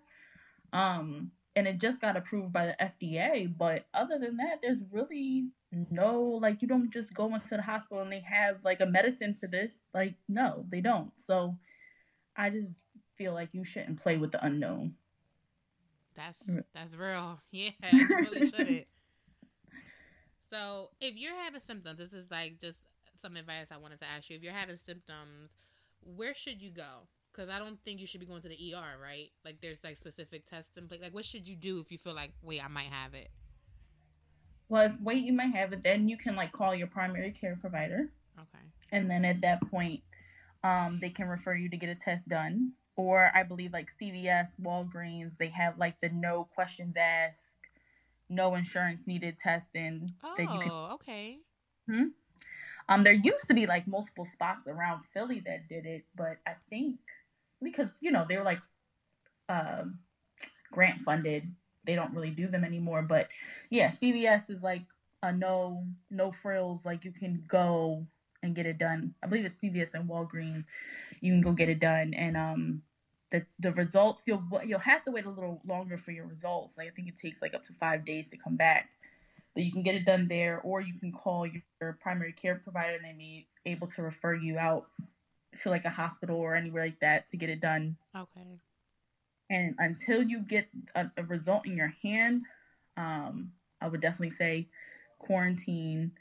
Um, and it just got approved by the FDA. But other than that, there's really no like you don't just go into the hospital and they have like a medicine for this. Like no, they don't. So I just feel like you shouldn't play with the unknown. That's that's real. (laughs) Yeah, you really shouldn't. (laughs) So if you're having symptoms, this is like just some advice I wanted to ask you. If you're having symptoms, where should you go? Because I don't think you should be going to the ER, right? Like there's like specific tests and like what should you do if you feel like wait I might have it? Well, if wait you might have it, then you can like call your primary care provider. Okay. And then at that point, um, they can refer you to get a test done. Or I believe like CVS, Walgreens, they have like the no questions asked, no insurance needed testing. Oh, that you can, okay. hmm? Um, there used to be like multiple spots around Philly that did it, but I think because you know they were like um, grant funded, they don't really do them anymore. But yeah, CVS is like a no no frills, like you can go and get it done. I believe it's CVS and Walgreens. You can go get it done, and um, the the results you'll you'll have to wait a little longer for your results. Like I think it takes like up to five days to come back. But you can get it done there, or you can call your primary care provider and they may be able to refer you out to like a hospital or anywhere like that to get it done. Okay. And until you get a, a result in your hand, um, I would definitely say quarantine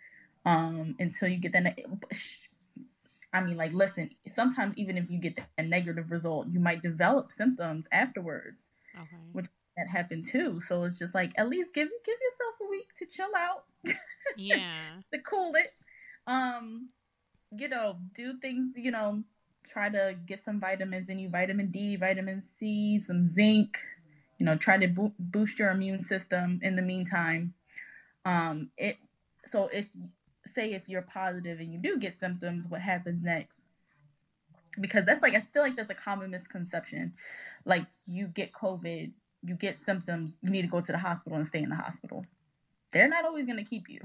um, until you get that. I mean, like, listen, sometimes even if you get a negative result, you might develop symptoms afterwards, Okay. which that happened too. So it's just like at least give give yourself a week to chill out, Yeah. (laughs) to cool it. Um, you know, do things. You know, try to get some vitamins in you, vitamin D, vitamin C, some zinc. You know, try to bo- boost your immune system in the meantime. Um, it so if say if you're positive and you do get symptoms, what happens next? Because that's like I feel like that's a common misconception. Like you get COVID, you get symptoms, you need to go to the hospital and stay in the hospital. They're not always gonna keep you.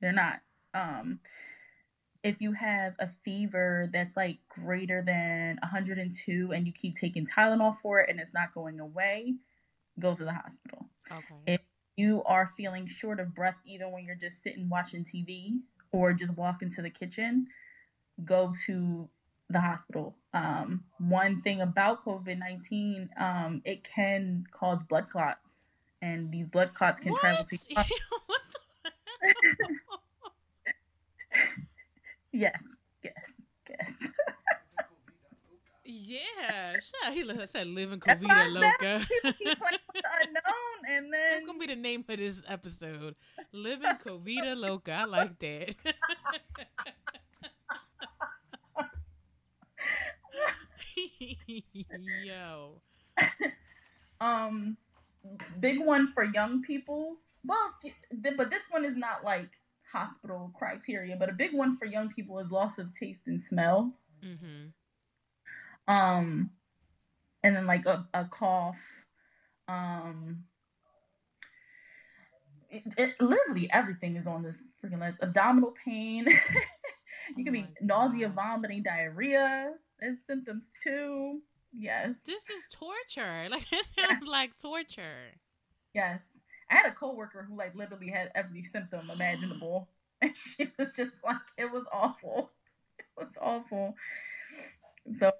They're not. Um, if you have a fever that's like greater than 102 and you keep taking Tylenol for it and it's not going away, go to the hospital. Okay. If you are feeling short of breath, even when you're just sitting watching TV or just walk into the kitchen, go to the hospital. Um, one thing about COVID 19, um, it can cause blood clots, and these blood clots can travel to What? (laughs) What (laughs) Yes, yes, yes. (laughs) yeah. Sure. He said living COVID-a Loca. Keep playing with the unknown, and then That's gonna be the name of this episode. Living COVID-a Loca. I like that. (laughs) Yo. um big one for young people well but this one is not like hospital criteria but a big one for young people is loss of taste and smell Mm-hmm. Um and then like a, a cough um it, it, literally everything is on this freaking list abdominal pain (laughs) you Oh can be my nausea gosh. vomiting diarrhea there's symptoms too yes This is torture. (laughs) Like it sounds like torture. Yes. I had a coworker who like literally had every symptom imaginable. (gasps) And she was just like it was awful. It was awful. So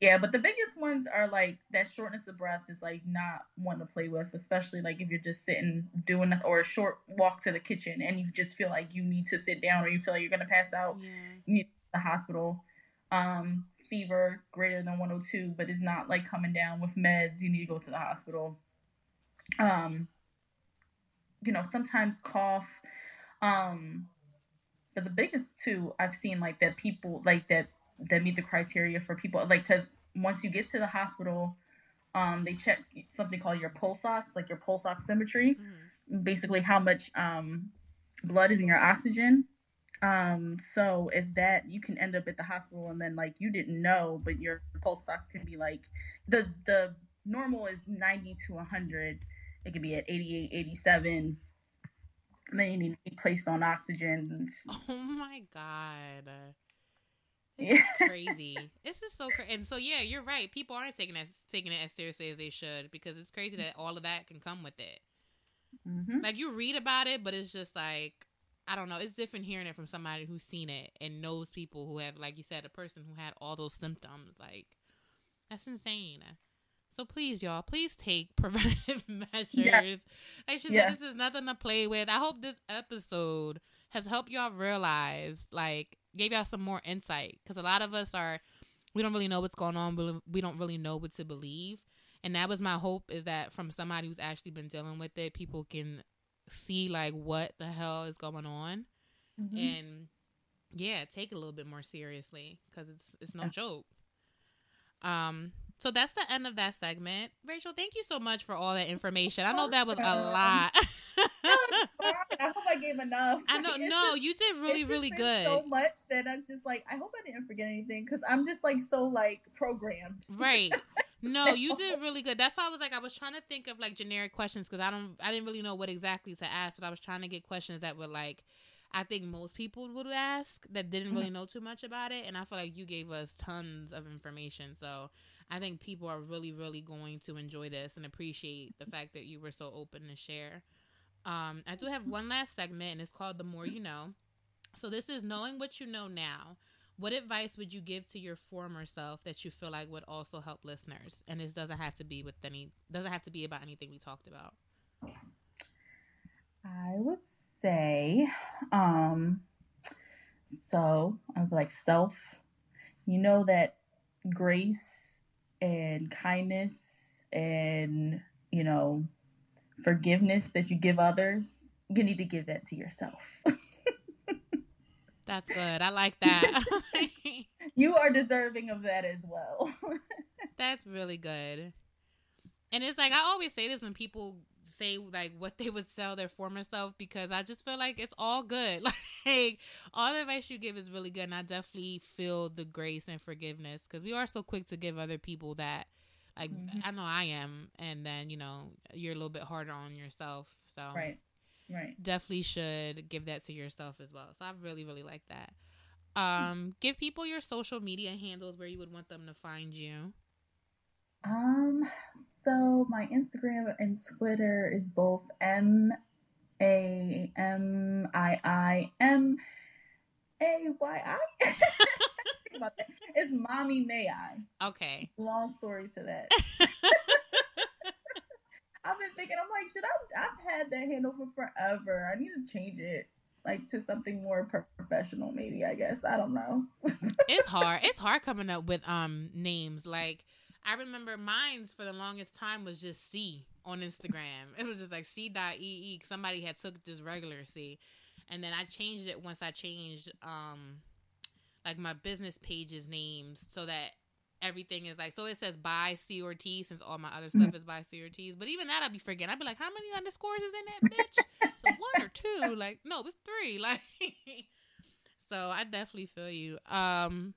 Yeah, but the biggest ones are like that shortness of breath is like not one to play with, especially like if you're just sitting doing nothing or a short walk to the kitchen and you just feel like you need to sit down or you feel like you're gonna pass out, Yeah. you need the hospital. Um, fever greater than 102, but it's not like coming down with meds. You need to go to the hospital. Um, you know, sometimes cough. Um, but the biggest two I've seen like that people like that that meet the criteria for people like because once you get to the hospital, um, they check something called your pulse ox, like your pulse oximetry Mhm. basically how much um, blood is in your oxygen. Um, so if that you can end up at the hospital and then like you didn't know, but your pulse ox can be like the the normal is 90 to 100. It could be at 88, 87. And then you need to be placed on oxygen. Oh my god. This is crazy. this is so crazy. And so yeah, you're right. People aren't taking it taking it as seriously as they should because it's crazy that all of that can come with it. hmm Like you read about it, but it's just like I don't know. It's different hearing it from somebody who's seen it and knows people who have, like you said, a person who had all those symptoms. Like that's insane. So please, y'all, please take (laughs) preventative measures. Like she Yeah. said, this is nothing to play with. I hope this episode has helped y'all realize, like, gave y'all some more insight because a lot of us are, we don't really know what's going on. We we don't really know what to believe. And that was my hope is that from somebody who's actually been dealing with it, people can see like what the hell is going on Mhm. and yeah, take it a little bit more seriously because it's it's no Yeah. joke. Um, so that's the end of that segment. Rachel, thank you so much for all that information. I know that was a lot. (laughs) (laughs) I hope I gave enough. I know, (laughs) It's no, just- you did really, really good. So much that I'm just like, I hope I didn't forget anything because I'm just like so like programmed. Right. No, you did really good. That's why I was like, I was trying to think of like generic questions because I don't, I didn't really know what exactly to ask, but I was trying to get questions that were like, I think most people would ask that didn't mm-hmm. really know too much about it, and I feel like you gave us tons of information. So I think people are really, really going to enjoy this and appreciate the fact that you were so open to share. Um, I do have one last segment, and it's called "The More You Know." So this is knowing what you know now. What advice would you give to your former self that you feel like would also help listeners? And this doesn't have to be with any doesn't have to be about anything we talked about. I would say, um, so be like self. You know that grace and kindness and you know forgiveness that you give others, you need to give that to yourself. That's good. I like that. (laughs) you are deserving of that as well. (laughs) That's really good. And it's like I always say this when people say like what they would tell their former self because I just feel like it's all good. (laughs) Like all the advice you give is really good, and I definitely feel the grace and forgiveness because we are so quick to give other people that. Like Mhm. I know I am, and then you know you're a little bit harder on yourself. So right, right. definitely should give that to yourself as well. So I really, really like that. Um, give people your social media handles where you would want them to find you. Um, so my Instagram and Twitter is both M A M I I M A Y I. (laughs) It's mommy may I. Okay. Long story to that. (laughs) I've been thinking. I'm like, should I? I've had that handle for forever. I need to change it, like to something more professional. Maybe I guess I don't know. it's hard. It's hard coming up with um names. Like I remember mine's for the longest time was just C on Instagram. It was just like C dot E E. Somebody had took this regular C, and then I changed it once I changed um like my business pages names so that everything is like so it says by Cee Ortiz since all my other stuff is by Cee Ortiz. But even that I'd be forgetting. I'd be like, how many underscores is in that bitch? (laughs) so one or two? Like no, it's three. (laughs) Like so I definitely feel you. Um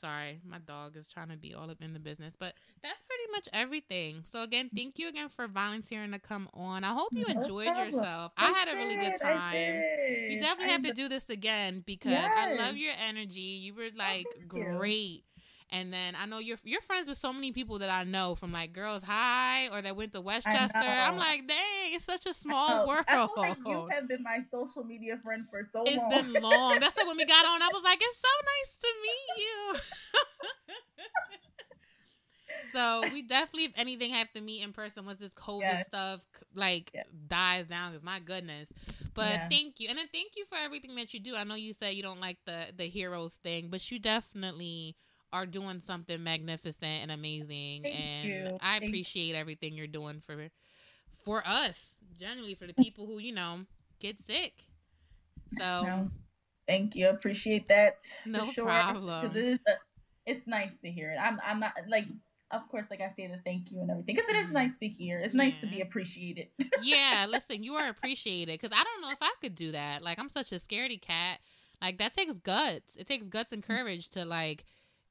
sorry, my dog is trying to be all up in the business, but that's pretty much everything. So again, mm-hmm. thank you again for volunteering to come on. I hope you No enjoyed problem. yourself. I, had a really good time. did. We definitely I have to do this again because I love your energy. You were oh, like great. you. And then I know you're you're friends with so many people that I know from like Girls High or that went to West Chester. I'm like, dang, it's such a small know. world. I feel like you have been my social media friend for so It's long. It's been long. That's why when we got on, I was like, it's so nice to meet you. (laughs) so we definitely, if anything, have to meet in person once this COVID Yes. stuff like Yes. dies down. Because my goodness. But Yeah. thank you, and then thank you for everything that you do. I know you said you don't like the the heroes thing, but you definitely are doing something magnificent and amazing. Thank and you. I Thank- appreciate everything you're doing for for us, generally for the people who you know get sick. So No, thank you. Appreciate that. No sure. problem. It is, uh, it's nice to hear it. I'm, I'm not like, of course, like I say the thank you and everything, because it is Mhm. nice to hear. It's nice to be appreciated. yeah, (laughs) listen, you are appreciated because I don't know if I could do that. Like, I'm such a scaredy cat. Like, that takes guts. It takes guts and courage to like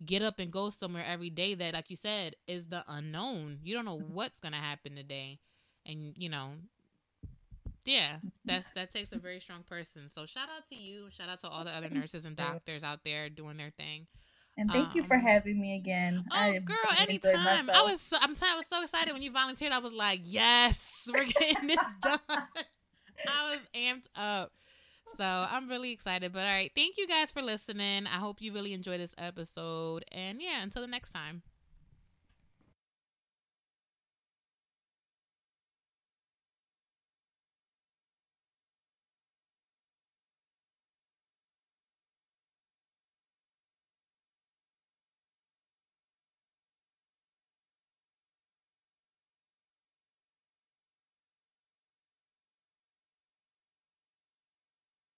get up and go somewhere every day that, like you said, is the unknown. You don't know what's gonna happen today, and you know, yeah, that's that takes a very strong person. So shout out to you. Shout out to all the other nurses and doctors out there doing their thing. and thank you for Um, having me again. Oh, I girl, anytime. I was, so, I'm I was so excited when you volunteered. I was like, yes, we're getting this (laughs) done. I was amped up. So I'm really excited. But all right, thank you guys for listening. I hope you really enjoy this episode. And yeah, until the next time.